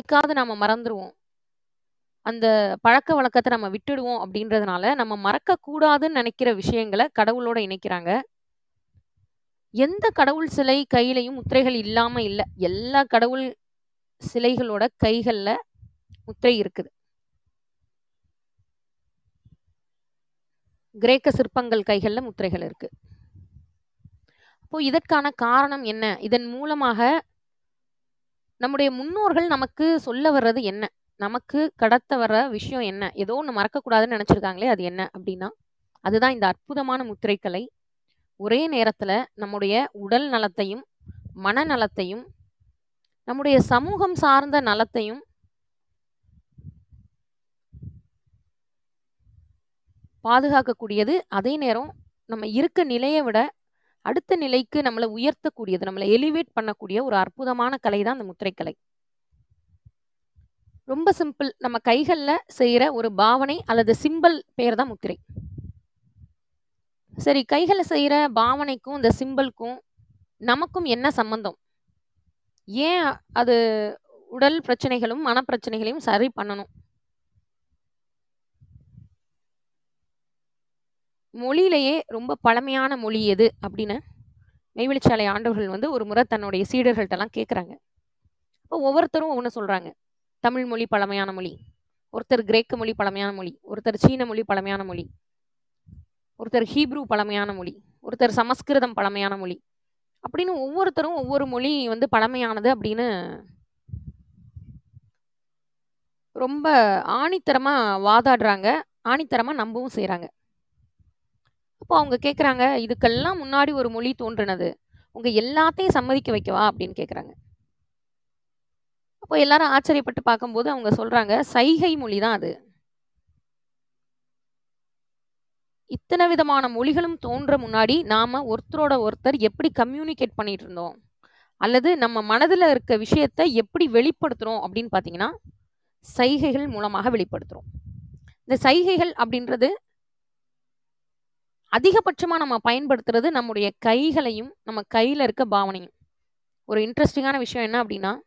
என்னைக்காவது நாம மறந்துடுவோம் அந்த பழக்க வழக்கத்தை நம்ம விட்டுடுவோம் அப்படின்றதுனால, நம்ம மறக்கக்கூடாதுன்னு நினைக்கிற விஷயங்களை கடவுளோட இணைக்கிறாங்க. எந்த கடவுள் சிலை கையிலையும் முத்திரைகள் இல்லாம இல்லை எல்லா கடவுள் சிலைகளோட கைகள்ல முத்திரை இருக்குது. கிரேக்க சிற்பங்கள் கைகள்ல முத்திரைகள் இருக்கு. அப்போ இதற்கான காரணம் என்ன? இதன் மூலமாக நம்முடைய முன்னோர்கள் நமக்கு சொல்ல வர்றது என்ன? நமக்கு கடத்த வர்ற விஷயம் என்ன? ஏதோ ஒன்று மறக்கக்கூடாதுன்னு நினச்சிருக்காங்களே அது என்ன அப்படின்னா, அதுதான் இந்த அற்புதமான முத்திரைக்கலை. ஒரே நேரத்தில் நம்முடைய உடல் நலத்தையும், மனநலத்தையும், நம்முடைய சமூகம் சார்ந்த நலத்தையும் பாதுகாக்கக்கூடியது. அதே நேரம் நம்ம இருக்க நிலையை விட அடுத்த நிலைக்கு நம்மளை உயர்த்தக்கூடியது. நம்மளை எலிவேட் பண்ணக்கூடிய ஒரு அற்புதமான கலை தான் இந்த முத்திரைக்கலை. ரொம்ப சிம்பிள். நம்ம கைகளில் செய்கிற ஒரு பாவனை அல்லது சிம்பல் பேர் தான் முத்திரை. சரி கைகளில் செய்கிற பாவனைக்கும், இந்த சிம்பல்க்கும் நமக்கும் என்ன சம்மந்தம்? ஏன் அது உடல் பிரச்சனைகளும், மனப்பிரச்சனைகளையும் சரி பண்ணணும்? மொழியிலேயே ரொம்ப பழமையான மொழி எது? அப்படின்னு மெய்வெளிச்சாலை ஆண்டவர்கள் வந்து ஒரு முறை தன்னுடைய சீடர்கள்ட்டெல்லாம் கேட்குறாங்க. அப்போ ஒவ்வொருத்தரும் ஒன்று சொல்கிறாங்க தமிழ் மொழி பழமையான மொழி. ஒருத்தர் கிரேக்க மொழி பழமையான மொழி. ஒருத்தர் சீன மொழி பழமையான மொழி. ஒருத்தர் ஹீப்ரூ பழமையான மொழி. ஒருத்தர் சமஸ்கிருதம் பழமையான மொழி. அப்படின்னு ஒவ்வொருத்தரும் ஒவ்வொரு மொழி வந்து பழமையானது அப்படின்னு ரொம்ப ஆணித்தரமாக வாதாடுறாங்க. ஆணித்தரமாக நம்பவும் செய்கிறாங்க அப்போ அவங்க கேட்குறாங்க, "இதுக்கெல்லாம் முன்னாடி ஒரு மொழி தோன்றினது உங்க எல்லாத்தையும் சம்மதிக்க வைக்கவா?" அப்படின்னு கேட்குறாங்க. அப்போ எல்லாரும் ஆச்சரியப்பட்டு பார்க்கும்போது அவங்க சொல்றாங்க, "சைகை மொழி தான் அது." இத்தனை விதமான மொழிகளும் தோன்ற முன்னாடி, நாம ஒருத்தரோட ஒருத்தர் எப்படி கம்யூனிகேட் பண்ணிட்டு இருந்தோம்? அல்லது நம்ம மனதில் இருக்க விஷயத்த எப்படி வெளிப்படுத்துகிறோம் அப்படின்னு பார்த்தீங்கன்னா, சைகைகள் மூலமாக வெளிப்படுத்துகிறோம் இந்த சைகைகள் அப்படின்றது அதிகபட்சமா நம்ம பயன்படுத்துறது நம்முடைய கைகளையும், நம்ம கையில இருக்க பாவனையும். ஒரு இன்ட்ரெஸ்டிங்கான விஷயம் என்ன அப்படின்னா,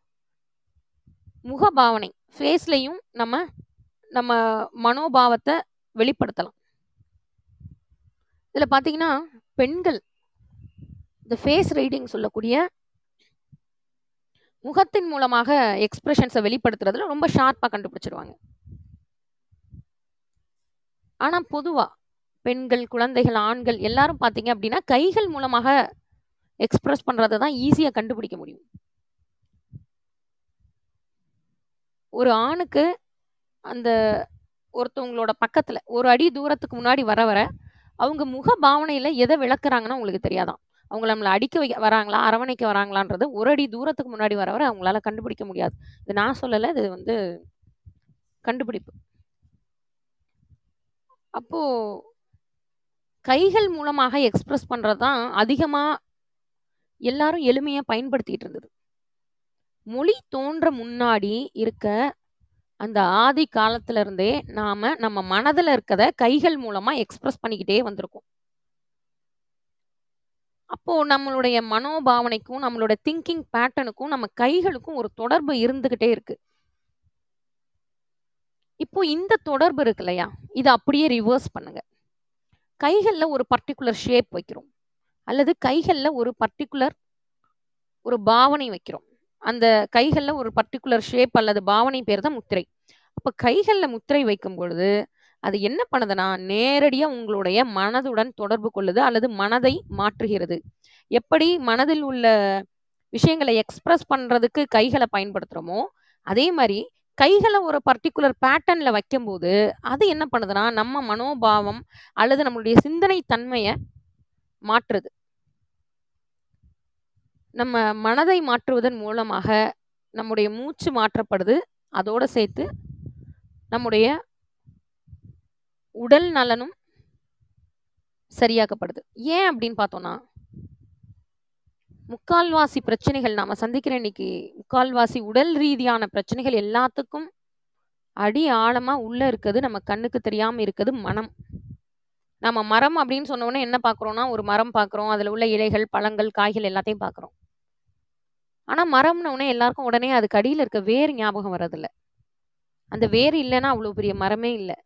முக பாவனை. ஃபேஸ்லயும் நம்ம நம்ம மனோபாவத்தை வெளிப்படுத்தலாம். இதில் பார்த்தீங்கன்னா, பெண்கள் இந்த ஃபேஸ் ரீடிங் சொல்லக்கூடிய முகத்தின் மூலமாக எக்ஸ்பிரஷன்ஸை வெளிப்படுத்துறதுல ரொம்ப ஷார்ப்பாக கண்டுபிடிச்சிருவாங்க ஆனால் பொதுவாக பெண்கள், குழந்தைகள், ஆண்கள் எல்லாரும் பார்த்தீங்க அப்படின்னா, கைகள் மூலமாக எக்ஸ்பிரஸ் பண்ணுறதை தான் ஈஸியாக கண்டுபிடிக்க முடியும். ஒரு ஆணுக்கு அந்த ஒருத்தவங்களோட பக்கத்தில் ஒரு அடி தூரத்துக்கு முன்னாடி வர வர, அவங்க முக பாவனையில் எதை விளக்குறாங்கன்னா உங்களுக்கு தெரியாதாம். அவங்க நம்மளை அடிக்க வைக்க வராங்களா? அரவணைக்க வராங்களான்றது ஒரு அடி தூரத்துக்கு முன்னாடி வர வர அவங்களால கண்டுபிடிக்க முடியாது. இது நான் சொல்லலை இது வந்து கண்டுபிடிப்பு. அப்போது கைகள் மூலமாக எக்ஸ்பிரஸ் பண்ணுறது தான் அதிகமாக எல்லாரும் எளிமையாக பயன்படுத்திட்டு இருந்தது. மொழி தோன்ற முன்னாடி இருக்க அந்த ஆதி காலத்துல இருந்தே நாம நம்ம மனதில் இருக்கத கைகள் மூலமா எக்ஸ்பிரஸ் பண்ணிக்கிட்டே வந்திருக்கோம். அப்போ நம்மளுடைய மனோபாவனைக்கும், நம்மளோட திங்கிங் பேட்டர்னுக்கும், நம்ம கைகளுக்கும் ஒரு தொடர்பு இருந்துகிட்டே இருக்கு. இப்போ இந்த தொடர்பு இருக்கு இல்லையா? இதை அப்படியே ரிவர்ஸ் பண்ணுங்க. கைகளில் ஒரு பர்ட்டிகுலர் ஷேப் வைக்கிறோம். அல்லது கைகளில் ஒரு பர்ட்டிகுலர் ஒரு பாவனை வைக்கிறோம். அந்த கைகளில் ஒரு பர்ட்டிகுலர் ஷேப் அல்லது பாவனை பேர் தான் முத்திரை. அப்போ கைகளில் முத்திரை வைக்கும் பொழுது, அது என்ன பண்ணுதுன்னா, நேரடியாக உங்களுடைய மனதுடன் தொடர்பு கொள்ளுது அல்லது மனதை மாற்றுகிறது. எப்படி மனதில் உள்ள விஷயங்களை எக்ஸ்பிரஸ் பண்ணுறதுக்கு கைகளை பயன்படுத்துகிறோமோ அதே மாதிரி கைகளை ஒரு பர்ட்டிகுலர் பேட்டர்னில் வைக்கும்போது, அது என்ன பண்ணுதுன்னா, நம்ம மனோபாவம் அல்லது நம்மளுடைய சிந்தனை தன்மையை மாற்றுது. நம்ம மனதை மாற்றுவதன் மூலமாக நம்முடைய மூச்சு மாற்றப்படுது. அதோடு சேர்த்து நம்முடைய உடல் நலனும் சரியாக்கப்படுது. ஏன் அப்படின்னு பார்த்தோன்னா முக்கால்வாசி பிரச்சனைகள் நாம் சந்திக்கிற இன்னைக்கு முக்கால்வாசி உடல் ரீதியான பிரச்சனைகள் எல்லாத்துக்கும் அடி ஆழமாக உள்ளே இருக்கிறது நம்ம கண்ணுக்கு தெரியாமல் இருக்கிறது மனம். நம்ம மரம் அப்படின்னு சொன்னோடனே என்ன பார்க்குறோம்னா, ஒரு மரம் பார்க்குறோம். அதில் உள்ள இலைகள், பழங்கள், காய்கள் எல்லாத்தையும் பார்க்குறோம். ஆனால் மரம்ன உடனே எல்லாருக்கும் உடனே அதுக்கு அடியில் இருக்க வேர் ஞாபகம் வர்றதில்ல அந்த வேர் இல்லைன்னா அவ்வளோ பெரிய மரமே இல்லை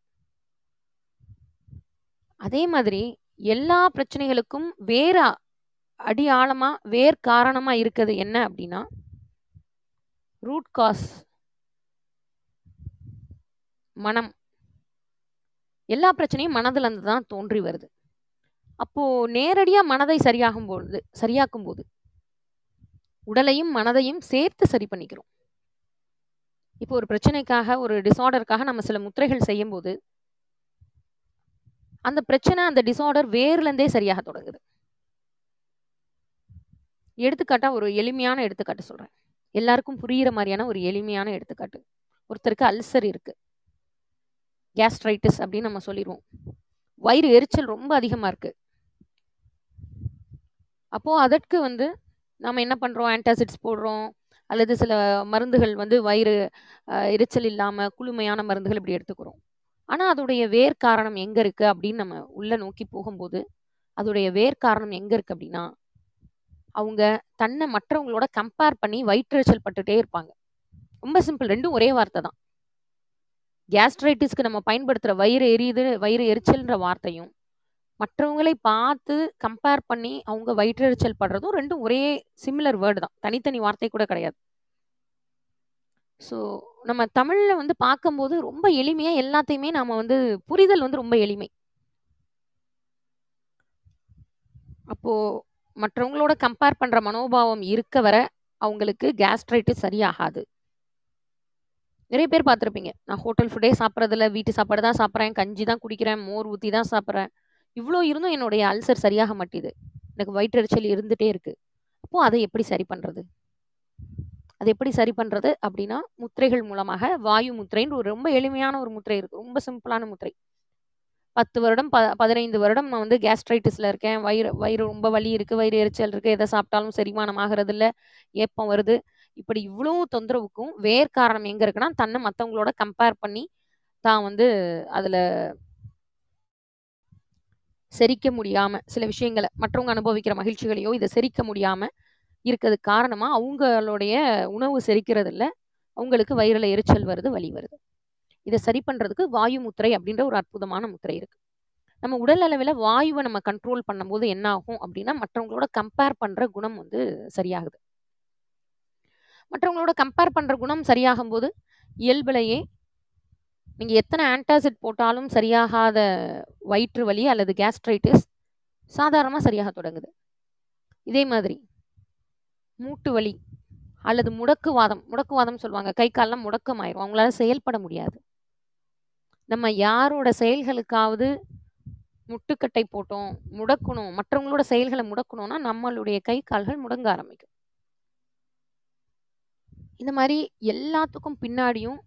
அதே மாதிரி எல்லா பிரச்சனைகளுக்கும் வேறாக அடி ஆழமாக வேர் காரணமாக இருக்கிறது என்ன அப்படின்னா ரூட் காஸ் மனம். எல்லா பிரச்சனையும் மனதிலிருந்து தான் தோன்றி வருது. அப்போது நேரடியாக மனதை சரியாகும் பொழுது சரியாக்கும் போது உடலையும் மனதையும் சேர்த்து சரி பண்ணிக்கிறோம். இப்போ ஒரு பிரச்சனைக்காக ஒரு டிசார்டருக்காக நம்ம சில முத்திரைகள் செய்யும்போது அந்த பிரச்சனை அந்த டிசார்டர் வேர்லேருந்தே சரியாக தொடங்குது. எடுத்துக்காட்டாக ஒரு எளிமையான எடுத்துக்காட்டு சொல்கிறேன் எல்லாருக்கும் புரிகிற மாதிரியான ஒரு எளிமையான எடுத்துக்காட்டு. ஒருத்தருக்கு அல்சர் இருக்குது கேஸ்ட்ரைட்டிஸ் அப்படின்னு நம்ம சொல்லிடுவோம். வயிறு எரிச்சல் ரொம்ப அதிகமாக இருக்குது அப்போது அதற்கு வந்து நம்ம என்ன பண்ணுறோம் ஆன்டாசிட்ஸ் போடுறோம். அல்லது சில மருந்துகள் வந்து வயிறு எரிச்சல் இல்லாமல் குளுமையான மருந்துகள் இப்படி எடுத்துக்கிறோம். ஆனால் அதோடைய வேர் காரணம் எங்கே இருக்குது அப்படின்னு நம்ம உள்ளே நோக்கி போகும்போது அதோடைய வேர் காரணம் எங்கே இருக்குது அப்படின்னா அவங்க தன்னை மற்றவங்களோட கம்பேர் பண்ணி வயிற்றுச்சல் பட்டுட்டே இருப்பாங்க. ரொம்ப சிம்பிள் ரெண்டும் ஒரே வார்த்தை தான். கேஸ்ட்ரைட்டிஸ்க்கு நம்ம பயன்படுத்துகிற வயிறு எரியுது வயிறு எரிச்சல்ன்ற வார்த்தையும் மற்றவங்களை பார்த்து கம்பேர் பண்ணி அவங்க வயிற்றெரிச்சல் படுறதும் ரெண்டும் ஒரே சிமிலர் வேர்டு தான். தனித்தனி வார்த்தை கூட கிடையாது. ஸோ நம்ம தமிழில் வந்து பார்க்கும்போது ரொம்ப எளிமையாக எல்லாத்தையுமே நாம் வந்து புரிதல் வந்து ரொம்ப எளிமை. அப்போது மற்றவங்களோட கம்பேர் பண்ணுற மனோபாவம் இருக்க வர அவங்களுக்கு கேஸ்ட்ரைட்டிஸ் சரியாகாது. நிறைய பேர் பார்த்துருப்பீங்க. நான் ஹோட்டல் ஃபுட்டே சாப்பிட்றதில்ல வீட்டு சாப்பாடு தான் சாப்பிட்றேன் கஞ்சி தான் குடிக்கிறேன் மோர் ஊற்றி தான் சாப்பிட்றேன். இவ்வளோ இருந்தும் என்னுடைய அல்சர் சரியாக மாட்டேது. எனக்கு வயிற்றெரிச்சல் இருந்துகிட்டே இருக்குது அப்போது அதை எப்படி சரி பண்ணுறது அதை எப்படி சரி பண்ணுறது அப்படின்னா முத்திரைகள் மூலமாக வாயு முத்திரைன்னு ஒரு ரொம்ப எளிமையான ஒரு முத்திரை இருக்குது ரொம்ப சிம்பிளான முத்திரை. பத்து வருடம் ப பதினைந்து வருடம் நான் வந்து கேஸ்ட்ரைட்டிஸில் இருக்கேன். வயிறு வயிறு ரொம்ப வலி இருக்குது வயிறு எரிச்சல் இருக்குது எதை சாப்பிட்டாலும் செரிமானம் ஆகிறது இல்லை ஏப்பம் வருது. இப்படி இவ்வளோ தொந்தரவுக்கும் வேர் காரணம் எங்கே இருக்குன்னா தன்னை மற்றவங்களோட கம்பேர் பண்ணி தான் வந்து அதில் செரிக்க முடியாமல் சில விஷயங்களை மற்றவங்க அனுபவிக்கிற மகிழ்ச்சிகளையோ இதை செரிக்க முடியாமல் இருக்கிறது காரணமாக அவங்களுடைய உணவு செரிக்கிறது இல்லை அவங்களுக்கு வயிறில் எரிச்சல் வருது வலி வருது. இதை சரி பண்றதுக்கு வாயு முத்திரை அப்படின்ற ஒரு அற்புதமான முத்திரை இருக்கு. நம்ம உடல் அளவில் வாயுவை நம்ம கண்ட்ரோல் பண்ணும்போது என்ன ஆகும் அப்படின்னா மற்றவங்களோட கம்பேர் பண்ற குணம் வந்து சரியாகுது. மற்றவங்களோட கம்பேர் பண்ற குணம் சரியாகும் போது இயல்பிலேயே நீங்க எத்தனை ஆன்டாசிட் போட்டாலும் சரியாகாத வயிற்று வலி அல்லது கேஸ்ட்ரைட்டிஸ் சாதாரணமாக சரியாக தொடங்குது. இதே மாதிரி மூட்டு வலி அல்லது முடக்குவாதம் முடக்குவாதம் சொல்லுவாங்க. கை காலெலாம் முடக்கம் ஆயிரும் அவங்களால செயல்பட முடியாது. நம்ம யாரோட செயல்களுக்காவது முட்டுக்கட்டை போட்டோம் முடக்கணும் மற்றவங்களோட செயல்களை முடக்கணும்னா நம்மளுடைய கை கால்கள் முடங்க ஆரம்பிக்கும். இந்த மாதிரி எல்லாத்துக்கும் பின்னாடியும்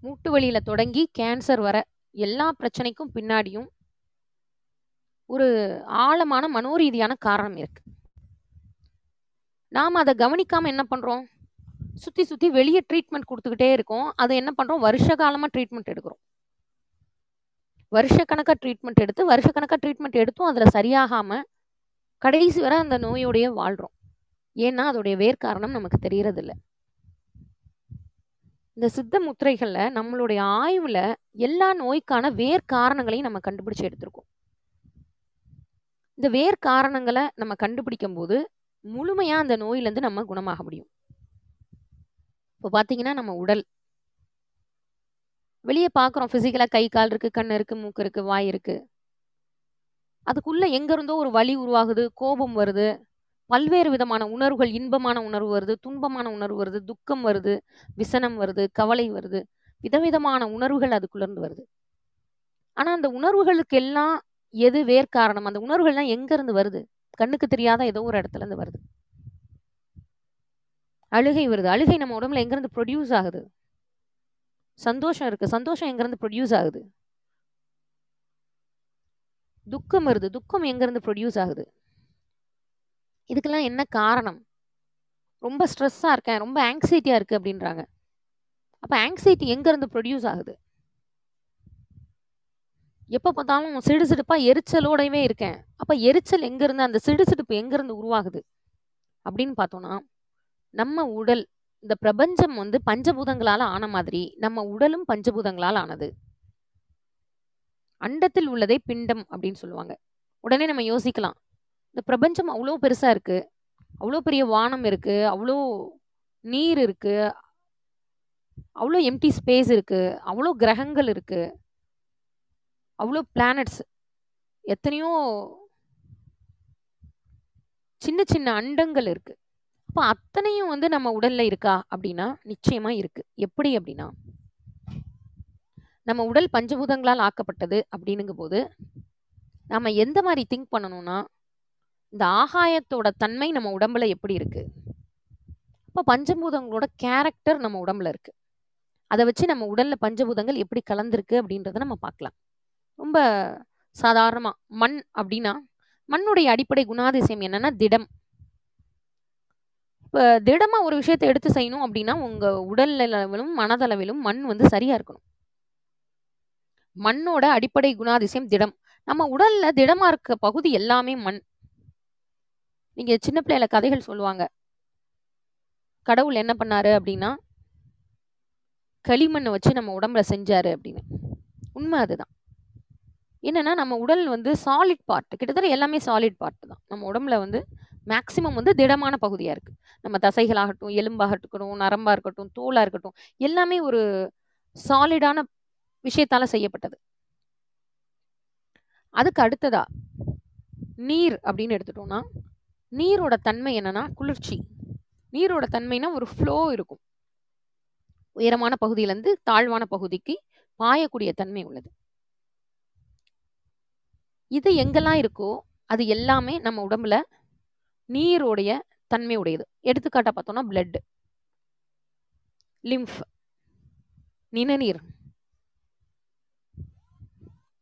மூட்டு வலியில தொடங்கி கேன்சர் வர எல்லா பிரச்சனைக்கும் பின்னாடியும் ஒரு ஆழமான மனோரீதியான காரணம் இருக்கு. நாம் அதை கவனிக்காம என்ன பண்றோம்? சுத்தி சுத்தி வெளியே ட்ரீட்மெண்ட் கொடுத்துக்கிட்டே இருக்கோம். அதை என்ன பண்றோம்? வருஷ காலமா ட்ரீட்மெண்ட் எடுக்கிறோம். வருஷ கணக்கா ட்ரீட்மெண்ட் எடுத்து வருஷக்கணக்கா ட்ரீட்மெண்ட் எடுத்தும் அதுல சரியாகாம கடைசி வரை அந்த நோயோடைய வாழ்றோம். ஏன்னா அதோடைய வேர் காரணம் நமக்கு தெரியறதில்ல. இந்த சித்த முத்திரைகளில் நம்மளுடைய ஆய்வில் எல்லா நோய்க்கான வேர் காரணங்களையும் நம்ம கண்டுபிடிச்சு எடுத்திருக்கோம். இந்த வேர் காரணங்களை நம்ம கண்டுபிடிக்கும் போது முழுமையாக அந்த நோயிலேருந்து நம்ம குணமாக முடியும். இப்போ பார்த்தீங்கன்னா நம்ம உடல். வெளியே பார்க்குறோம் ஃபிசிக்கலாக கை கால் இருக்குது கண் இருக்குது மூக்கு இருக்குது வாய் இருக்குது அதுக்குள்ளே எங்கேருந்தோ ஒரு வலி உருவாகுது கோபம் வருது. பல்வேறு விதமான உணர்வுகள் இன்பமான உணர்வு வருது துன்பமான உணர்வு வருது துக்கம் வருது விசனம் வருது கவலை வருது. விதவிதமான உணர்வுகள் அதுக்குள்ள இருந்து வருது. ஆனால் அந்த உணர்வுகளுக்கு எல்லாம் எது வேர் காரணம்? அந்த உணர்வுகள்லாம் எங்கேருந்து வருது? கண்ணுக்கு தெரியாத ஏதோ ஒரு இடத்துல இருந்து வருது. அழுகை வருது. அழுகை நம்ம உடம்புல எங்கேருந்து ப்ரொடியூஸ் ஆகுது? சந்தோஷம் இருக்குது சந்தோஷம் எங்கேருந்து ப்ரொடியூஸ் ஆகுது? துக்கம் வருது. துக்கம் எங்கேருந்து ப்ரொடியூஸ் ஆகுது? இதுக்கெல்லாம் என்ன காரணம்? ரொம்ப ஸ்ட்ரெஸ்ஸாக இருக்கேன். ரொம்ப ஆங்ஸைட்டியாக இருக்குது அப்படின்றாங்க. அப்போ ஆங்ஸைட்டி எங்கேருந்து ப்ரொடியூஸ் ஆகுது? எப்போ பார்த்தாலும் சிடுசிடுப்பா எரிச்சலோடவே இருக்கேன். அப்போ எரிச்சல் எங்கேருந்து அந்த சிடுசிடுப்பு சிடுப்பு எங்கேருந்து உருவாகுது? அப்படின்னு பார்த்தோன்னா நம்ம உடல் இந்த பிரபஞ்சம் வந்து பஞ்சபூதங்களால் ஆன மாதிரி நம்ம உடலும் பஞ்சபூதங்களால் ஆனது. அண்டத்தில் உள்ளதே பிண்டம் அப்படின்னு சொல்லுவாங்க. உடனே நம்ம யோசிக்கலாம். இந்த பிரபஞ்சம் அவ்வளோ பெருசாக இருக்குது அவ்வளோ பெரிய வானம் இருக்குது அவ்வளோ நீர் இருக்குது அவ்வளோ எம்டி ஸ்பேஸ் இருக்குது அவ்வளோ கிரகங்கள் இருக்குது அவ்வளோ பிளானட்ஸ் எத்தனையோ சின்ன சின்ன அண்டங்கள் இருக்குது அப்போ அத்தனையும் வந்து நம்ம உடல்ல இருக்கா? அப்படின்னா நிச்சயமா இருக்கு. எப்படி அப்படின்னா நம்ம உடல் பஞ்சபூதங்களால் ஆக்கப்பட்டது அப்படின்னுங்கும் போது நம்ம எந்த மாதிரி திங்க் பண்ணணும்னா இந்த ஆகாயத்தோட தன்மை நம்ம உடம்புல எப்படி இருக்கு? அப்போ பஞ்சபூதங்களோட கேரக்டர் நம்ம உடம்புல இருக்கு. அதை வச்சு நம்ம உடல்ல பஞ்சபூதங்கள் எப்படி கலந்துருக்கு அப்படின்றத நம்ம பார்க்கலாம். ரொம்ப சாதாரணமா மண் அப்படின்னா மண்ணுடைய அடிப்படை குணாதிசயம் என்னன்னா திடம். இப்போ திடமாக ஒரு விஷயத்தை எடுத்து செய்யணும் அப்படின்னா உங்கள் உடல் அளவிலும் மனதளவிலும் மண் வந்து சரியாக இருக்கணும். மண்ணோட அடிப்படை குணாதிசயம் திடம். நம்ம உடல்ல திடமா இருக்க பகுதி எல்லாமே மண். நீங்க சின்ன பிள்ளையில கதைகள் சொல்லுவாங்க. கடவுள் என்ன பண்ணாரு அப்படின்னா களிமண்ணை வச்சு நம்ம உடம்புல செஞ்சாரு அப்படின்னு. உண்மை அதுதான். என்னன்னா நம்ம உடல் வந்து சாலிட் பார்ட் கிட்டத்தட்ட எல்லாமே சாலிட் பார்ட் தான். நம்ம உடம்புல வந்து மேக்சிமம் வந்து திடமான பகுதியாக இருக்குது நம்ம தசைகளாகட்டும் எலும்பாக இருக்கட்டும் இருக்கட்டும் தோலாக இருக்கட்டும் எல்லாமே ஒரு சாலிடான விஷயத்தால் செய்யப்பட்டது. அதுக்கு அடுத்ததா நீர் அப்படின்னு எடுத்துட்டோம்னா நீரோட தன்மை என்னன்னா குளிர்ச்சி. நீரோட தன்மைனா ஒரு ஃப்ளோ இருக்கும். உயரமான பகுதியிலேருந்து தாழ்வான பகுதிக்கு பாயக்கூடிய தன்மை உள்ளது. இது எங்கெல்லாம் இருக்கோ அது எல்லாமே நம்ம உடம்புல நீரோடைய தன்மை உடையது எடுத்துக்காட்டா பார்த்தோம்னா பிளட் லிம்ஃப் நிணநீர்.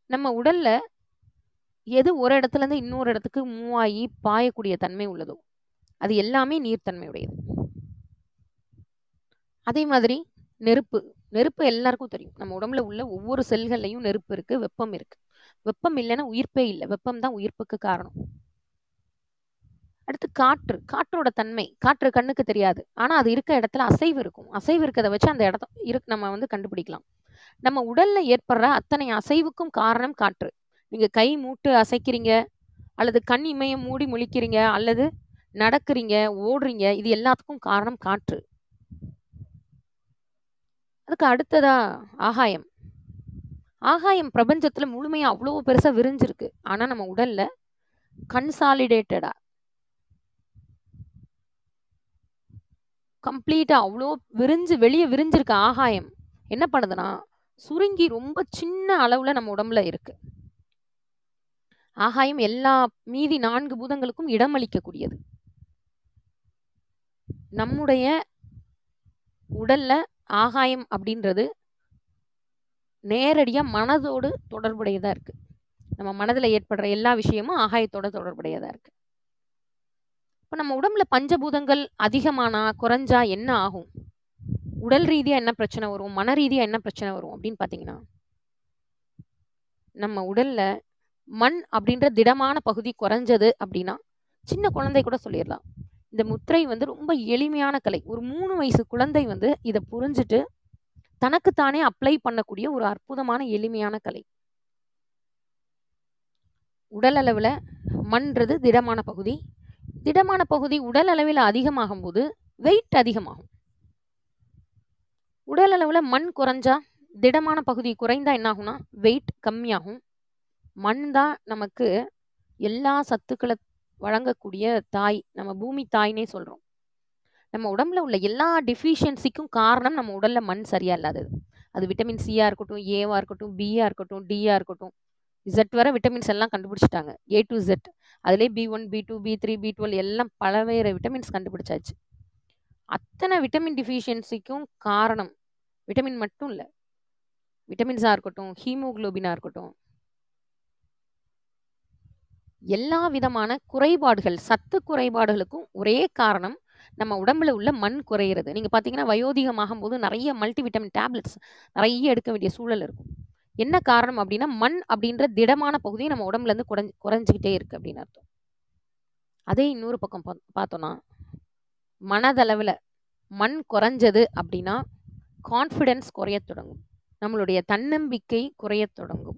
நம்ம உடல்ல எது ஒரு இடத்துல இருந்து இன்னொரு இடத்துக்கு மூவ் ஆகி பாயக்கூடிய தன்மை உள்ளதோ அது எல்லாமே நீர்த்தன்மை உடையது அதே மாதிரி நெருப்பு. நெருப்பு எல்லாருக்கும் தெரியும். நம்ம உடம்புல உள்ள ஒவ்வொரு செல்கள்லையும் நெருப்பு இருக்கு வெப்பம் இருக்கு. வெப்பம் இல்லைன்னா உயிர்ப்பே இல்லை. வெப்பம் தான் உயிர்ப்புக்கு காரணம். அடுத்து காற்று. காற்றோட தன்மை. காற்று கண்ணுக்கு தெரியாது. ஆனால் அது இருக்க இடத்துல அசைவு இருக்கும். அசைவு இருக்கிறத வச்சு அந்த இடத்த இரு நம்ம வந்து கண்டுபிடிக்கலாம். நம்ம உடல்ல ஏற்படுற அத்தனை அசைவுக்கும் காரணம் காற்று. நீங்க கை மூட்டு அசைக்கிறீங்க அல்லது கண் இமயம் மூடி முழிக்கிறீங்க அல்லது நடக்கிறீங்க ஓடுறீங்க இது எல்லாத்துக்கும் காரணம் காற்று. அதுக்கு அடுத்ததா ஆகாயம். ஆகாயம் பிரபஞ்சத்துல முழுமையா அவ்வளோ பெருசா விரிஞ்சிருக்கு. ஆனா நம்ம உடல்ல கன்சாலிடேட்டடா கம்ப்ளீட்டாக அவ்வளோ விரிஞ்சு வெளியே விரிஞ்சிருக்க ஆகாயம். என்ன பண்ணுதுன்னா சுருங்கி ரொம்ப சின்ன அளவில் நம்ம உடம்புல இருக்கு. ஆகாயம் எல்லா மீதி நான்கு பூதங்களுக்கும் இடமளிக்கக்கூடியது. நம்முடைய உடல்ல ஆகாயம் அப்படின்றது நேரடியாக மனதோடு தொடர்புடையதாக இருக்குது நம்ம மனதில் ஏற்படுற எல்லா விஷயமும் ஆகாயத்தோட தொடர்புடையதாக இருக்குது இப்போ நம்ம உடம்புல பஞ்சபூதங்கள் அதிகமானா குறைஞ்சா என்ன ஆகும்? உடல் ரீதியா என்ன பிரச்சனை வரும்? மன ரீதியா என்ன பிரச்சனை வரும்? அப்படின்னு பாத்தீங்கன்னா நம்ம உடல்ல மண் அப்படின்ற திடமான பகுதி குறைஞ்சது அப்படின்னா சின்ன குழந்தை கூட சொல்லிடலாம். இந்த முத்திரை வந்து ரொம்ப எளிமையான கலை. ஒரு மூணு வயசு குழந்தை வந்து இதை புரிஞ்சுட்டு தனக்குத்தானே அப்ளை பண்ணக்கூடிய ஒரு அற்புதமான எளிமையான கலை. உடல் அளவில் மண்றது திடமான பகுதி திடமான பகுதி உடல் அளவில் அதிகமாகும் போது வெயிட் அதிகமாகும். உடல் அளவில் மண் குறைஞ்சா திடமான பகுதி குறைந்தா என்ன ஆகும்னா வெயிட் கம்மியாகும். மண் தான் நமக்கு எல்லா சத்துக்களை வழங்கக்கூடிய தாய் நம்ம பூமி தாய்னே சொல்கிறோம் நம்ம உடம்புல உள்ள எல்லா டிஃபிஷியன்சிக்கும் காரணம் நம்ம உடல்ல மண் சரியா இல்லாதது. அது விட்டமின் சியா இருக்கட்டும் ஏவா இருக்கட்டும் பியா இருக்கட்டும் டியா இருக்கட்டும். இசட் வர விட்டமின்ஸ் எல்லாம் கண்டுபிடிச்சிட்டாங்க. ஏ டு ஜெட் அதுலேயே B one B two B three B twelve எல்லாம் பலவேறு விட்டமின்ஸ் கண்டுபிடிச்சாச்சு. அத்தனை விட்டமின் டிஃபிஷியன்சிக்கும் காரணம் விட்டமின் மட்டும் இல்லை. விட்டமின்ஸாக இருக்கட்டும் ஹீமோகுளோபினாக இருக்கட்டும். எல்லா விதமான குறைபாடுகள் சத்து குறைபாடுகளுக்கும் ஒரே காரணம் நம்ம உடம்புல உள்ள மண் குறையிறது. நீங்கள் பார்த்தீங்கன்னா வயோதிகமாகும் போது நிறைய மல்டி விட்டமின் டேப்லெட்ஸ் நிறைய எடுக்க வேண்டிய சூழல் இருக்கும். என்ன காரணம் அப்படின்னா மண் அப்படின்ற திடமான பகுதி நம்ம உடம்புல இருந்து குறைஞ்சிக்கிட்டே இருக்கு அப்படின்னு அர்த்தம். அதே இன்னொரு பக்கம் பா- பார்த்தோம்னா மனதளவில் மண் குறைஞ்சது அப்படின்னா கான்ஃபிடென்ஸ் குறைய தொடங்கும். நம்மளுடைய தன்னம்பிக்கை குறைய தொடங்கும்.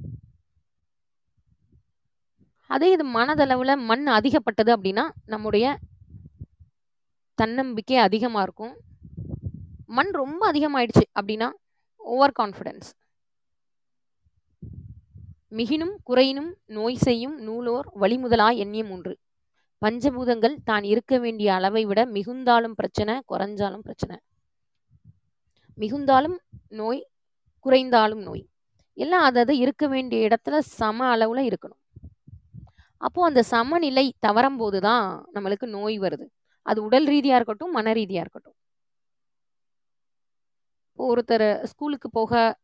அதே இது மனதளவில் மண் அதிகப்பட்டது அப்படின்னா நம்முடைய தன்னம்பிக்கை அதிகமாக இருக்கும். மண் ரொம்ப அதிகமாயிடுச்சு அப்படின்னா ஓவர் கான்ஃபிடென்ஸ் மிகினும் குறையினும் நோய் செய்யும் நூலோர் வழிமுதலா எண்ணிய மூன்று. பஞ்சபூதங்கள் தான் இருக்க வேண்டிய அளவை விட மிகுந்தாலும் பிரச்சனை குறைஞ்சாலும் பிரச்சனை. மிகுந்தாலும் நோய் குறைந்தாலும் நோய். எல்லாம் அதாவது இருக்க வேண்டிய இடத்துல சம அளவுல இருக்கணும். அப்போ அந்த சமநிலை தவறும் போது தான் நம்மளுக்கு நோய் வருது. அது உடல் ரீதியா இருக்கட்டும் மன ரீதியா இருக்கட்டும். ஒருத்தர் ஸ்கூலுக்கு போக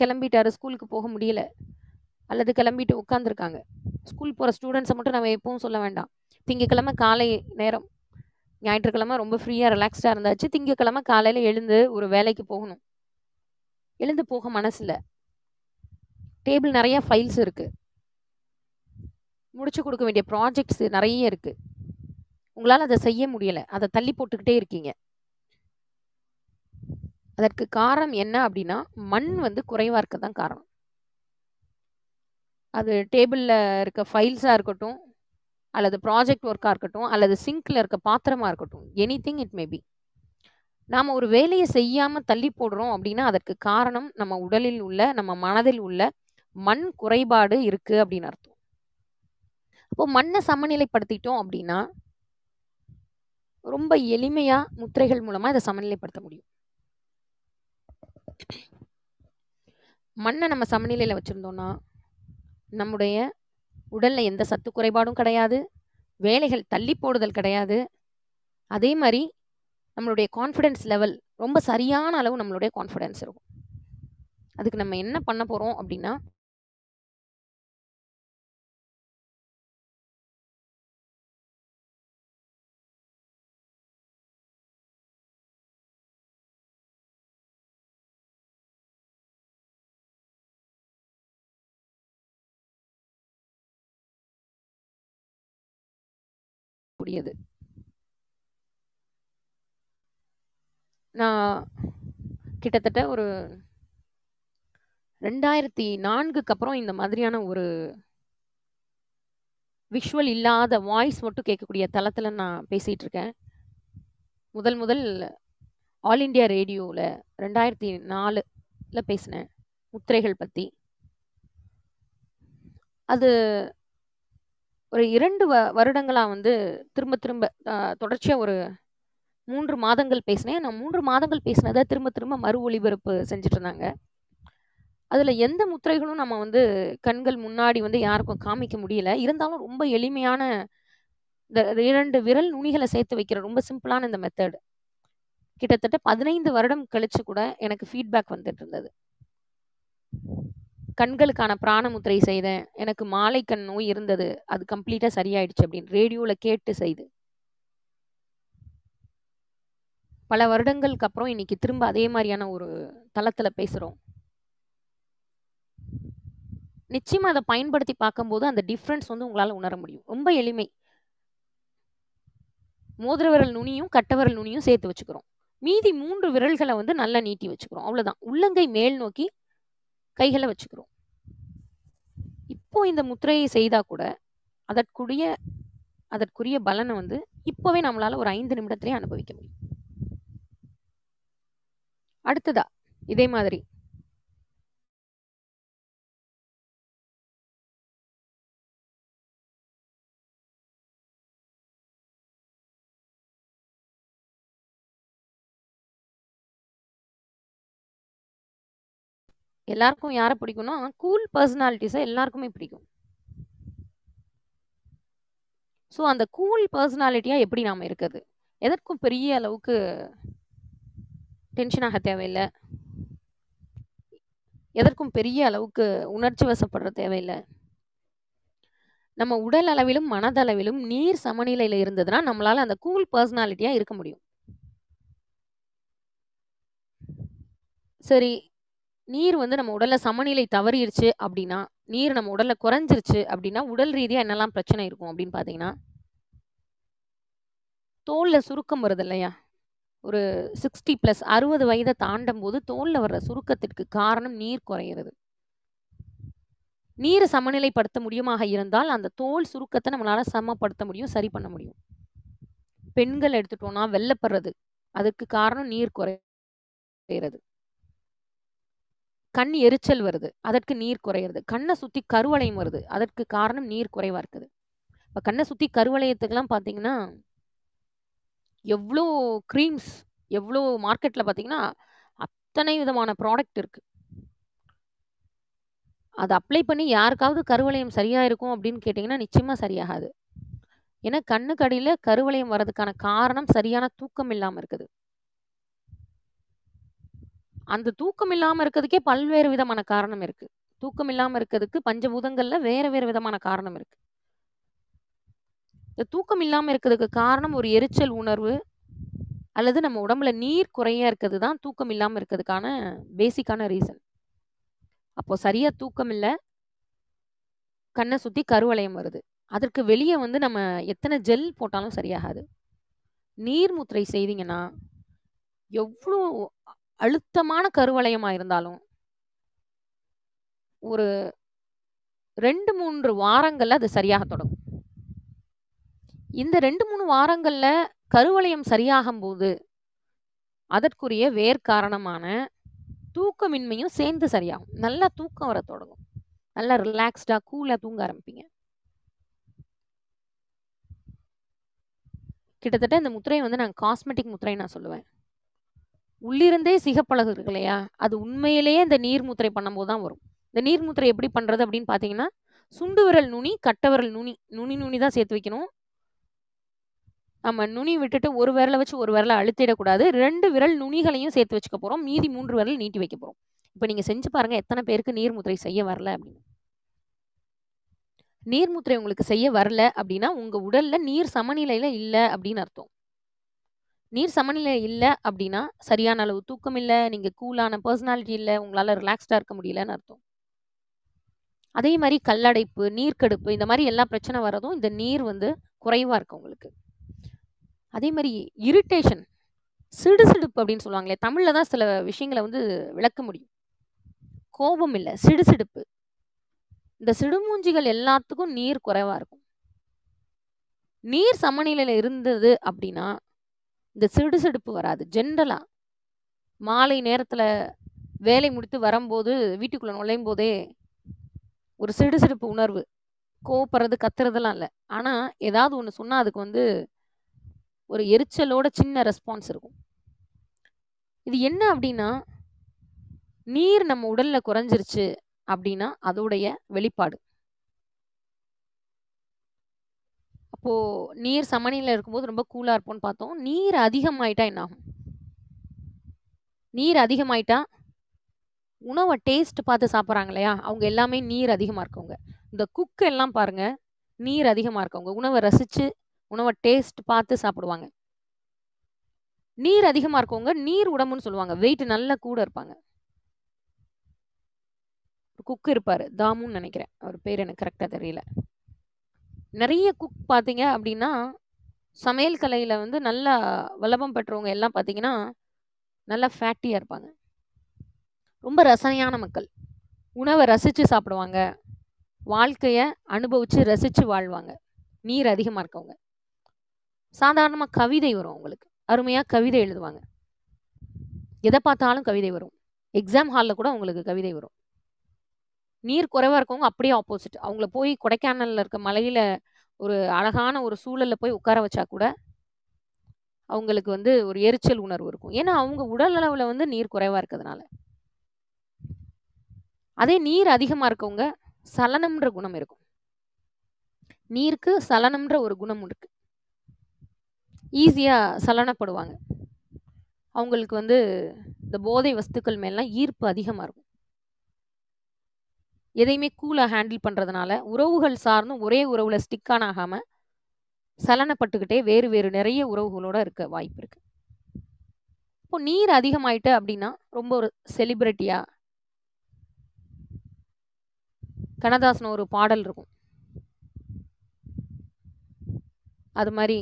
கிளம்பிட்டாரு ஸ்கூலுக்கு போக முடியல. அல்லது கிளம்பிட்டு உட்காந்துருக்காங்க ஸ்கூல் போகிற ஸ்டூடெண்ட்ஸை மட்டும் நம்ம எப்பவும் சொல்ல வேண்டாம். திங்கக்கிழமை காலை நேரம். ஞாயிற்றுக்கிழமை ரொம்ப ஃப்ரீயாக ரிலாக்ஸ்டாக இருந்தாச்சு. திங்கக்கிழமை காலையில் எழுந்து ஒரு வேலைக்கு போகணும். எழுந்து போக மனசில் டேபிள் நிறைய ஃபைல்ஸ் இருக்குது முடிச்சு கொடுக்க வேண்டிய ப்ராஜெக்ட்ஸ் நிறைய இருக்குது உங்களால் அதை செய்ய முடியலை. அதை தள்ளி போட்டுக்கிட்டே இருக்கீங்க. அதற்கு காரணம் என்ன அப்படின்னா மண் வந்து குறைவாக இருக்க தான் காரணம். அது டேபிளில் இருக்க ஃபைல்ஸாக இருக்கட்டும் அல்லது ப்ராஜெக்ட் ஒர்க்காக இருக்கட்டும் அல்லது சிங்க்கில் இருக்க பாத்திரமாக இருக்கட்டும் எனி திங் இட் மேபி நாம் ஒரு வேலையை செய்யாமல் தள்ளி போடுறோம் அப்படின்னா அதற்கு காரணம் நம்ம உடலில் உள்ள நம்ம மனதில் உள்ள மண் குறைபாடு இருக்குது அப்படின்னு அர்த்தம். அப்போ மண்ணை சமநிலைப்படுத்திட்டோம் அப்படின்னா ரொம்ப எளிமையாக முத்திரைகள் மூலமாக இதை சமநிலைப்படுத்த முடியும். மண்ணை நம்ம சமநிலையில் வச்சுருந்தோன்னா நம்முடைய உடலில் எந்த சத்து குறைபாடும் கிடையாது. வேலைகள் தள்ளி போடுதல் கிடையாது. அதே மாதிரி நம்மளுடைய கான்ஃபிடென்ஸ் லெவல் ரொம்ப சரியான அளவு நம்மளுடைய கான்ஃபிடென்ஸ் இருக்கும். அதுக்கு நம்ம என்ன பண்ண போகிறோம் அப்படின்னா கூடியது நான் கிட்டத்தட்ட ஒரு ரெண்டாயிரத்தி நான்குக்கு அப்புறம் இந்த மாதிரியான ஒரு விஷுவல் இல்லாத வாய்ஸ் மட்டும் கேட்கக்கூடிய தளத்தில் நான் பேசிகிட்டு இருக்கேன். முதல் முதல் ஆல் இண்டியா ரேடியோவில் ரெண்டாயிரத்தி நாலில் பேசினேன். முத்திரைகள் பற்றி அது ஒரு இரண்டு வ வருடங்களாக வந்து திரும்ப திரும்ப தொடர்ச்சியாக ஒரு மூன்று மாதங்கள் பேசினேன். நான் மூன்று மாதங்கள் பேசினதை திரும்ப திரும்ப மறு ஒளிபரப்பு செஞ்சுட்டு இருந்தாங்க அதில் எந்த முத்திரைகளும் நம்ம வந்து கண்கள் முன்னாடி வந்து யாருக்கும் காமிக்க முடியல. இருந்தாலும் ரொம்ப எளிமையான இந்த இரண்டு விரல் நுனிகளை சேர்த்து வைக்கிற ரொம்ப சிம்பிளான இந்த மெத்தட் கிட்டத்தட்ட பதினைந்து வருடம் கழிச்சு கூட எனக்கு ஃபீட்பேக் வந்துட்டு இருந்தது கண்களுக்கான பிராணமுத்திரை செய்தேன். எனக்கு மாலை கண் நோய் இருந்தது. அது கம்ப்ளீட்டாக சரியாயிடுச்சு அப்படின்னு ரேடியோவில் கேட்டு செய்து. பல வருடங்களுக்கு அப்புறம் இன்னைக்கு திரும்ப அதே மாதிரியான ஒரு தளத்தில் பேசுகிறோம் நிச்சயமாக அதை பயன்படுத்தி பார்க்கும்போது அந்த டிஃப்ரென்ஸ் வந்து உங்களால் உணர முடியும். ரொம்ப எளிமை. மோதிர விரல் நுனியும் கட்டவரல் நுனியும் சேர்த்து வச்சுக்கிறோம். மீதி மூன்று விரல்களை வந்து நல்லா நீட்டி வச்சுக்கிறோம். அவ்வளோதான் உள்ளங்கை மேல் நோக்கி கைகளை வச்சுக்கிறோம். இப்போ இந்த முத்திரையை செய்தா கூட அதற்குரிய அதற்குரிய பலனை வந்து இப்போவே நம்மளால ஒரு ஐந்து நிமிடத்திலே அனுபவிக்க முடியும். அடுத்ததா இதே மாதிரி எல்லாருக்கும் யாரை பிடிக்கும்னா கூல் பர்சனாலிட்டிஸை எல்லாருக்குமே பிடிக்கும். ஸோ அந்த கூல் பர்சனாலிட்டியாக எப்படி நாம் இருக்குது எதற்கும் பெரிய அளவுக்கு டென்ஷன் ஆக தேவையில்லை. எதற்கும் பெரிய அளவுக்கு உணர்ச்சி வசப்படுற தேவையில்லை. நம்ம உடல் அளவிலும் மனதளவிலும் நீர் சமநிலையில் இருந்ததுன்னா நம்மளால அந்த கூல் பர்சனாலிட்டியாக இருக்க முடியும். சரி நீர் வந்து நம்ம உடல்ல சமநிலை தவறிடுச்சு அப்படின்னா நீர் நம்ம உடல்ல குறைஞ்சிருச்சு அப்படின்னா உடல் ரீதியா என்னெல்லாம் பிரச்சனை இருக்கும் அப்படின்னு பாத்தீங்கன்னா தோல்ல சுருக்கம் வருது இல்லையா? ஒரு சிக்ஸ்டி ப்ளஸ் அறுபது வயதை தாண்டும் போது தோலில் வர்ற சுருக்கத்திற்கு காரணம் நீர் குறையிறது. நீரை சமநிலைப்படுத்த முடியுமாக இருந்தால் அந்த தோல் சுருக்கத்தை நம்மளால சமப்படுத்த முடியும் சரி பண்ண முடியும். பெண்கள் எடுத்துட்டோம்னா வெள்ளப்படுறது. அதுக்கு காரணம் நீர் குறையிறது. கண் எரிச்சல் வருது அதற்கு நீர் குறையிறது. கண்ணை சுற்றி கருவளையம் வருது அதற்கு காரணம் நீர் குறைவாக இருக்குது. இப்போ கண்ணை சுற்றி கருவளையத்துக்கெல்லாம் பார்த்தீங்கன்னா எவ்வளோ க்ரீம்ஸ் எவ்வளோ மார்க்கெட்டில் பார்த்தீங்கன்னா அத்தனை விதமான ப்ராடக்ட் இருக்குது அதை அப்ளை பண்ணி யாருக்காவது கருவளையம் சரியாக இருக்கும் அப்படின்னு கேட்டிங்கன்னா நிச்சயமாக சரியாகாது. ஏன்னா கண்ணுக்கு அடியில் கருவளையம் வர்றதுக்கான காரணம் சரியான தூக்கம் இல்லாமல் இருக்குது. அந்த தூக்கம் இல்லாமல் இருக்கிறதுக்கே பல்வேறு விதமான காரணம் இருக்கு. தூக்கம் இல்லாமல் இருக்கிறதுக்கு பஞ்சபூதங்கள்ல வேற வேற விதமான காரணம் இருக்கு. இந்த தூக்கம் இல்லாமல் இருக்கிறதுக்கு காரணம் ஒரு எரிச்சல் உணர்வு அல்லது நம்ம உடம்புல நீர் குறைய இருக்கிறது தான் தூக்கம் இல்லாமல் இருக்கிறதுக்கான பேசிக்கான ரீசன் அப்போ சரியா தூக்கம் இல்லை கண்ணை சுற்றி கருவளையம் வருது. அதற்கு வெளியே வந்து நம்ம எத்தனை ஜெல் போட்டாலும் சரியாகாது. நீர் முத்திரை செய்தீங்கன்னா எவ்வளோ அழுத்தமான கருவளையமாக இருந்தாலும் ஒரு ரெண்டு மூன்று வாரங்கள்ல அது சரியாக தொடங்கும். இந்த ரெண்டு மூணு வாரங்கள்ல கருவளையம் சரியாகும் போது அதற்குரிய வேர் காரணமான தூக்கமின்மையும் சேர்ந்து சரியாகும். நல்லா தூக்கம் வர தொடங்கும். நல்லா ரிலாக்ஸ்டா கூலா தூங்க ஆரம்பிப்பீங்க. கிட்டத்தட்ட இந்த முத்திரையை வந்து நான் காஸ்மெட்டிக் முத்திரை நான் சொல்லுவேன். உள்ளிருந்தே சிகப்பழகு இருக்கு இல்லையா? அது உண்மையிலேயே இந்த நீர்மூத்திரை பண்ணும்போது தான் வரும். இந்த நீர்மூத்திரை எப்படி பண்ணுறது அப்படின்னு பார்த்தீங்கன்னா சுண்டு விரல் நுனி கட்ட விரல் நுனி நுனி நுனி தான் சேர்த்து வைக்கணும். நம்ம நுனி விட்டுட்டு ஒரு விரலை வச்சு ஒரு விரலை அழுத்திடக்கூடாது ரெண்டு விரல் நுனிகளையும் சேர்த்து வச்சுக்க போகிறோம் மீதி மூன்று விரல் நீட்டி வைக்க போகிறோம் இப்போ நீங்கள் செஞ்சு பாருங்கள் எத்தனை பேருக்கு நீர்முத்திரை செய்ய வரல அப்படின்னு. நீர்முத்திரை உங்களுக்கு செய்ய வரல அப்படின்னா உங்கள் உடலில் நீர் சமநிலையில் இல்லை அப்படின்னு அர்த்தம். நீர் சமநிலை இல்லை அப்படின்னா சரியான அளவு தூக்கம் இல்லை நீங்கள் கூலான பர்சனாலிட்டி இல்லை உங்களால் ரிலாக்ஸ்டாக இருக்க முடியலன்னு அர்த்தம். அதே மாதிரி கல்லடைப்பு நீர்க்கடுப்பு இந்த மாதிரி எல்லா பிரச்சனை வரதும் இந்த நீர் வந்து குறைவாக இருக்கு உங்களுக்கு. அதே மாதிரி இரிட்டேஷன் சிடுசிடுப்பு அப்படின்னு சொல்லுவாங்களே தமிழில் தான் சில விஷயங்களை வந்து விளக்க முடியும். கோபம் இல்லை சிடுசிடுப்பு இந்த சிடுமூஞ்சிகள் எல்லாத்துக்கும் நீர் குறைவாக இருக்கும். நீர் சமநிலையில் இருந்தது அப்படின்னா இந்த சிடுசிடுப்பு வராது ஜென்ரலாக மாலை நேரத்தில் வேலை முடித்து வரும்போது வீட்டுக்குள்ளே நுழையும் போதே ஒரு சிடுசிடுப்பு உணர்வு. கோவப்படுறது கத்துறதெல்லாம் இல்லை. ஆனால் ஏதாவது ஒன்று சொன்னால் அதுக்கு வந்து ஒரு எரிச்சலோட சின்ன ரெஸ்பான்ஸ் இருக்கும். இது என்ன அப்படின்னா நீர் நம்ம உடலில் குறைஞ்சிருச்சு அப்படின்னா அதோடைய வெளிப்பாடு. இப்போது நீர் சமநிலையில் இருக்கும்போது ரொம்ப கூலாக இருப்போம்னு பார்த்தோம். நீர் அதிகமாயிட்டா என்ன ஆகும் நீர் அதிகமாயிட்டா உணவை டேஸ்ட் பார்த்து சாப்பிட்றாங்க இல்லையா? அவங்க எல்லாமே நீர் அதிகமாக இருக்கவங்க. இந்த குக் எல்லாம் பாருங்க. நீர் அதிகமாக இருக்கவங்க. உணவை ரசித்து உணவை டேஸ்ட் பார்த்து சாப்பிடுவாங்க. நீர் அதிகமாக இருக்கவங்க நீர் உடம்புன்னு சொல்லுவாங்க. வெயிட் நல்ல கூட இருப்பாங்க. குக் இருப்பார். தாமுன்னு நினைக்கிறேன். அவர் பேர் எனக்கு கரெக்டாக தெரியல. நிறைய குக் பார்த்தீங்க அப்படின்னா சமையல் கலையில் வந்து நல்லா வல்லபம் பெற்றவங்க எல்லாம் பார்த்தீங்கன்னா நல்லா ஃபேட்டியாக இருப்பாங்க. ரொம்ப ரசனையான மக்கள். உணவை ரசித்து சாப்பிடுவாங்க. வாழ்க்கையை அனுபவித்து ரசித்து வாழ்வாங்க. நீர் அதிகமாக இருக்கவங்க. சாதாரணமாக கவிதை வரும் அவங்களுக்கு அருமையாக கவிதை எழுதுவாங்க. எதை பார்த்தாலும் கவிதை வரும். எக்ஸாம் ஹாலில் கூட அவங்களுக்கு கவிதை வரும். நீர் குறைவாக இருக்கவங்க அப்படியே ஆப்போசிட் அவங்கள போய் கொடைக்கானலில் இருக்க மலையில் ஒரு அழகான ஒரு சூழலில் போய் உட்கார வச்சா கூட அவங்களுக்கு வந்து ஒரு எரிச்சல் உணர்வு இருக்கும். ஏன்னா அவங்க உடல் அளவில் வந்து நீர் குறைவாக இருக்கிறதுனால. அதே நீர் அதிகமாக இருக்கவங்க சலனம்ன்ற குணம் இருக்கும். நீருக்கு சலனம்ன்ற ஒரு குணம் இருக்கு. ஈஸியாக சலனப்படுவாங்க. அவங்களுக்கு வந்து இந்த போதை வஸ்துக்கள் மேலாம் ஈர்ப்பு அதிகமாக இருக்கும். எதையுமே கூலாக ஹேண்டில் பண்ணுறதுனால உறவுகள் சார்ந்தும் ஒரே உறவில் ஸ்டிக்கான ஆகாமல் சலனப்பட்டுக்கிட்டே வேறு வேறு நிறைய உறவுகளோட இருக்க வாய்ப்பு இருக்குது இப்போ நீர் அதிகமாயிட்டு அப்படின்னா ரொம்ப ஒரு செலிப்ரிட்டியாக கண்ணதாசன் ஒரு பாடல் இருக்கும். அது மாதிரி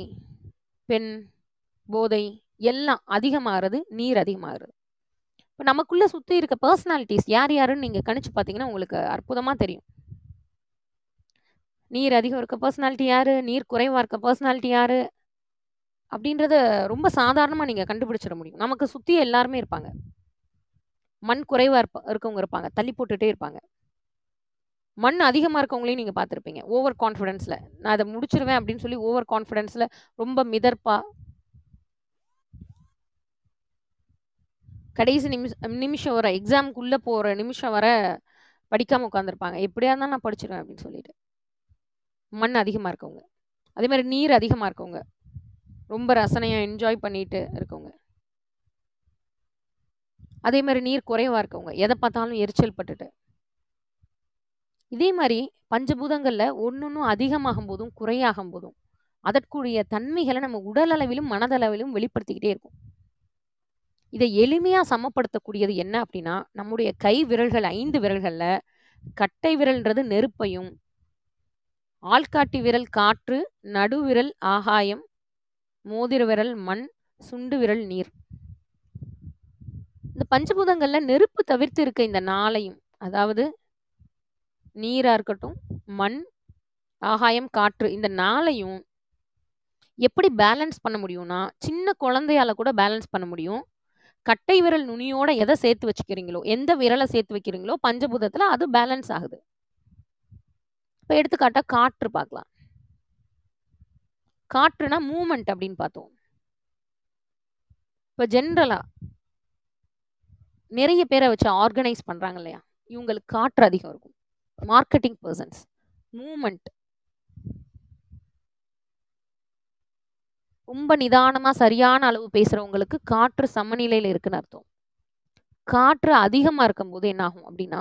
பெண் போதை எல்லாம் அதிகமாகிறது நீர் அதிகமாகிறது. இப்போ நமக்குள்ளே சுற்றி இருக்க பர்சனாலிட்டிஸ் யார் யாருன்னு நீங்கள் கணிச்சு பார்த்தீங்கன்னா உங்களுக்கு அற்புதமாக தெரியும். நீர் அதிகம் இருக்க பர்சனாலிட்டி யாரு? நீர் குறைவாக இருக்க பர்சனாலிட்டி யாரு? அப்படின்றத ரொம்ப சாதாரணமாக நீங்கள் கண்டுபிடிச்சிட முடியும். நமக்கு சுற்றி எல்லாருமே இருப்பாங்க. மண் குறைவாக இருப்ப இருக்கவங்க இருப்பாங்க. தள்ளி போட்டுட்டே இருப்பாங்க. மண் அதிகமாக இருக்கவங்களையும் நீங்கள் பார்த்துருப்பீங்க. ஓவர் கான்ஃபிடென்ஸில் நான் அதை முடிச்சிருவேன் அப்படின்னு சொல்லி ஓவர் கான்ஃபிடென்ஸில் ரொம்ப மிதர்ப்பாக கடைசி நிமிஷம் நிமிஷம் வர எக்ஸாமுக்குள்ளே போகிற நிமிஷம் வர படிக்காமல் உட்காந்துருப்பாங்க எப்படியா இருந்தாலும் நான் படிச்சிருவேன் அப்படின்னு சொல்லிட்டு. மண் அதிகமாக இருக்கவங்க. அதே மாதிரி நீர் அதிகமாக இருக்கவங்க. ரொம்ப ரசனையாக என்ஜாய் பண்ணிட்டு இருக்கவங்க. அதே மாதிரி நீர் குறைவாக இருக்கவங்க. எதை பார்த்தாலும் எரிச்சல் பட்டுட்டு. இதே மாதிரி பஞ்சபூதங்களில் ஒன்னொன்னும் அதிகமாகும் போதும் குறையாகும் போதும் அதற்குரிய தன்மைகளை நம்ம உடல் அளவிலும் மனதளவிலும் வெளிப்படுத்திக்கிட்டே இருக்கும். இதை எளிமையாக சமப்படுத்தக்கூடியது என்ன அப்படின்னா நம்முடைய கை விரல்கள் ஐந்து விரல்களில் கட்டை விரல்ன்றது நெருப்பையும் ஆள்காட்டி விரல் காற்று நடுவிரல் ஆகாயம் மோதிர விரல் மண் சுண்டு விரல் நீர். இந்த பஞ்சபூதங்கள்ல நெருப்பு தவிர்த்து இருக்க இந்த நாளையும் அதாவது நீரா இருக்கட்டும் மண் ஆகாயம் காற்று இந்த நாளையும் எப்படி பேலன்ஸ் பண்ண முடியும்னா சின்ன குழந்தையால கூட பேலன்ஸ் பண்ண முடியும். கட்டை விரல் நுனியோட எதை சேர்த்து வச்சுக்கிறீங்களோ எந்த விரலை சேர்த்து வைக்கிறீங்களோ பஞ்சபூதத்துல அது பேலன்ஸ் ஆகுது. இப்போ எடுத்துக்காட்டா காற்று பார்க்கலாம். காற்றுனா மூமெண்ட் அப்படின்னு பார்த்தோம். இப்போ ஜென்ரலா நிறைய பேரை வச்சு ஆர்கனைஸ் பண்றாங்க இல்லையா? இவங்களுக்கு காற்று அதிகம் இருக்கும். மார்க்கெட்டிங் பர்சன்ஸ் மூமெண்ட் ரொம்ப நிதானமாக சரியான அளவு பேசுகிறவங்களுக்கு காற்று சமநிலையில் இருக்குன்னு அர்த்தம். காற்று அதிகமாக இருக்கும்போது என்ன ஆகும் அப்படின்னா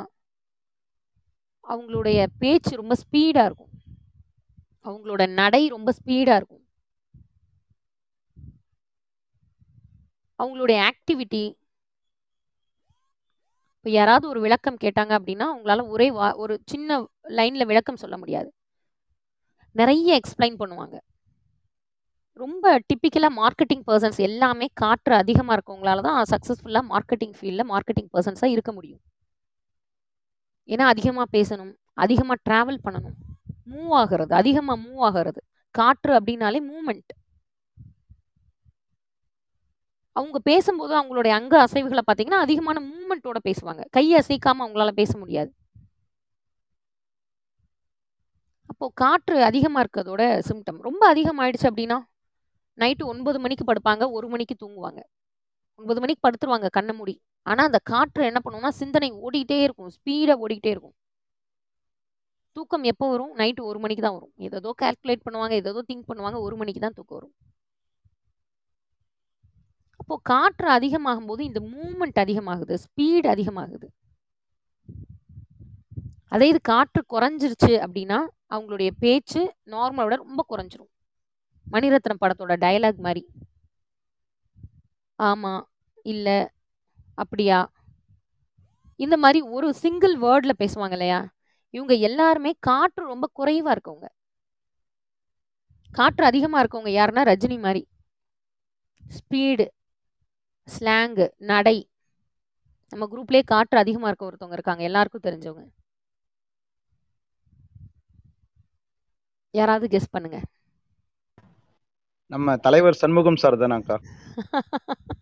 அவங்களுடைய பேச்சு ரொம்ப ஸ்பீடாக இருக்கும். அவங்களோட நடை ரொம்ப ஸ்பீடாக இருக்கும். அவங்களுடைய ஆக்டிவிட்டி இப்போ யாராவது ஒரு விளக்கம் கேட்டாங்க அப்படின்னா அவங்களால ஒரே வா ஒரு சின்ன லைனில் விளக்கம் சொல்ல முடியாது. நிறைய எக்ஸ்பிளைன் பண்ணுவாங்க. ரொம்ப டிப்பிக்கலாக மார்க்கெட்டிங் பர்சன்ஸ் எல்லாமே காற்று அதிகமாக இருக்கவங்களால தான் சக்ஸஸ்ஃபுல்லாக மார்க்கெட்டிங் ஃபீல்டில் மார்க்கெட்டிங் பர்சன்ஸாக இருக்க முடியும். ஏன்னா அதிகமாக பேசணும் அதிகமாக ட்ராவல் பண்ணணும் மூவ் ஆகிறது அதிகமாக மூவ் ஆகிறது. காற்று அப்படின்னாலே மூமெண்ட் அவங்க பேசும்போது அவங்களுடைய அங்க அசைவுகளை பார்த்தீங்கன்னா அதிகமான மூமெண்ட்டோட பேசுவாங்க. கையை அசைக்காமல் அவங்களால பேச முடியாது. அப்போது காற்று அதிகமாக இருக்கிறதோட சிம்டம் ரொம்ப அதிகமாயிடுச்சு அப்படின்னா நைட்டு ஒன்பது மணிக்கு படுப்பாங்க ஒரு மணிக்கு தூங்குவாங்க. ஒன்பது மணிக்கு படுத்துருவாங்க கண்ணை மூடி. ஆனால் அந்த காற்று என்ன பண்ணுவோம்னா சிந்தனை ஓடிக்கிட்டே இருக்கும் ஸ்பீடாக ஓடிக்கிட்டே இருக்கும். தூக்கம் எப்போ வரும்? நைட்டு ஒரு மணிக்கு தான் வரும். ஏதோ கால்குலேட் பண்ணுவாங்க ஏதோ திங்க் பண்ணுவாங்க ஒரு மணிக்கு தான் தூக்கம் வரும். அப்போ காற்று அதிகமாகும் போது இந்த மூமெண்ட் அதிகமாகுது ஸ்பீடு அதிகமாகுது. அதே இது காற்று குறைஞ்சிருச்சு அப்படின்னா அவங்களுடைய பேச்சு நார்மலோட ரொம்ப குறைஞ்சிரும். மணிரத்னம் படத்தோட டைலாக் மாதிரி. ஆமா இல்ல அப்படியா? இந்த மாதிரி ஒரு சிங்கிள் வேர்ட்ல பேசுவாங்க இல்லையா? இவங்க எல்லாருமே காற்று ரொம்ப குறைவா இருக்கவங்க. காற்று அதிகமா இருக்கவங்க யாருன்னா ரஜினி மாதிரி. ஸ்பீடு ஸ்லாங்கு நடை. நம்ம குரூப்லேயே காற்று அதிகமா இருக்க ஒருத்தவங்க இருக்காங்க. எல்லாருக்கும் தெரிஞ்சவங்க. யாராவது கெஸ் பண்ணுங்க. நம்ம தலைவர் சண்முகம் சார் தானாக்கா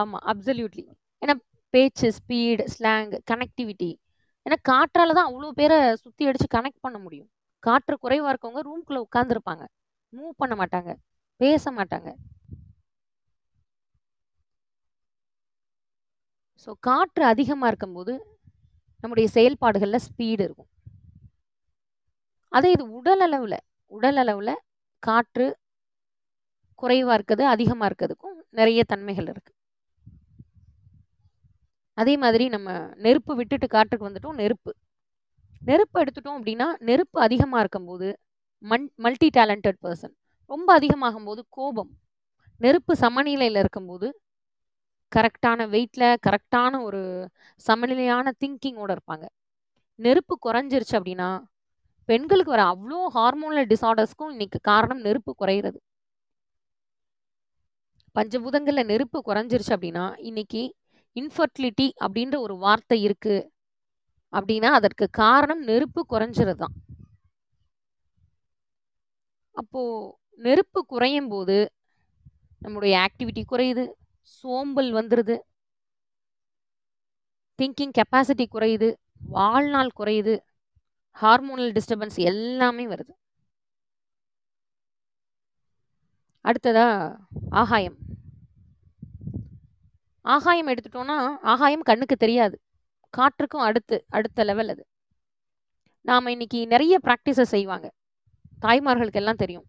ஆமா அப்சல்யூட்லி ஏன்னா பேச்சு ஸ்பீடு ஸ்லாங் கனெக்டிவிட்டி ஏன்னா காற்றால தான் அவ்வளோ பேரை சுற்றி அடித்து கனெக்ட் பண்ண முடியும். காற்று குறைவாக இருக்கவங்க ரூம்குள்ளே உட்காந்துருப்பாங்க மூவ் பண்ண மாட்டாங்க. பேச மாட்டாங்க. ஸோ காற்று அதிகமாக இருக்கும்போது நம்முடைய செயல்பாடுகளில் ஸ்பீடு இருக்கும். அதே இது உடல் அளவில் உடல் அளவில் காற்று குறைவாக இருக்குது அதிகமாக இருக்கிறதுக்கும் நிறைய தன்மைகள் இருக்கு. அதே மாதிரி நம்ம நெருப்பு விட்டுட்டு காற்றுக்கு வந்துட்டோம் நெருப்பு. நெருப்பு எடுத்துட்டோம் அப்படின்னா நெருப்பு அதிகமாக இருக்கும்போது மன் மல்டி டேலண்டட் பர்சன் ரொம்ப அதிகமாகும் போது கோபம். நெருப்பு சமநிலையில் இருக்கும்போது கரெக்டான வெயிட்டில் கரெக்டான ஒரு சமநிலையான திங்கிங்கோட இருப்பாங்க. நெருப்பு குறைஞ்சிருச்சு அப்படின்னா பெண்களுக்கு வர அவ்வளோ ஹார்மோனல் டிசார்டர்ஸ்க்கும் இன்னைக்கு காரணம் நெருப்பு குறையிறது. பஞ்சபூதங்களில் நெருப்பு குறைஞ்சிருச்சு அப்படின்னா இன்னைக்கு இன்ஃபர்டிலிட்டி அப்படின்ற ஒரு வார்த்தை இருக்கு. அப்படின்னா அதற்கு காரணம் நெருப்பு குறைஞ்சிறது தான் அப்போ நெருப்பு குறையும் போது நம்முடைய ஆக்டிவிட்டி குறையுது. சோம்பல் வந்துடுது திங்கிங் கெப்பாசிட்டி குறையுது. வாழ்நாள் குறையுது. ஹார்மோனல் டிஸ்டர்பன்ஸ் எல்லாமே வருது. அடுத்ததா ஆகாயம். ஆகாயம் எடுத்துட்டோம்னா ஆகாயம் கண்ணுக்கு தெரியாது. காற்றுக்கும் அடுத்து அடுத்த லெவல் அது. நாம் இன்னைக்கு நிறைய ப்ராக்டிஸை செய்வாங்க. தாய்மார்களுக்கு எல்லாம் தெரியும்.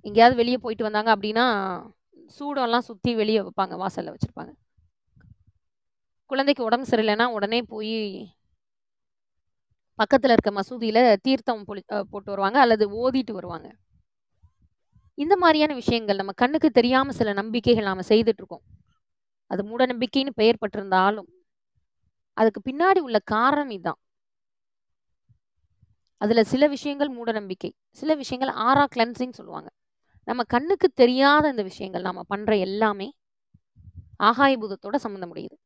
எங்கேயாவது வெளியே போயிட்டு வந்தாங்க அப்படின்னா சூடெல்லாம் சுற்றி வெளியே வைப்பாங்க வாசலில் வச்சுருப்பாங்க. குழந்தைக்கு உடம்பு சரியில்லைன்னா உடனே போய் பக்கத்தில் இருக்க மசூதியில் தீர்த்தம் பொழி போட்டு வருவாங்க அல்லது ஓதிட்டு வருவாங்க. இந்த மாதிரியான விஷயங்கள் நம்ம கண்ணுக்கு தெரியாமல் சில நம்பிக்கைகள் நாம் செய்துட்ருக்கோம். அது மூட நம்பிக்கைன்னு பெயர் பட்டிருந்தாலும் அதுக்கு பின்னாடி உள்ள காரணம் இதுதான் அதில் சில விஷயங்கள் மூட நம்பிக்கை சில விஷயங்கள் ஆரா கிளென்சிங் சொல்லுவாங்க. நம்ம கண்ணுக்கு தெரியாத இந்த விஷயங்கள் நம்ம பண்ணுற எல்லாமே ஆகாயபூதத்தோட சம்மந்தம் முடியுது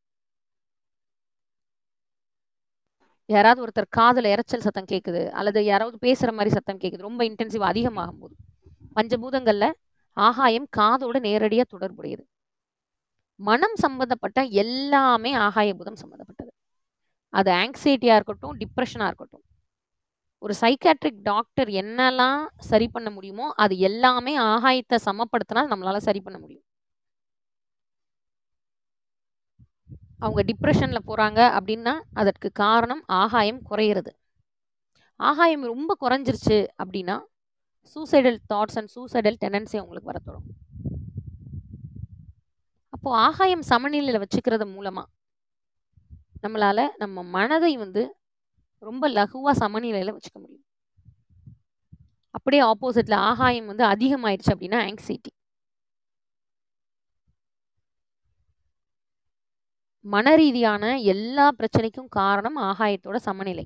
யாராவது ஒருத்தர் காதில் இறைச்சல் சத்தம் கேட்குது அல்லது யாராவது பேசுகிற மாதிரி சத்தம் கேட்குது ரொம்ப இன்டென்சிவ் அதிகமாகும் போது பஞ்சபூதங்களில் ஆகாயம் காதோட நேரடியாக தொடர்புடையது. மனம் சம்பந்தப்பட்ட எல்லாமே ஆகாய பூதம் சம்மந்தப்பட்டது அது ஆங்ஸைட்டியாக இருக்கட்டும் டிப்ரெஷனாக இருக்கட்டும். ஒரு சைக்காட்ரிக் டாக்டர் என்னெல்லாம் சரி பண்ண முடியுமோ அது எல்லாமே ஆகாயத்தை சமப்படுத்தினா நம்மளால சரி பண்ண முடியும். அவங்க டிப்ரெஷனில் போகிறாங்க அப்படின்னா அதற்கு காரணம் ஆகாயம் குறையிறது. ஆகாயம் ரொம்ப குறைஞ்சிருச்சு அப்படின்னா suicidal thoughts and suicidal tendency அவங்களுக்கு வர தொடங்கும். அப்போது ஆகாயம் சமநிலையில் வச்சுக்கிறது மூலமாக நம்மளால் நம்ம மனதை வந்து ரொம்ப லகுவாக சமநிலையில் வச்சுக்க முடியும். அப்படியே ஆப்போசிட்டில் ஆகாயம் வந்து அதிகமாயிடுச்சு அப்படின்னா ஆங்ஸைட்டி மன ரீதியான எல்லா பிரச்சனைக்கும் காரணம் ஆகாயத்தோட சமநிலை.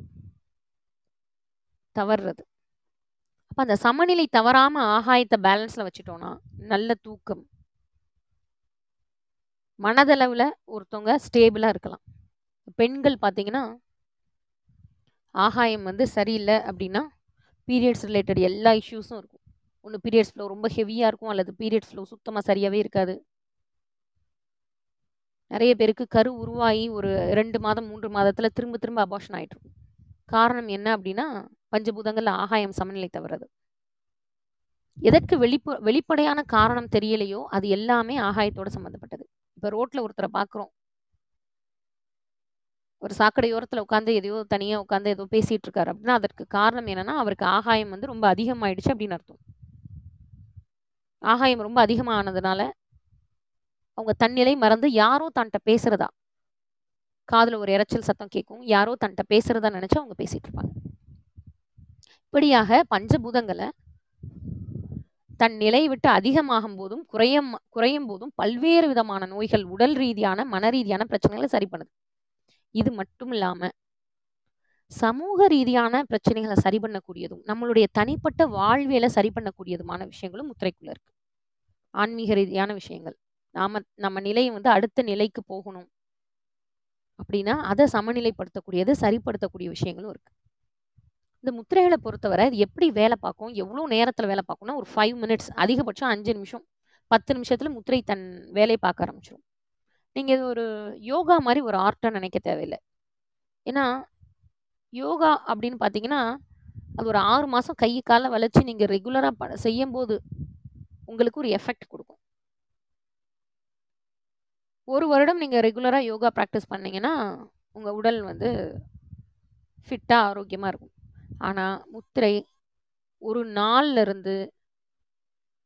தவறுறது. அப்போ அந்த சமநிலை தவறாமல் ஆகாயத்தை பேலன்ஸில் வச்சுட்டோன்னா நல்ல தூக்கம். மனதளவில் ஒருத்தவங்க ஸ்டேபிளாக இருக்கலாம். பெண்கள் பார்த்தீங்கன்னா ஆகாயம் வந்து சரியில்லை அப்படின்னா பீரியட்ஸ் ரிலேட்டட் எல்லா இஷ்யூஸும் இருக்கும். ஒன்று பீரியட்ஸ் ஃப்ளோ ரொம்ப ஹெவியாக இருக்கும் அல்லது பீரியட்ஸ் ஃப்ளோ சுத்தமாக சரியாகவே இருக்காது. நிறைய பேருக்கு கரு உருவாகி ஒரு ரெண்டு மாதம் மூன்று மாதத்தில் திரும்ப திரும்ப அபாஷன் ஆகிட்டு காரணம் என்ன அப்படின்னா பஞ்சபூதங்களில் ஆகாயம் சமநிலை தவறது. எதற்கு வெளிப்ப வெளிப்படையான காரணம் தெரியலையோ அது எல்லாமே ஆகாயத்தோட சம்மந்தப்பட்டது இப்போ ரோட்டில் ஒருத்தரை பார்க்குறோம் ஒரு சாக்கடையோரத்தில் உட்காந்து எதையோ தனியாக உட்காந்து ஏதோ பேசிகிட்டு இருக்காரு அப்படின்னா அதற்கு காரணம் என்னன்னா அவருக்கு ஆகாயம் வந்து ரொம்ப அதிகமாயிடுச்சு அப்படின்னு அர்த்தம். ஆகாயம் ரொம்ப அதிகமானதுனால அவங்க தன்னிலை மறந்து யாரோ தன்ட்ட பேசுறதா? காதில் ஒரு இரைச்சல் சத்தம் கேட்கும். யாரோ தன்ட்ட பேசுறதா நினைச்சு அவங்க பேசிட்டு இருப்பாங்க. இப்படியாக பஞ்சபூதங்களை தன் நிலை விட்டு அதிகமாகும் போதும் குறையும் குறையும் போதும் பல்வேறு விதமான நோய்கள் உடல் ரீதியான மன ரீதியான பிரச்சனைகளை சரி பண்ணுது. இது மட்டும் இல்லாம சமூக ரீதியான பிரச்சனைகளை சரி பண்ணக்கூடியதும் நம்மளுடைய தனிப்பட்ட வாழ்வியலை சரி பண்ணக்கூடியதுமான விஷயங்களும் முத்திரைக்குள்ள இருக்கு. ஆன்மீக ரீதியான விஷயங்கள். நாம நம்ம நிலையை வந்து அடுத்த நிலைக்கு போகணும். அப்படின்னா அதை சமநிலைப்படுத்தக்கூடியது சரிப்படுத்தக்கூடிய விஷயங்களும் இருக்கு. இந்த முத்திரைகளை பொறுத்தவரை இது எப்படி வேலை பார்க்கும்? எவ்வளோ நேரத்தில் வேலை பார்க்கும்னா ஒரு ஃபைவ் மினிட்ஸ் அதிகபட்சம் அஞ்சு நிமிஷம் பத்து நிமிஷத்தில் முத்திரை தன் வேலையை பார்க்க ஆரம்பிச்சிடும் நீங்கள் இது ஒரு யோகா மாதிரி ஒரு ஆர்ட்டாக நினைக்க தேவையில்லை. ஏன்னா யோகா அப்படின்னு பார்த்தீங்கன்னா அது ஒரு ஆறு மாதம் கை காலை வளைச்சி நீங்கள் ரெகுலராக ப செய்யும்போது உங்களுக்கு ஒரு எஃபெக்ட் கொடுக்கும். ஒரு வருடம் நீங்கள் ரெகுலராக யோகா ப்ராக்டிஸ் பண்ணிங்கன்னா உங்கள் உடல் வந்து ஃபிட்டாக ஆரோக்கியமாக இருக்கும். ஆனால் முத்திரை ஒரு நாள்ல இருந்து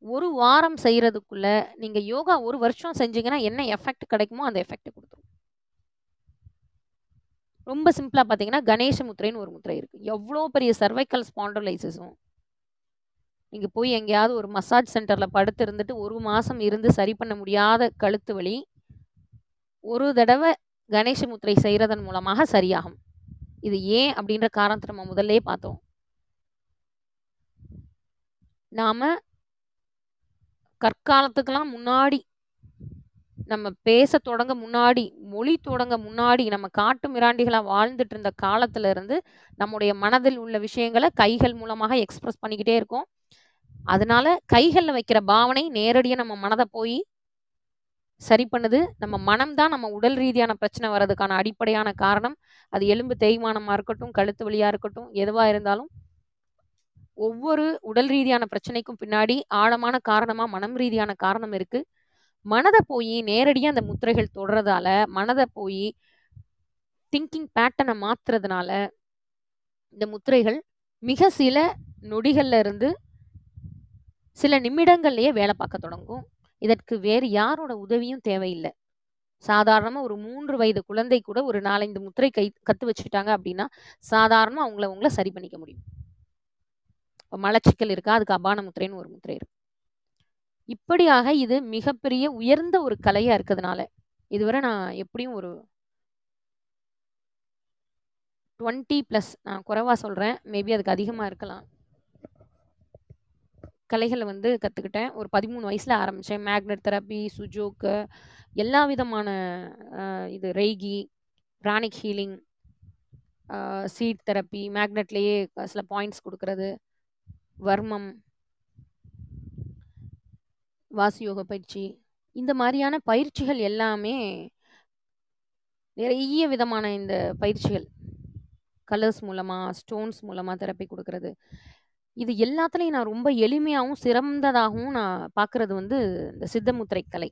ஒரு வாரம் செய்கிறதுக்குள்ளே நீங்கள் யோகா ஒரு வருஷம் செஞ்சீங்கன்னா என்ன எஃபெக்ட் கிடைக்குமோ அந்த எஃபெக்ட் கொடுத்துரும். ரொம்ப சிம்பிளாக பார்த்தீங்கன்னா கணேச முத்திரைன்னு ஒரு முத்திரை இருக்குது எவ்வளோ பெரிய சர்வைக்கல் ஸ்பாண்டலைசிஸும் நீங்கள் போய் எங்கேயாவது ஒரு மசாஜ் சென்டரில் படுத்து இருந்துட்டு ஒரு மாதம் இருந்து சரி பண்ண முடியாத கழுத்து வலி ஒரு தடவை கணேச முத்திரை செய்கிறதன் மூலமாக சரியாகும். இது ஏன் அப்படின்ற காரணத்தை நம்ம முதல்லே பார்த்தோம். நாம் கற்காலத்துக்கெல்லாம் முன்னாடி நம்ம பேச தொடங்க முன்னாடி மொழி தொடங்க முன்னாடி நம்ம காட்டு மிராண்டிகளாக வாழ்ந்துட்டு இருந்த காலத்துல இருந்து நம்முடைய மனதில் உள்ள விஷயங்களை கைகள் மூலமாக எக்ஸ்பிரஸ் பண்ணிக்கிட்டே இருக்கோம். அதனால கைகளில் வைக்கிற பாவனை நேரடியாக நம்ம மனதை போய் சரி பண்ணுது. நம்ம மனம் தான் நம்ம உடல் ரீதியான பிரச்சனை வர்றதுக்கான அடிப்படையான காரணம். அது எலும்பு தேய்மானமாக இருக்கட்டும் கழுத்து வழியாக இருக்கட்டும் எதுவாக இருந்தாலும் ஒவ்வொரு உடல் ரீதியான பிரச்சனைக்கும் பின்னாடி ஆழமான காரணமாக மனம் ரீதியான காரணம் இருக்குது மனதை போய் நேரடியாக அந்த முத்திரைகள் தொடுறதால மனதை போய் திங்கிங் பேட்டர்னை மாற்றுறதுனால இந்த முத்திரைகள் மிக சில நொடிகள்ல இருந்து சில நிமிடங்கள்லேயே வேலை பார்க்க தொடங்கும். இதற்கு வேறு யாரோட உதவியும் தேவையில்லை. சாதாரணமாக ஒரு மூன்று வயது குழந்தை கூட ஒரு நாலஞ்சு முத்திரை கை கற்று வச்சுட்டாங்க அப்படின்னா சாதாரணமாக அவங்கள அவங்கள சரி பண்ணிக்க முடியும். இப்போ மலச்சிக்கல் இருக்கா? அதுக்கு அபான முத்திரைன்னு ஒரு முத்திரை இருக்கு. இப்படியாக இது மிகப்பெரிய உயர்ந்த ஒரு கலையாக இருக்கிறதுனால இதுவரை நான் எப்படியும் ஒரு டுவெண்ட்டி ப்ளஸ் நான் குறைவாக சொல்கிறேன் மேபி அதுக்கு அதிகமாக இருக்கலாம். கலைகளை வந்து கற்றுக்கிட்டேன் ஒரு பதிமூணு வயசில் ஆரம்பித்தேன் மேக்னெட் தெரப்பி சுஜோக்கு எல்லா விதமான இது Reiki pranic healing seed therapy மேக்னெட்லேயே சில பாயிண்ட்ஸ் கொடுக்கறது வர்மம் வாசியோக பயிற்சி இந்த மாதிரியான பயிற்சிகள் எல்லாமே நிறைய விதமான இந்த பயிற்சிகள் கலர்ஸ் மூலமாக ஸ்டோன்ஸ் மூலமாக தெரப்பி கொடுக்கறது. இது எல்லாத்துலேயும் நான் ரொம்ப எளிமையாகவும் சிறந்ததாகவும் நான் பார்க்குறது வந்து இந்த சித்த முத்திரை கலை.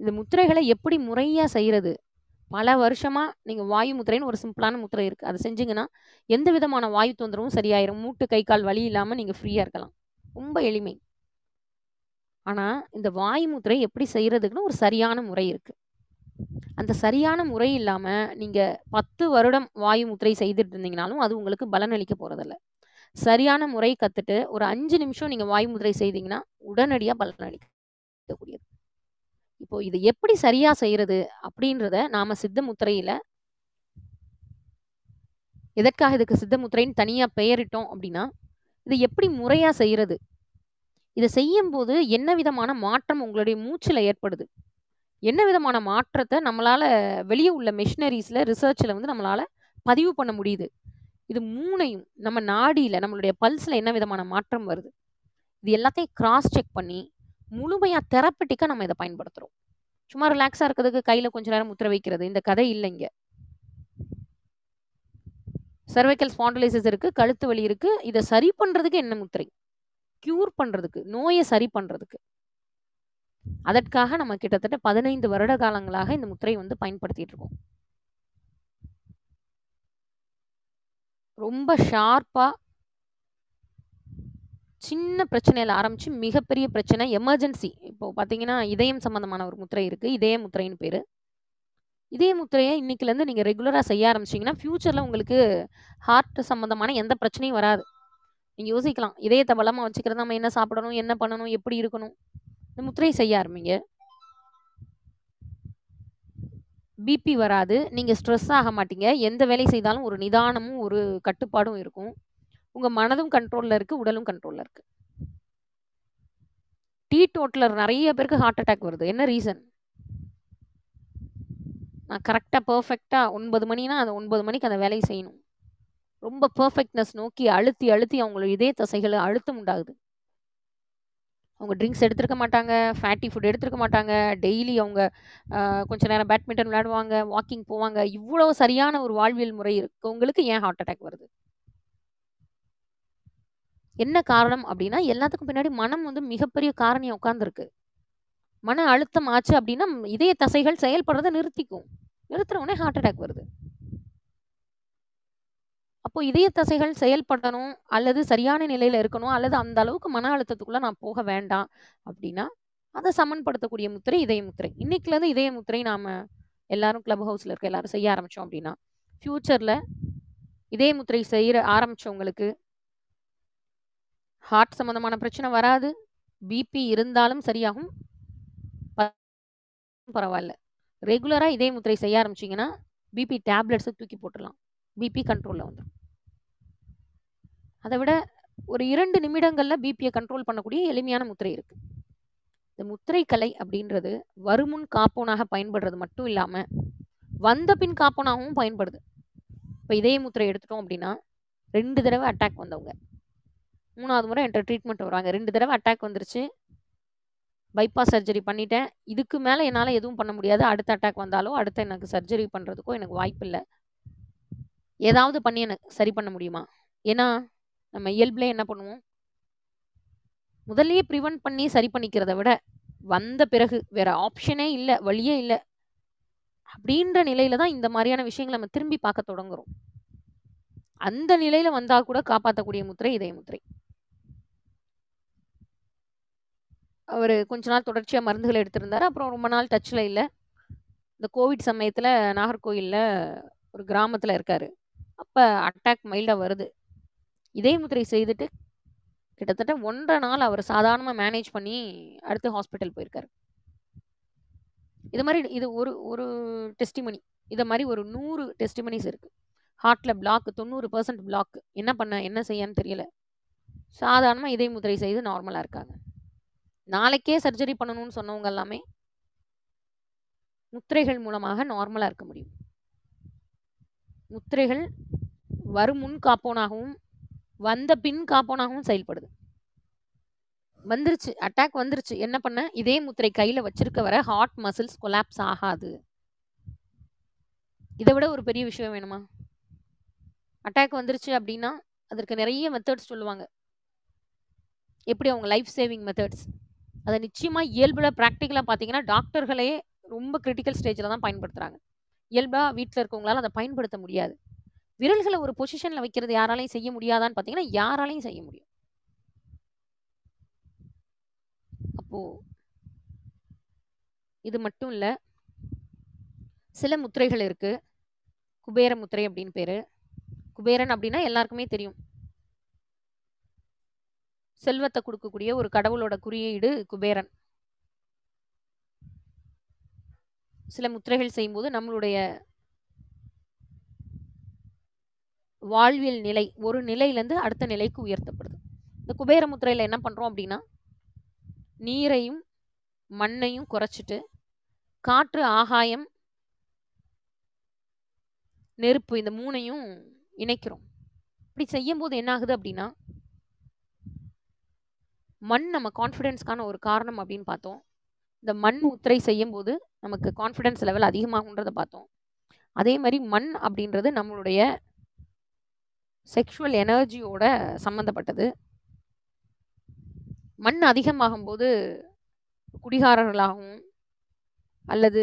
இந்த முத்திரைகளை எப்படி முறையாக செய்கிறது பல வருஷமாக நீங்கள் வாயு முத்திரைன்னு ஒரு சிம்பிளான முத்திரை இருக்குது அதை செஞ்சீங்கன்னா எந்த விதமான வாயு தொந்தரவும் சரியாயிரும். மூட்டு கை கால் வலி இல்லாமல் நீங்கள் ஃப்ரீயாக இருக்கலாம். ரொம்ப எளிமை. ஆனால் இந்த வாயு முத்திரை எப்படி செய்கிறதுக்குன்னு ஒரு சரியான முறை இருக்குது அந்த சரியான முறை இல்லாமல் நீங்கள் பத்து வருடம் வாயு முத்திரை செய்துட்டு இருந்தீங்கனாலும் அது உங்களுக்கு பலனளிக்க போகிறதில்ல சரியான முறை கற்றுட்டு ஒரு அஞ்சு நிமிஷம் நீங்கள் வாயு முத்திரை செய்தீங்கன்னா உடனடியாக பலனளிக்கக்கூடியது இப்போ இது எப்படி சரியாக செய்கிறது அப்படின்றத நாம் சித்த முத்திரையில் எதற்காக இதுக்கு சித்த முத்திரைன்னு தனியாக பெயரிட்டோம் அப்படின்னா இது எப்படி முறையாக செய்கிறது இதை செய்யும்போது என்ன விதமான மாற்றம் உங்களுடைய மூச்சில் ஏற்படுது? என்ன விதமான மாற்றத்தை நம்மளால் வெளியே உள்ள மெஷினரிஸில் ரிசர்ச்சில் வந்து நம்மளால் பதிவு பண்ண முடியுது? இது மூணையும் நம்ம நாடியில் நம்மளுடைய பல்ஸில் என்ன விதமான மாற்றம் வருது? இது எல்லாத்தையும் கிராஸ் செக் பண்ணி முழுமையாக தெரப்பட்டிக்காக நம்ம இதை பயன்படுத்துகிறோம் சும்மா ரிலாக்ஸாக இருக்கிறதுக்கு கையில் கொஞ்ச நேரம் முத்திர வைக்கிறது இந்த கதை இல்லைங்க சர்வைக்கல் ஸ்பாண்டலைசிஸ் இருக்குது கழுத்து வலி இருக்குது இதை சரி பண்ணுறதுக்கு என்ன முத்திரை? க்யூர் பண்ணுறதுக்கு நோயை சரி பண்ணுறதுக்கு அதற்காக நம்ம கிட்டத்தட்ட பதினைந்து வருட காலங்களாக இந்த முத்திரை வந்து பயன்படுத்திட்டு இருக்கோம். ரொம்ப ஷார்ப்பா சின்ன பிரச்சனையில ஆரம்பிச்சு மிகப்பெரிய பிரச்சனை எமர்ஜென்சி இப்போ பார்த்தீங்கன்னா இதயம் சம்பந்தமான ஒரு முத்திரை இருக்கு. இதய முத்திரைன்னு பேரு. இதே முத்திரையை இன்னைக்குல இருந்து நீங்க ரெகுலரா செய்ய ஆரம்பிச்சீங்கன்னா ஃப்யூச்சரில் உங்களுக்கு ஹார்ட் சம்மந்தமான எந்த பிரச்சனையும் வராது. நீங்க யோசிக்கலாம். இதயத்தை பலமாக வச்சுக்கிறது நம்ம என்ன சாப்பிடணும்? என்ன பண்ணணும்? எப்படி இருக்கணும்? இந்த முத்திரை செய்ய ஆரம்பிங்க. பிபி வராது. நீங்கள் ஸ்ட்ரெஸ் ஆக மாட்டீங்க. எந்த வேலை செய்தாலும் ஒரு நிதானமும் ஒரு கட்டுப்பாடும் இருக்கும். உங்கள் மனதும் கண்ட்ரோலில் இருக்குது உடலும் கண்ட்ரோலில் இருக்குது டீ டோட்டலர் நிறைய பேருக்கு ஹார்ட் அட்டாக் வருது. என்ன ரீசன் நான் கரெக்டாக பர்ஃபெக்டாக ஒன்பது மணினா அந்த ஒன்பது மணிக்கு அந்த வேலையை செய்யணும். ரொம்ப பர்ஃபெக்ட்னஸ் நோக்கி அழுத்தி அழுத்தி அவங்களோட இதய தசைகளை அழுத்தம் உண்டாகுது. அவங்க ட்ரிங்க்ஸ் எடுத்துருக்க மாட்டாங்க ஃபேட்டி ஃபுட் எடுத்துருக்க மாட்டாங்க. டெய்லி அவங்க கொஞ்சம் நேரம் பேட்மிண்டன் விளையாடுவாங்க வாக்கிங் போவாங்க. இவ்வளோ சரியான ஒரு வாழ்வியல் முறை இருக்கவங்களுக்கு ஏன் ஹார்ட் அட்டாக் வருது? என்ன காரணம் அப்படின்னா எல்லாத்துக்கும் பின்னாடி மனம் வந்து மிகப்பெரிய காரணியா உட்காந்துருக்கு மன அழுத்தம் ஆச்சு அப்படின்னா இதய தசைகள் செயல்படுறதை நிறுத்திக்கும். நிறுத்துற உடனே ஹார்ட் அட்டாக் வருது. அப்போ இதய தசைகள் செயல்படணும் அல்லது சரியான நிலையில இருக்கணும் அல்லது அந்த அளவுக்கு மன அழுத்தத்துக்குள்ள நான் போக வேண்டாம் அப்படின்னா அதை சமன்படுத்தக்கூடிய முத்திரை இதய முத்திரை. இன்னைக்குல இருந்து இதய முத்திரை நாம எல்லாரும் கிளப் ஹவுஸ்ல இருக்க எல்லாரும் செய்ய ஆரம்பிச்சோம் அப்படின்னா ஃபியூச்சர்ல இதய முத்திரை செய்யற ஆரம்பிச்சவங்களுக்கு ஹார்ட் சம்பந்தமான பிரச்சனை வராது. பிபி இருந்தாலும் சரியாகும். ப- பரவாயில்ல ரெகுலரா இதய முத்திரை செய்ய ஆரம்பிச்சிங்கன்னா பிபி டேப்லெட்ஸை தூக்கி போட்டுடலாம். பிபி கண்ட்ரோலில் வந்துடும் அதை விட ஒரு இரண்டு நிமிடங்களில் பிபியை கண்ட்ரோல் பண்ணக்கூடிய எளிமையான முத்திரை இருக்குது இந்த முத்திரை கலை அப்படின்றது வருமுன் காப்போனாக பயன்படுறது மட்டும் இல்லாமல் வந்த பின் காப்போனாகவும் பயன்படுது. இப்போ இதே முத்திரை எடுத்துட்டோம் அப்படின்னா ரெண்டு தடவை அட்டாக் வந்தவங்க. மூணாவது முறை என்கிட்ட ட்ரீட்மெண்ட் வராங்க. ரெண்டு தடவை அட்டாக் வந்துருச்சு. பைபாஸ் சர்ஜரி பண்ணிட்டேன். இதுக்கு மேலே என்னால் எதுவும் பண்ண முடியாது. அடுத்த அட்டாக் வந்தாலோ அடுத்த எனக்கு சர்ஜரி பண்ணுறதுக்கோ எனக்கு வாய்ப்பு இல்லை ஏதாவது பண்ணி எனக்கு சரி பண்ண முடியுமா? ஏன்னா நம்ம இயல்புல என்ன பண்ணுவோம்? முதல்லயே ப்ரிவென்ட் பண்ணி சரி பண்ணிக்கிறத விட வந்த பிறகு வேற ஆப்ஷனே இல்லை வழியே இல்லை அப்படின்ற நிலையில தான் இந்த மாதிரியான விஷயங்களை நம்ம திரும்பி பார்க்க தொடங்குறோம். அந்த நிலையில வந்தா கூட காப்பாற்றக்கூடிய முத்திரை இதய முத்திரை. அவர் கொஞ்ச நாள் தொடர்ச்சியாக மருந்துகளை எடுத்திருந்தார். அப்புறம் ரொம்ப நாள் டச்சில் இல்லை. இந்த கோவிட் சமயத்தில் நாகர்கோயிலில் ஒரு கிராமத்தில் இருக்காரு. அப்போ அட்டாக் மைல்டாக வருது. இதய முத்திரை செய்துட்டு கிட்டத்தட்ட ஒன்றரை நாள் அவர் சாதாரணமாக மேனேஜ் பண்ணி அடுத்து ஹாஸ்பிட்டல் போயிருக்காரு. இது மாதிரி இது ஒரு ஒரு டெஸ்டிமனி இதை மாதிரி ஒரு நூறு டெஸ்டிமனிஸ் இருக்குது ஹார்ட்டில் பிளாக் தொண்ணூறு பர்சன்ட் பிளாக் என்ன பண்ண என்ன செய்யன்னு தெரியல. சாதாரணமாக இதய முத்திரை செய்து நார்மலாக இருக்காங்க. நாளைக்கே சர்ஜரி பண்ணணும்னு சொன்னவங்க எல்லாமே முத்திரைகள் மூலமாக நார்மலாக இருக்க முடியும். முத்திரைகள் வரும் முன் காப்போனாகவும் வந்த பின் காப்போனாகவும் செயல்படுது. வந்துருச்சு அட்டாக் வந்துருச்சு. என்ன பண்ண? இதே முத்திரை கையில் வச்சிருக்க வர ஹார்ட் மசில்ஸ் கொலாப்ஸ் ஆகாது. இதை விட ஒரு பெரிய விஷயம் வேணுமா? அட்டாக் வந்துருச்சு அப்படின்னா அதற்கு நிறைய மெத்தட்ஸ் சொல்லுவாங்க. எப்படி அவங்க லைஃப் சேவிங் மெத்தட்ஸ் அதை நிச்சயமாக இயல்பில் ப்ராக்டிக்கலாக பார்த்தீங்கன்னா டாக்டர்களே ரொம்ப கிரிட்டிக்கல் ஸ்டேஜில் தான் பயன்படுத்துகிறாங்க இயல்பாக வீட்டில் இருக்கவங்களால அதை பயன்படுத்த முடியாது. விரல்களை ஒரு பொசிஷனில் வைக்கிறது யாராலையும் செய்ய முடியாதான்னு பார்த்தீங்கன்னா யாராலையும் செய்ய முடியும் அப்போது இது மட்டும் இல்லை சில முத்திரைகள் இருக்குது குபேர முத்திரை அப்படின்னு பேர். குபேரன் அப்படின்னா எல்லாருக்குமே தெரியும். செல்வத்தை கொடுக்கக்கூடிய ஒரு கடவுளோட குறியீடு குபேரன். சில முத்திரைகள் செய்யும்போது நம்மளுடைய வாழ்வியல் நிலை ஒரு நிலையிலேருந்து அடுத்த நிலைக்கு உயர்த்தப்படுது. இந்த குபேர முத்திரையில் என்ன பண்ணுறோம் அப்படின்னா நீரையும் மண்ணையும் குறைச்சிட்டு காற்று ஆகாயம் நெருப்பு இந்த மூணையும் இணைக்கிறோம். இப்படி செய்யும்போது என்ன ஆகுது அப்படின்னா மண் நம்ம கான்ஃபிடென்ஸ்க்கான ஒரு காரணம் அப்படின்னு பார்த்தோம். இந்த மண் முத்திரை செய்யும்போது நமக்கு கான்ஃபிடென்ஸ் லெவல் அதிகமாகுன்றதை பார்த்தோம். அதே மாதிரி மண் அப்படின்றது நம்மளுடைய செக்ஷுவல் எனர்ஜியோட சம்மந்தப்பட்டது மண் அதிகமாகும்போது குடிகாரர்களாகவும் அல்லது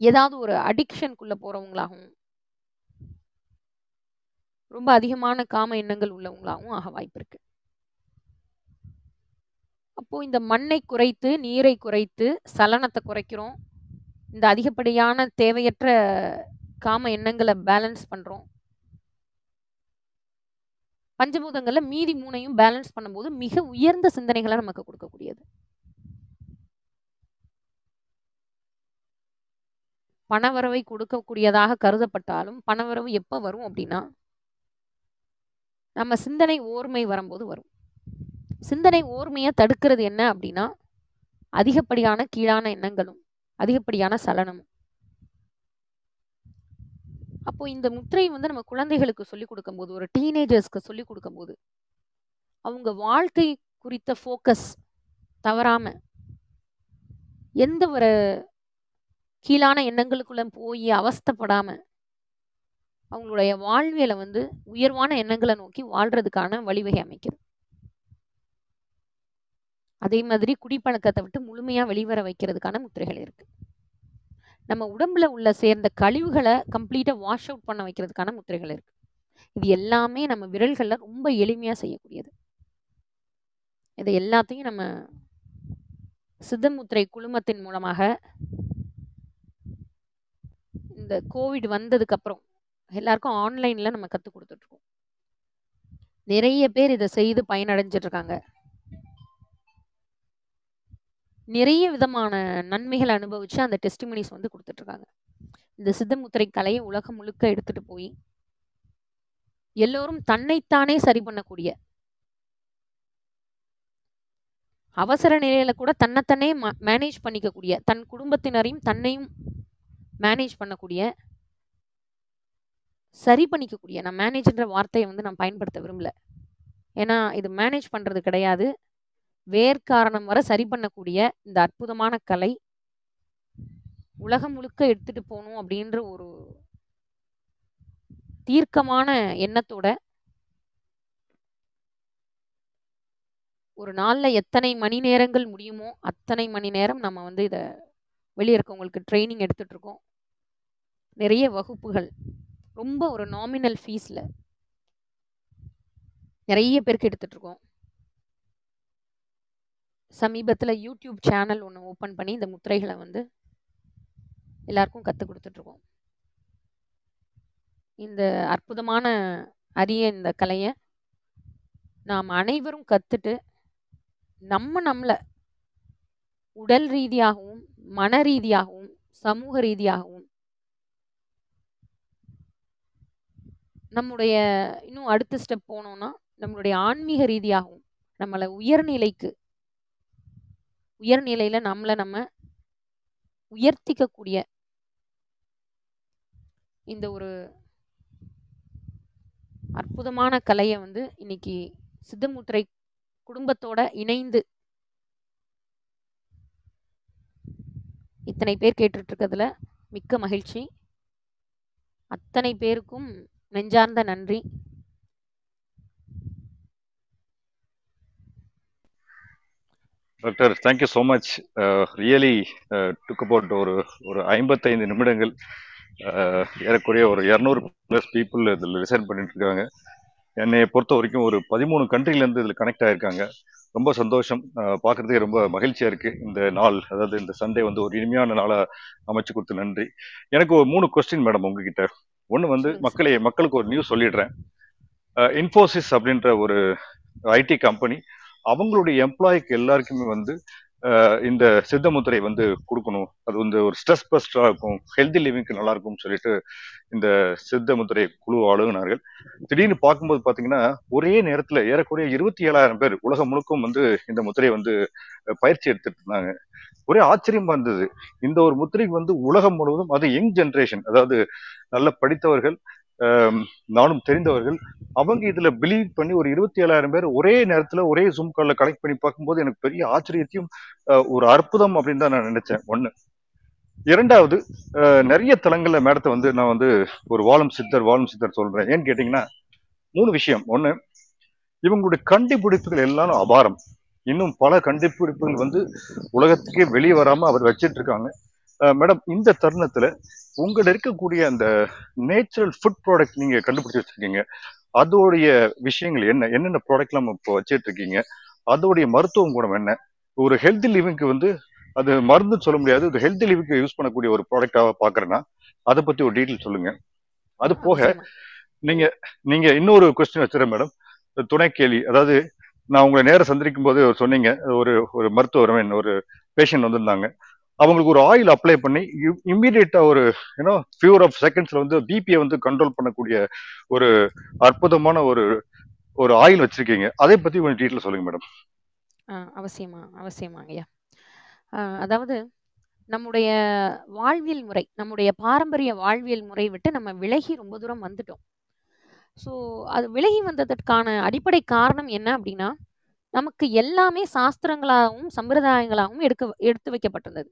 ஏதாவது ஒரு அடிக்ஷனுக்குள்ளே போகிறவங்களாகவும் ரொம்ப அதிகமான காம எண்ணங்கள் உள்ளவங்களாகவும் ஆக வாய்ப்பு இருக்குது அப்போ இந்த மண்ணை குறைத்து நீரை குறைத்து சலனத்தை குறைக்கிறோம். இந்த அதிகப்படியான தேவையற்ற காம எண்ணங்களை பேலன்ஸ் பண்ணுறோம் பஞ்சபூதங்களில் மீதி மூணையும் பேலன்ஸ் பண்ணும்போது மிக உயர்ந்த சிந்தனைகளை நமக்கு கொடுக்கக்கூடியது. பணவரவை கொடுக்கக்கூடியதாக கருதப்பட்டாலும் பணவரவு எப்போ வரும் அப்படின்னா நம்ம சிந்தனை ஓர்மை வரும்போது வரும். சிந்தனை ஓர்மையை தடுக்கிறது என்ன அப்படின்னா அதிகப்படியான கீழான எண்ணங்களும் அதிகப்படியான சலனமும். அப்போ இந்த முத்திரை வந்து நம்ம குழந்தைகளுக்கு சொல்லிக் கொடுக்கும்போது ஒரு டீனேஜர்ஸ்க்கு சொல்லிக் கொடுக்கும்போது அவங்க வாழ்க்கை குறித்த ஃபோக்கஸ் தவறாம எந்த ஒரு கீழான எண்ணங்களுக்குள்ள போய் அவஸ்தப்படாம அவங்களுடைய வாழ்வியலை வந்து உயர்வான எண்ணங்களை நோக்கி வாழ்றதுக்கான வழிவகை அமைக்கிறது. அதே மாதிரி குடிப்பழக்கத்தை விட்டு முழுமையாக வெளிவர வைக்கிறதுக்கான முத்திரைகள் இருக்குது நம்ம உடம்புல உள்ள சேர்ந்த கழிவுகளை கம்ப்ளீட்டாக வாஷ் அவுட் பண்ண வைக்கிறதுக்கான முத்திரைகள் இருக்குது இது எல்லாமே நம்ம விரல்களில் ரொம்ப எளிமையாக செய்யக்கூடியது. இதை எல்லாத்தையும் நம்ம சித்தமுத்திரை குழுமத்தின் மூலமாக இந்த கோவிட் வந்ததுக்கப்புறம் எல்லாருக்கும் ஆன்லைனில் நம்ம கற்றுக் கொடுத்துட்ருக்கோம் நிறைய பேர் இதை செய்து பயனடைஞ்சிட்ருக்காங்க நிறைய விதமான நன்மைகளை அனுபவித்து அந்த டெஸ்டிமனிஸ் வந்து கொடுத்துட்ருக்காங்க. இந்த சித்தமுத்திரை கலையை உலகம் முழுக்க எடுத்துகிட்டு போய் எல்லோரும் தன்னைத்தானே சரி பண்ணக்கூடிய அவசர நிலையில கூட தன்னைத்தானே மேனேஜ் பண்ணிக்கக்கூடிய தன் குடும்பத்தினரையும் தன்னையும் மேனேஜ் பண்ணக்கூடிய சரி பண்ணிக்கக்கூடிய நான் மேனேஜ்ன்ற வார்த்தையை வந்து நான் பயன்படுத்த விரும்பல. ஏன்னா இது மேனேஜ் பண்ணுறது கிடையாது. வேர்க்காரணம் வர சரி பண்ணக்கூடிய இந்த அற்புதமான கலை உலகம் முழுக்க எடுத்துட்டு போகணும் அப்படின்ற ஒரு தீர்க்கமான எண்ணத்தோட ஒரு நாளில் எத்தனை மணி நேரங்கள் முடியுமோ அத்தனை மணி நேரம் நம்ம வந்து இதை வெளியே இருக்கவங்களுக்கு ட்ரைனிங் எடுத்துட்ருக்கோம் நிறைய வகுப்புகள். ரொம்ப ஒரு நாமினல் ஃபீஸில் நிறைய பேருக்கு எடுத்துட்ருக்கோம் இருக்கோம். சமீபத்தில் யூடியூப் சேனல் ஒன்று ஓப்பன் பண்ணி இந்த முத்திரைகளை வந்து எல்லாருக்கும் கற்றுக் கொடுத்துட்ருக்கோம். இந்த அற்புதமான அரிய இந்த கலையை நாம் அனைவரும் கற்றுட்டு நம்ம நம்மளை உடல் ரீதியாகவும் மன ரீதியாகவும் சமூக ரீதியாகவும் நம்முடைய இன்னும் அடுத்த ஸ்டெப் போனோம்னா நம்மளுடைய ஆன்மீக ரீதியாகவும் நம்மளை உயர்நிலைக்கு உயர்நிலையில நம்மளை நம்ம உயர்த்திக்கக்கூடிய இந்த ஒரு அற்புதமான கலையை வந்து இன்னைக்கு சித்தமுத்திரை குடும்பத்தோட இணைந்து இத்தனை பேர் கேட்டுட்ருக்கிறதுல மிக்க மகிழ்ச்சி. அத்தனை பேருக்கும் நெஞ்சார்ந்த நன்றி. Doctor thank you so much really took about ஒரு ஒரு ஐம்பத்தைந்து நிமிடங்கள் uh, ஏறக்குறைய ஒரு இரநூறு ப்ளஸ் பீப்புள் இதில் லிசன் பண்ணிட்டு இருக்காங்க. என்னை பொறுத்த வரைக்கும் ஒரு பதிமூணு கண்ட்ரிலேருந்து இதில் கனெக்ட் ஆகிருக்காங்க ரொம்ப சந்தோஷம். பார்க்கறதுக்கே ரொம்ப மகிழ்ச்சியாக இருக்குது இந்த நாள் அதாவது இந்த சண்டே வந்து ஒரு இனிமையான நாளாக அமைச்சு கொடுத்து நன்றி. எனக்கு ஒரு மூணு கொஸ்டின் மேடம் உங்ககிட்ட. ஒன்று வந்து மக்களே மக்களுக்கு ஒரு நியூஸ் சொல்லிடுறேன். இன்ஃபோசிஸ் அப்படின்ற ஒரு ஐடி கம்பெனி அவங்களுடைய எம்ப்ளாய்க்கு எல்லாருக்குமே வந்து இந்த இந்த சித்தமுத்திரை வந்து கொடுக்கணும். அது வந்து ஒரு ஸ்ட்ரெஸ் பஸ்டா இருக்கும். ஹெல்தி லிவிங்க்கு நல்லா இருக்கும்னு சொல்லிட்டு இந்த சித்த முத்திரை குழு அழுகினார்கள். திடீர்னு பார்க்கும்போது பாத்தீங்கன்னா ஒரே நேரத்துல ஏறக்குறைய இருபத்தி ஏழாயிரம் பேர் உலகம் முழுக்கும் வந்து இந்த முத்திரையை வந்து பயிற்சி எடுத்துட்டு இருந்தாங்க. ஒரே ஆச்சரியமா இருந்தது. இந்த ஒரு முத்திரைக்கு வந்து உலகம் முழுவதும் அது யங் ஜென்ரேஷன் அதாவது நல்ல படித்தவர்கள் நானும் தெரிந்தவர்கள் அவங்க இதுல பிலீவ் பண்ணி ஒரு இருபத்தி ஏழாயிரம் பேர் ஒரே நேரத்துல ஒரே ஜூம் காலில் கனெக்ட் பண்ணி பார்க்கும்போது எனக்கு பெரிய ஆச்சரியத்தையும் ஒரு அற்புதம் அப்படின்னு தான் நான் நினைச்சேன். ஒண்ணு. இரண்டாவது நிறைய தளங்கள்ல மேடத்தை வந்து நான் வந்து ஒரு வாழும் சித்தர் வாழும் சித்தர் சொல்றேன். ஏன்னு கேட்டீங்கன்னா மூணு விஷயம். ஒண்ணு இவங்களுடைய கண்டுபிடிப்புகள் எல்லாம் அபாரம். இன்னும் பல கண்டுபிடிப்புகள் வந்து உலகத்துக்கே வெளியே வராம அவர் வச்சிட்டு இருக்காங்க. மேடம் இந்த தருணத்துல உங்கள்ட்ட இருக்கக்கூடிய அந்த நேச்சுரல் ஃபுட் ப்ராடக்ட் நீங்க கண்டுபிடிச்சு வச்சிருக்கீங்க. அதோடைய விஷயங்கள் என்ன? என்னென்ன ப்ராடக்ட்லாம் இப்போ வச்சிட்டு இருக்கீங்க? அதோடைய மருத்துவம் குணம் என்ன? ஒரு ஹெல்தி லிவிங்க்கு வந்து அது மருந்துன்னு சொல்ல முடியாது. இது ஹெல்தி லிவிங்க்கு யூஸ் பண்ணக்கூடிய ஒரு ப்ராடக்டாக பாக்குறேன்னா அதை பத்தி ஒரு டீட்டெயில் சொல்லுங்க. அது போக நீங்க நீங்க இன்னொரு கொஸ்டின் வச்சுறேன் மேடம் துணை கேள்வி. அதாவது நான் உங்களை நேர சந்திக்கும் போது சொன்னீங்க. ஒரு ஒரு மருத்துவர் ஒரு பேஷண்ட் வந்திருந்தாங்க. அவங்களுக்கு ஒரு ஆயில் அப்ளை பண்ணி இம்மீடியட்டா ஒரு யூனோ ஃபியூர் ஆஃப் செகண்ட்ஸ்ல வந்து பிபியை வந்து கண்ட்ரோல் பண்ணக்கூடிய ஒரு அற்புதமான ஒரு ஒரு ஆயில் வச்சிருக்கீங்க. அதை பத்தி கொஞ்சம் டீட்டெயில் சொல்லுங்க மேடம் அவசியமா அவசியமாங்க ஐயா. அதாவது நம்முடைய வாழ்வியல் முறை நம்முடைய பாரம்பரிய வாழ்வியல் முறை விட்டு நம்ம விலகி ரொம்ப தூரம் வந்துட்டோம். ஸோ அது விலகி வந்ததற்கான அடிப்படை காரணம் என்ன அப்படின்னா நமக்கு எல்லாமே சாஸ்திரங்களாகவும் சம்பிரதாயங்களாகவும் எடுக்க எடுத்து வைக்கப்பட்டிருந்தது.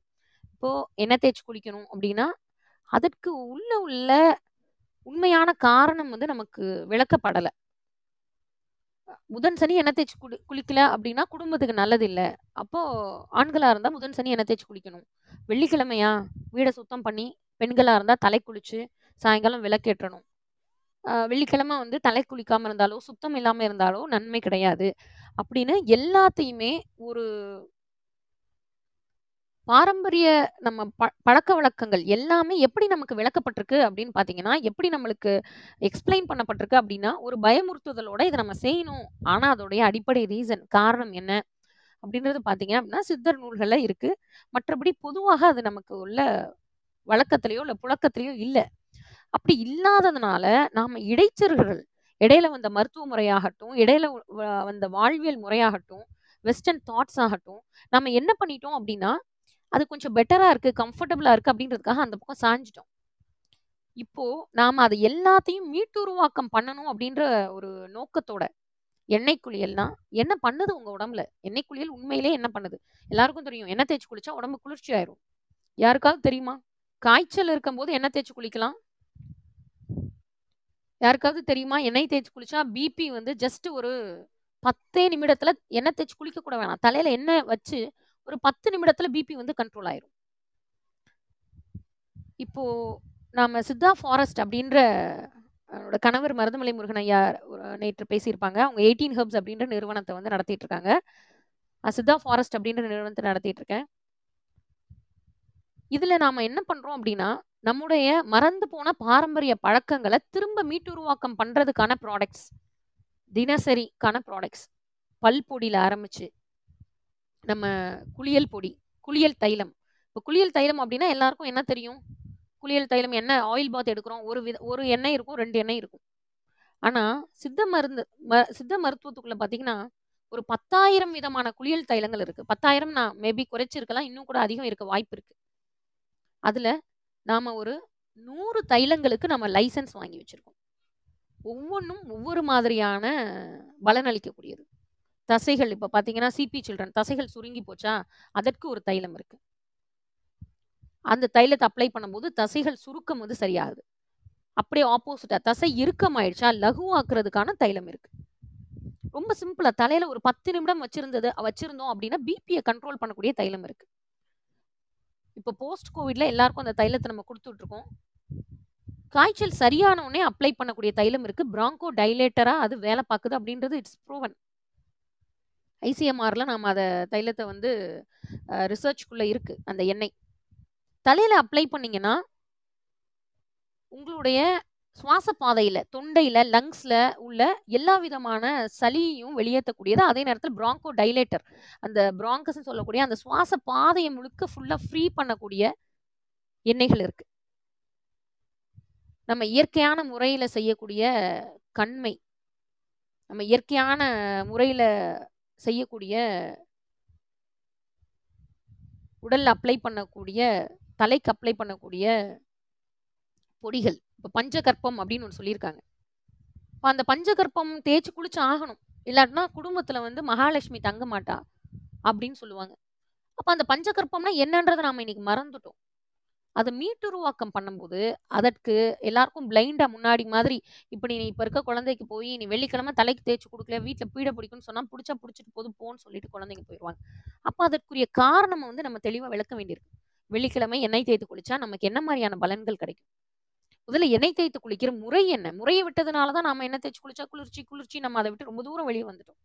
இப்போ எண்ணெய் தேய்ச்சி குளிக்கணும் அப்படின்னா அதற்கு உள்ள உள்ள உண்மையான காரணம் வந்து நமக்கு விளக்கப்படலை. புதன் சனி எண்ணெய் தேய்ச்சி குளி குளிக்கல அப்படின்னா குடும்பத்துக்கு நல்லது இல்லை அப்போ ஆண்களா இருந்தா புதன் சனி எண்ணெய் தேய்ச்சி குளிக்கணும் வெள்ளிக்கிழமையா வீடை சுத்தம் பண்ணி பெண்களா இருந்தா தலை குளிச்சு சாயங்காலம் விளக்கேற்றணும். வெள்ளிக்கிழமை வந்து தலை குளிக்காம இருந்தாலோ சுத்தம் இல்லாம இருந்தாலோ நன்மை கிடையாது. அப்படின்னு எல்லாத்தையுமே ஒரு பாரம்பரிய நம்ம ப பழக்க வழக்கங்கள் எல்லாமே எப்படி நமக்கு விளக்கப்பட்டிருக்கு அப்படின்னு பார்த்தீங்கன்னா எப்படி நம்மளுக்கு எக்ஸ்பிளைன் பண்ணப்பட்டிருக்கு அப்படின்னா ஒரு பயமுறுத்துதலோட இதை நம்ம செய்யணும். ஆனால் அதோடைய அடிப்படை ரீசன் காரணம் என்ன அப்படின்றது பார்த்தீங்க அப்படின்னா சித்தர் நூல்களில் இருக்குது மற்றபடி பொதுவாக அது நமக்கு உள்ள வழக்கத்திலையோ இல்லை புழக்கத்திலையோ இல்லை. அப்படி இல்லாததுனால நாம் இடைச்சர்கள் இடையில வந்த மருத்துவ முறையாகட்டும் இடையில வந்த வாழ்வியல் முறையாகட்டும் வெஸ்டர்ன் தாட்ஸ் ஆகட்டும் நம்ம என்ன பண்ணிட்டோம் அப்படின்னா அது கொஞ்சம் பெட்டராக இருக்குது கம்ஃபர்டபுளாக இருக்குது அப்படின்றதுக்காக அந்த பக்கம் சாஞ்சிட்டோம். இப்போ நாம் அதை எல்லாத்தையும் மீட்டுருவாக்கம் பண்ணணும் அப்படின்ற ஒரு நோக்கத்தோட எண்ணெய் குளியல்னா என்ன பண்ணுது உங்கள் உடம்புல? எண்ணெய் குளியல் உண்மையிலே என்ன பண்ணுது? எல்லாருக்கும் தெரியும் எண்ணெய் தேய்ச்சி குளிச்சா உடம்பு குளிர்ச்சி ஆயிரும். யாருக்காவது தெரியுமா? காய்ச்சல் இருக்கும்போது எண்ணெய் தேய்ச்சி குளிக்கலாம். யாருக்காவது தெரியுமா? எண்ணெய் தேய்ச்சி குளிச்சா பிபி வந்து ஜஸ்ட் ஒரு பத்தே நிமிடத்துல எண்ணெய் தேய்ச்சி குளிக்க கூட வேணாம். தலையில எண்ணெய் வச்சு ஒரு பத்து நிமிடத்துல பிபி வந்து கண்ட்ரோல் ஆயிரும். இப்போ நாம சித்தா ஃபாரஸ்ட் அப்படின்ற அவரோட கணவர் மருதமலை முருகன் ஐயா ஒரு நேற்று பேசியிருப்பாங்க. அவங்க எயிட்டீன் ஹர்ப்ஸ் அப்படின்ற நிறுவனத்தை வந்து நடத்திட்டு இருக்காங்க. சித்தா ஃபாரஸ்ட் அப்படின்ற நிறுவனத்தை நடத்திட்டு இருக்கேன். இதுல நாம என்ன பண்றோம் அப்படின்னா நம்முடைய மறந்து போன பாரம்பரிய பழக்கங்களை திரும்ப மீட்டுருவாக்கம் பண்றதுக்கான ப்ராடக்ட்ஸ் தினசரிக்கான ப்ராடக்ட்ஸ் பல் பொடியில ஆரம்பிச்சு நம்ம குளியல் பொடி குளியல் தைலம். இப்போ குளியல் தைலம் அப்படின்னா எல்லாருக்கும் என்ன தெரியும்? குளியல் தைலம் என்ன? ஆயில் பாத் எடுக்கிறோம். ஒரு வித ஒரு எண்ணெய் இருக்கும் ரெண்டு எண்ணெய் இருக்கும். ஆனால் சித்த மருந்து ம சித்த மருத்துவத்துக்குள்ள பார்த்தீங்கன்னா ஒரு பத்தாயிரம் விதமான குளியல் தைலங்கள் இருக்குது பத்தாயிரம் நான் மேபி குறைச்சிருக்கலாம். இன்னும் கூட அதிகம் இருக்க வாய்ப்பு இருக்குது அதில் நாம் ஒரு நூறு தைலங்களுக்கு நம்ம லைசன்ஸ் வாங்கி வச்சிருக்கோம். ஒவ்வொன்றும் ஒவ்வொரு மாதிரியான பலனளிக்கக்கூடியது. தசைகள் இப்போ பார்த்தீங்கன்னா சிபி சில்ட்ரன் தசைகள் சுருங்கி போச்சா? அதற்கு ஒரு தைலம் இருக்கு. அந்த தைலத்தை அப்ளை பண்ணும்போது தசைகள் சுருக்கம் வந்து சரியாகுது அப்படியே ஆப்போசிட்டா தசை இறுக்கமாயிடுச்சா? லகுவாக்குறதுக்கான தைலம் இருக்கு. ரொம்ப சிம்பிளா தலையில ஒரு பத்து நிமிடம் வச்சிருந்தது வச்சிருந்தோம் அப்படின்னா பிபியை கண்ட்ரோல் பண்ணக்கூடிய தைலம் இருக்கு. இப்போ போஸ்ட் கோவிட்ல எல்லாருக்கும் அந்த தைலத்தை நம்ம கொடுத்துட்டு இருக்கோம் காய்ச்சல் சரியான உடனே அப்ளை பண்ணக்கூடிய தைலம் இருக்கு. பிராங்கோ டைலேட்டரா அது வேலை பார்க்குது அப்படின்றது இட்ஸ் ப்ரூவன் ஐசிஎம்ஆரில் நாம் அதை தைலத்தை வந்து ரிசர்ச்குள்ளே இருக்குது அந்த எண்ணெய். தலையில் அப்ளை பண்ணீங்கன்னா உங்களுடைய சுவாச பாதையில் தொண்டையில் லங்ஸில் உள்ள எல்லா விதமான சளியையும் வெளியேற்றக்கூடியது அதே நேரத்தில் ப்ராங்கோ டைலேட்டர் அந்த ப்ராங்கஸ்ன்னு சொல்லக்கூடிய அந்த சுவாச பாதையை முழுக்க ஃபுல்லாக ஃப்ரீ பண்ணக்கூடிய எண்ணெய்கள் இருக்குது நம்ம இயற்கையான முறையில் செய்யக்கூடிய கண்மை நம்ம இயற்கையான முறையில் செய்யக்கூடிய உடலில் அப்ளை பண்ணக்கூடிய தலைக்கு அப்ளை பண்ணக்கூடிய பொடிகள். இப்போ பஞ்சகற்பம் அப்படின்னு ஒன்று சொல்லியிருக்காங்க. இப்போ அந்த பஞ்சகற்பம் தேய்ச்சி குளிச்சு ஆகணும். இல்லாட்டினா குடும்பத்தில் வந்து மகாலட்சுமி தங்க மாட்டா அப்படின்னு சொல்லுவாங்க. அப்போ அந்த பஞ்சகற்பம்னா என்னன்றதை நாம் இன்னைக்கு மறந்துட்டோம். அதை மீட்டுருவாக்கம் பண்ணும்போது அதற்கு எல்லாருக்கும் பிளைண்டா முன்னாடி மாதிரி இப்படி நீ இப்போ இருக்க குழந்தைக்கு போய் நீ வெள்ளிக்கிழமை தலைக்கு தேய்ச்சி கொடுக்கல வீட்டில் பீடை பிடிக்கும்னு சொன்னால் பிடிச்சா பிடிச்சிட்டு போதும் போன்னு சொல்லிட்டு குழந்தைங்க போயிடுவாங்க அப்போ அதற்குரிய காரணம் வந்து நம்ம தெளிவாக விளக்க வேண்டியிருக்கு. வெள்ளிக்கிழமை எண்ணெய் தேய்த்து குளிச்சா நமக்கு என்ன மாதிரியான பலன்கள் கிடைக்கும்? முதல்ல எண்ணெய் தேய்த்து குளிக்கிற முறை என்ன? முறையை விட்டதுனால தான் நாம எண்ணெய் தேய்ச்சி குளிச்சா குளிர்ச்சி குளிர்ச்சி நம்ம அதை விட்டு ரொம்ப தூரம் வெளியே வந்துட்டோம்.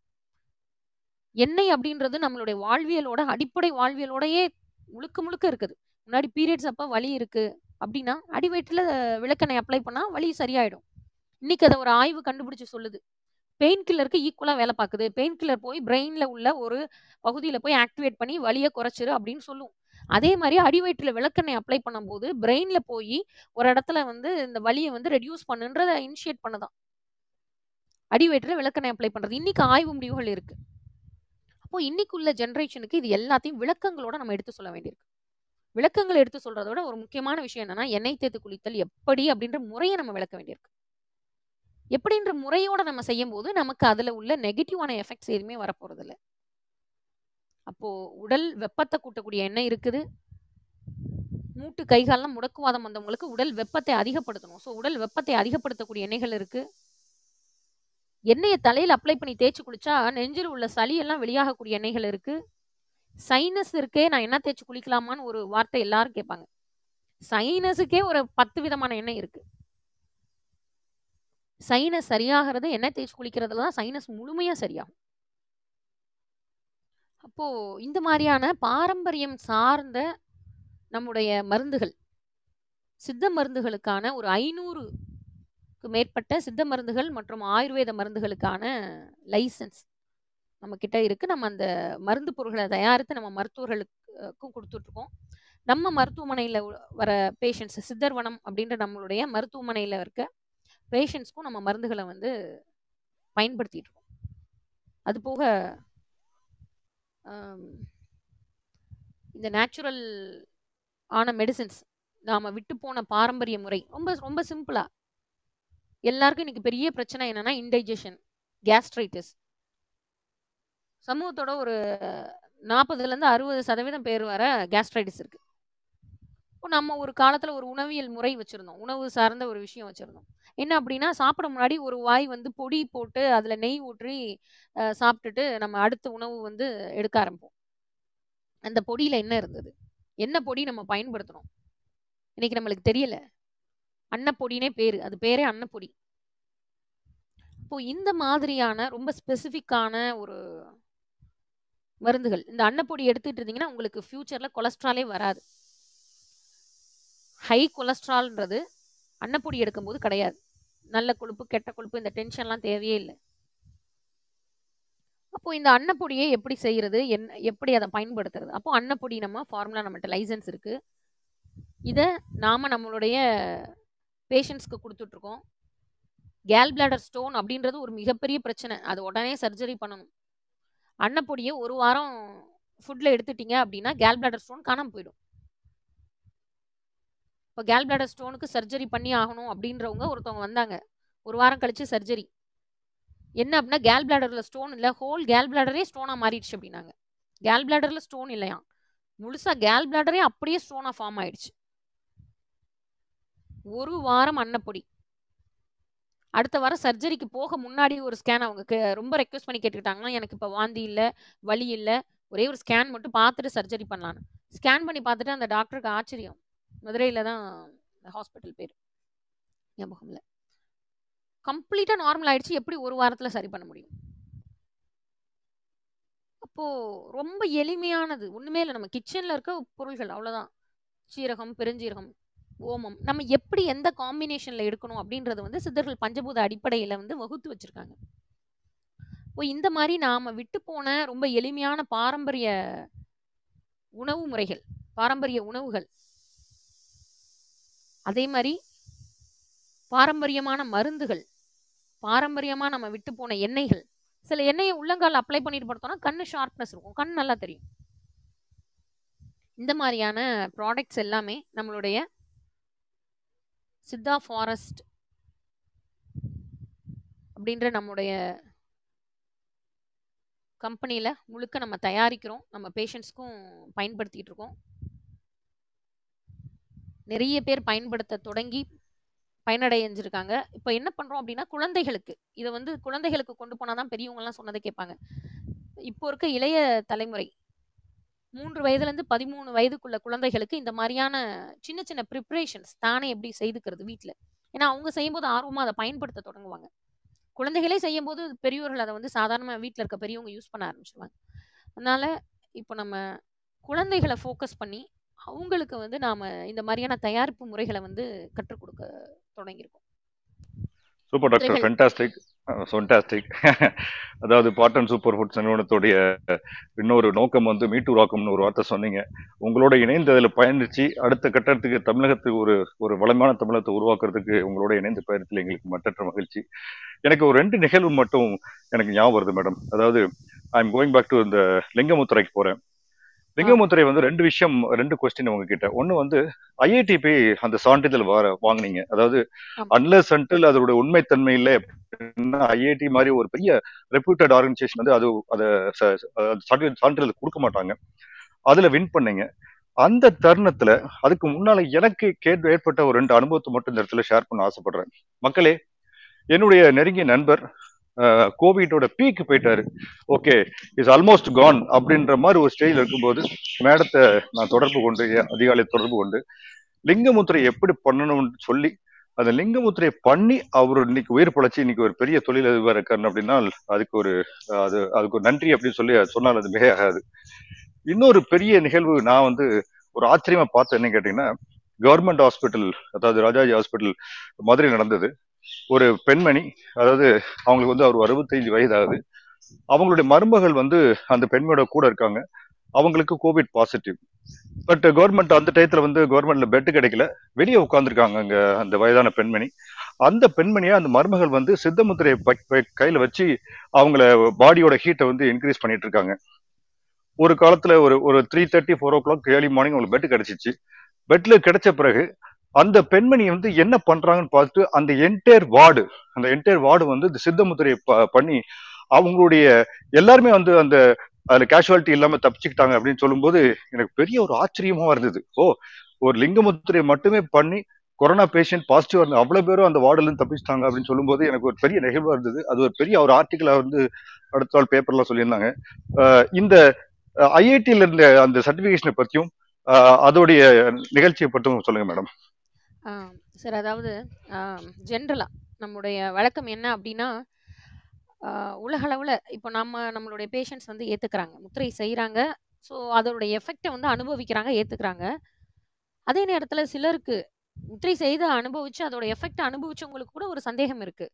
எண்ணெய் அப்படின்றது நம்மளுடைய வாழ்வியலோட அடிப்படை வாழ்வியலோடயே முழுக்க முழுக்க இருக்குது. முன்னாடி பீரியட்ஸ் அப்போ வலி இருக்குது அப்படின்னா அடி வயிற்றில் விளக்கெண்ணெய் அப்ளை பண்ணால் வலி சரியாயிடும். இன்னைக்கு அதை ஒரு ஆய்வு கண்டுபிடிச்சு சொல்லுது. பெயின் கில்லருக்கு ஈக்குவலாக வேலை பார்க்குது. பெயின் கில்லர் போய் பிரெயினில் உள்ள ஒரு பகுதியில் போய் ஆக்டிவேட் பண்ணி வலியை குறைச்சிரு அப்படின்னு சொல்லும். அதே மாதிரி அடி வயிற்றில் விளக்கெண்ணெய் அப்ளை பண்ணும்போது பிரெயினில் போய் ஒரு இடத்துல வந்து இந்த வலியை வந்து ரெடியூஸ் பண்ணுன்றத இனிஷியேட் பண்ணுதான். அடி வயிற்றில் விளக்கெண்ணெய் அப்ளை பண்ணுறது இன்னைக்கு ஆய்வு முடிவுகள் இருக்குது அப்போ இன்னைக்குள்ள ஜென்ரேஷனுக்கு இது எல்லாத்தையும் விளக்கங்களோட நம்ம எடுத்து சொல்ல வேண்டியிருக்கு. விளக்கங்கள் எடுத்து சொல்றதோட ஒரு முக்கியமான விஷயம் என்னன்னா எண்ணெய் தேய்த்து குளித்தல் எப்படி அப்படின்ற முறையை நம்ம விளக்க வேண்டியிருக்கு. எப்படின்ற முறையோட நம்ம செய்யும் போது நமக்கு அதுல உள்ள நெகட்டிவான எஃபெக்ட்ஸ் எதுவுமே வரப்போறது இல்லை அப்போ உடல் வெப்பத்தை கூட்டக்கூடிய எண்ணெய் இருக்குது. மூட்டு கைகாலெல்லாம் முடக்குவாதம் வந்தவங்களுக்கு உடல் வெப்பத்தை அதிகப்படுத்தணும். ஸோ உடல் வெப்பத்தை அதிகப்படுத்தக்கூடிய எண்ணெய்கள் இருக்கு. எண்ணெயை தலையில் அப்ளை பண்ணி தேய்ச்சி குளிச்சா நெஞ்சில் உள்ள சளி எல்லாம் வெளியாகக்கூடிய எண்ணெய்கள் இருக்கு. சைனஸ் இருக்கே நான் என்ன தேய்ச்சி குளிக்கலாமான்னு ஒரு வார்த்தை எல்லாரும் கேட்பாங்க. சைனஸுக்கே ஒரு பத்து விதமான எண்ணெய் இருக்கு. சைனஸ் சரியாகிறது எண்ணெய் தேய்ச்சி குளிக்கிறதுல தான் சைனஸ் முழுமையா சரியாகும். அப்போ இந்த மாதிரியான பாரம்பரியம் சார்ந்த நம்முடைய மருந்துகள் சித்த மருந்துகளுக்கான ஒரு ஐநூறுக்கு மேற்பட்ட சித்த மருந்துகள் மற்றும் ஆயுர்வேத மருந்துகளுக்கான லைசன்ஸ் நம்ம கிட்ட இருக்கு. நம்ம அந்த மருந்து பொருட்களை தயாரித்து நம்ம மருத்துவர்களுக்கும் கொடுத்துட்டு இருக்கோம் நம்ம மருத்துவமனையில் வர பேஷண்ட்ஸ் சித்தர்வனம் அப்படின்ற நம்மளுடைய மருத்துவமனையில் இருக்க பேஷண்ட்ஸ்க்கும் நம்ம மருந்துகளை வந்து பயன்படுத்திட்டு இருக்கோம் அது போக இந்த நேச்சுரல் ஆன மெடிசின்ஸ் நாம விட்டு போன பாரம்பரிய முறை ரொம்ப ரொம்ப சிம்பிளா எல்லாருக்கும் இன்னைக்கு பெரிய பிரச்சனை என்னன்னா இன்டைஜஷன் கேஸ்ட்ரைட்டிஸ் சமூகத்தோட ஒரு நாற்பதுல இருந்து அறுபது சதவீதம் பேர் வர கேஸ்ட்ரைட்டிஸ் இருக்கு. இப்போ நம்ம ஒரு காலத்துல ஒரு உணவியல் முறை வச்சிருந்தோம். உணவு சார்ந்த ஒரு விஷயம் வச்சிருந்தோம். என்ன அப்படின்னா சாப்பிட முன்னாடி ஒரு வாய் வந்து பொடி போட்டு அதுல நெய் ஊற்றி சாப்பிட்டுட்டு நம்ம அடுத்த உணவு வந்து எடுக்க ஆரம்பிப்போம். அந்த பொடியில என்ன இருந்தது? என்ன பொடி நம்ம பயன்படுத்தணும் இன்னைக்கு நம்மளுக்கு தெரியல. அன்னப்பொடினே பேரு. அது பேரே அன்னப்பொடி. இப்போ இந்த மாதிரியான ரொம்ப ஸ்பெசிஃபிக்கான ஒரு மருந்துகள். இந்த அன்னப்பொடி எடுத்துட்டு இருந்தீங்கன்னா உங்களுக்கு ஃபியூச்சர்ல கொலஸ்ட்ராலே வராது. ஹை கொலஸ்ட்ரால்ன்றது அன்னப்பொடி எடுக்கும்போது கிடையாது. நல்ல கொழுப்பு கெட்ட கொழுப்பு இந்த டென்ஷன்லாம் தேவையே இல்லை. அப்போ இந்த அன்னப்பொடியை எப்படி செய்கிறது என்ன எப்படி அதை பயன்படுத்துறது? அப்போ அன்னப்பொடி நம்ம ஃபார்முலா நம்மகிட்ட லைசன்ஸ் இருக்கு. இதை நாம நம்மளுடைய பேஷண்ட்ஸ்க்கு கொடுத்துட்ருக்கோம் கேல் பிளாடர் ஸ்டோன் அப்படின்றது ஒரு மிகப்பெரிய பிரச்சனை. அது உடனே சர்ஜரி பண்ணணும். அன்னப்பொடியை ஒரு வாரம் ஃபுட்டில் எடுத்துட்டீங்க அப்படின்னா கேல் பிளாடர் ஸ்டோன் காணாமல் போயிடும். இப்போ கேல் பிளாடர் ஸ்டோனுக்கு சர்ஜரி பண்ணி ஆகணும் அப்படின்றவங்க ஒருத்தவங்க வந்தாங்க. ஒரு வாரம் கழிச்சு சர்ஜரி என்ன அப்படின்னா கேல் பிளாடரில் ஸ்டோன் இல்லை ஹோல் கேல் பிளாடரே ஸ்டோனாக மாறிடுச்சு அப்படின்னாங்க. கேல் பிளாடரில் ஸ்டோன் இல்லையா முழுசாக கேல் பிளாடரே அப்படியே ஸ்டோனா ஃபார்ம் ஆயிடுச்சு. ஒரு வாரம் அன்னப்பொடி அடுத்த வாரம் சர்ஜரிக்கு போக முன்னாடி ஒரு ஸ்கேன் அவங்க ரொம்ப ரெக்வஸ்ட் பண்ணி கேட்டுக்கிட்டாங்கன்னா எனக்கு இப்போ வாந்தி இல்லை வலி இல்லை ஒரே ஒரு ஸ்கேன் மட்டும் பார்த்துட்டு சர்ஜரி பண்ணலான்னு. ஸ்கேன் பண்ணி பார்த்துட்டு அந்த டாக்டருக்கு ஆச்சரியம். மதுரையில் தான் ஹாஸ்பிட்டல் பேர். ஞாபகம் இல்லை. கம்ப்ளீட்டாக நார்மல் ஆயிடுச்சு. எப்படி ஒரு வாரத்தில் சரி பண்ண முடியும்? அப்போது ரொம்ப எளிமையானது. ஒன்றுமே இல்லை. நம்ம கிச்சனில் இருக்க பொருள்கள் அவ்வளோதான் சீரகம் பெருஞ்சீரகம் ஓமம். நம்ம எப்படி எந்த காம்பினேஷன்ல எடுக்கணும் அப்படின்றது வந்து சித்தர்கள் பஞ்சபூத அடிப்படையில வந்து வகுத்து வச்சிருக்காங்க. இப்போ இந்த மாதிரி நாம விட்டு போன ரொம்ப எளிமையான பாரம்பரிய உணவு முறைகள் பாரம்பரிய உணவுகள். அதே மாதிரி பாரம்பரியமான மருந்துகள் பாரம்பரியமா நம்ம விட்டு போன எண்ணெய்கள். சில எண்ணெயை உள்ளங்கால் அப்ளை பண்ணிட்டு படுத்தோம்னா கண்ணு ஷார்ப்னஸ் இருக்கும். கண் நல்லா தெரியும். இந்த மாதிரியான ப்ராடக்ட்ஸ் எல்லாமே நம்மளுடைய சித்தா ஃபாரஸ்ட் அப்படின்ற நம்முடைய கம்பெனியில் முழுக்க நம்ம தயாரிக்கிறோம். நம்ம பேஷண்ட்ஸ்க்கும் பயன்படுத்திகிட்டு இருக்கோம். நிறைய பேர் பயன்படுத்த தொடங்கி பயனடைஞ்சிருக்காங்க. இப்போ என்ன பண்ணுறோம் அப்படின்னா குழந்தைகளுக்கு. இதை வந்து குழந்தைகளுக்கு கொண்டு போனால் தான் பெரியவங்கலாம் சொன்னதை கேட்பாங்க. இப்போ இருக்க இளைய தலைமுறை மூன்று வயதுலேருந்து பதிமூணு வயதுக்குள்ள குழந்தைகளுக்கு இந்த மாதிரியான சின்ன சின்ன ப்ரிப்ரேஷன்ஸ் தானே எப்படி செய்துக்கிறது வீட்டில் ஏன்னா அவங்க செய்யும்போது ஆர்வமாக அதை பயன்படுத்த தொடங்குவாங்க. குழந்தைகளே செய்யும்போது பெரியவர்கள் அதை வந்து சாதாரணமாக வீட்டில் இருக்க பெரியவங்க யூஸ் பண்ண ஆரம்பிச்சிருவாங்க. அதனால இப்போ நம்ம குழந்தைகளை ஃபோக்கஸ் பண்ணி அவங்களுக்கு வந்து நாம இந்த மாதிரியான தயாரிப்பு முறைகளை வந்து கற்றுக் கொடுக்க தொடங்கியிருக்கோம். Super doctor. ஃபென்டாஸ்டிக் சொன்டாஸ்டிக் அதாவது பாட்டன் சூப்பர் ஃபுட்ஸ் நிறுவனத்துடைய இன்னொரு நோக்கம் வந்து மீட்டு ராக்கம்னு ஒரு வார்த்தை சொன்னீங்க. உங்களோட இணைந்து அதில் பயணிச்சு அடுத்த கட்டத்துக்கு தமிழகத்துக்கு ஒரு ஒரு வளமான தமிழகத்தை உருவாக்குறதுக்கு உங்களோட இணைந்து பயணத்தில் எங்களுக்கு மற்றற்ற மகிழ்ச்சி. எனக்கு ஒரு ரெண்டு நிகழ்வு மட்டும் எனக்கு ஞாபகம் வருது மேடம் அதாவது I am going back to இந்த லிங்கமுத்துறைக்கு போகிறேன் லிங்கமுத்துறை வந்து ரெண்டு விஷயம் ரெண்டு கொஸ்டின் உங்ககிட்ட. ஒன்னு வந்து ஐஐடி போய் அந்த சான்றிதழ் வர வாங்குனீங்க. அதாவது. அன்லஸ் அன்டில் அதோட உண்மைத்தன்மை இல்லை ஐஐடி மாதிரி ஒரு பெரிய ரெப்யூட்டட் ஆர்கனைசேஷன் வந்து அது அதை சான்றிதழ் கொடுக்க மாட்டாங்க. அதுல வின் பண்ணீங்க. அந்த தருணத்துல அதுக்கு முன்னால எனக்கு கேட்டு ஏற்பட்ட ஒரு ரெண்டு அனுபவத்தை மட்டும் இந்த இடத்துல ஷேர் பண்ண ஆசைப்படுறேன். மக்களே என்னுடைய நெருங்கிய நண்பர் கோவிட்டோட பீக்கு போயிட்டாரு. ஓகே இஸ் ஆல்மோஸ்ட் கான் அப்படின்ற மாதிரி ஒரு ஸ்டேஜில் இருக்கும்போது மேடத்தை நான் தொடர்பு கொண்டு என் அதிகாலை தொடர்பு கொண்டு லிங்கமுத்திரை எப்படி பண்ணணும்னு சொல்லி அந்த லிங்கமுத்திரையை பண்ணி அவர் இன்னைக்கு உயிர் பழச்சி இன்னைக்கு ஒரு பெரிய தொழிலதிபர் இருக்காரு அப்படின்னா அதுக்கு ஒரு அது அதுக்கு ஒரு நன்றி அப்படின்னு சொல்லி சொன்னால் அது மிகையாகாது. இன்னொரு பெரிய நிகழ்வு நான் வந்து ஒரு ஆச்சரியமா பார்த்தேன் என்ன கேட்டீங்கன்னா கவர்மெண்ட் ஹாஸ்பிட்டல் அதாவது ராஜாஜி ஹாஸ்பிட்டல் மதுரை நடந்தது. ஒரு பெண்மணி அதாவது அவங்களுக்கு வந்து அவர் அறுபத்தைந்து வயது ஆகுது அவங்களுடைய மருமகள் வந்து அந்த பெண்மையோட கூட இருக்காங்க. அவங்களுக்கு கோவிட் பாசிட்டிவ் பட் கவர்மெண்ட் அந்த டயத்துல வந்து கவர்மெண்ட்ல பெட் கிடைக்கல. வெளியே உட்காந்துருக்காங்க அங்க அந்த வயதான பெண்மணி. அந்த பெண்மணியை அந்த மருமகள் வந்து சித்தமுத்திரையை முத்திரையை ப- கையில வச்சு அவங்கள பாடியோட ஹீட்டை வந்து இன்க்ரீஸ் பண்ணிட்டு இருக்காங்க. ஒரு காலத்துல ஒரு ஒரு three thirty four o'clock early morning உங்களுக்கு பெட் கிடைச்சிச்சு பெட்ல கிடைச்ச பிறகு அந்த பெண்மணி வந்து என்ன பண்றாங்கன்னு பார்த்துட்டு அந்த என்டையர் வார்டு அந்த என்டையர் வார்டு வந்து இந்த சித்தமுத்திரையை ப- பண்ணி அவங்களுடைய எல்லாருமே வந்து அந்த அதுல கேஷுவாலிட்டி இல்லாம தப்பிச்சுக்கிட்டாங்க அப்படின்னு சொல்லும்போது எனக்கு பெரிய ஒரு ஆச்சரியமா இருந்தது. ஓ ஒரு லிங்கமுத்துறையை மட்டுமே பண்ணி கொரோனா பேஷண்ட் பாசிட்டிவ் இருந்த அவ்வளவு பேரும் அந்த வார்டுல இருந்து தப்பிச்சிட்டாங்க அப்படின்னு சொல்லும்போது எனக்கு ஒரு பெரிய நிகழ்வா இருந்தது. அது ஒரு பெரிய ஒரு ஆர்டிக்கலா வந்து அடுத்த நாள் பேப்பர்ல சொல்லியிருந்தாங்க. இந்த ஐஐடியில இருந்த அந்த சர்டிபிகேஷனை பத்தியும் அதோடைய நிகழ்ச்சியை பற்றியும் சொல்லுங்க மேடம் சார் அதாவது ஜென்ரலாக நம்முடைய வழக்கம் என்ன அப்படின்னா உலகளவில் இப்போ நம்ம நம்மளுடைய பேஷண்ட்ஸ் வந்து ஏற்றுக்கிறாங்க முத்திரை செய்கிறாங்க ஸோ அதோடைய எஃபெக்டை வந்து அனுபவிக்கிறாங்க ஏற்றுக்கிறாங்க அதே நேரத்தில் சிலருக்கு முத்திரை செய்து அனுபவிச்சு அதோட எஃபெக்டை அனுபவிச்சவங்களுக்கு கூட ஒரு சந்தேகம் இருக்கு.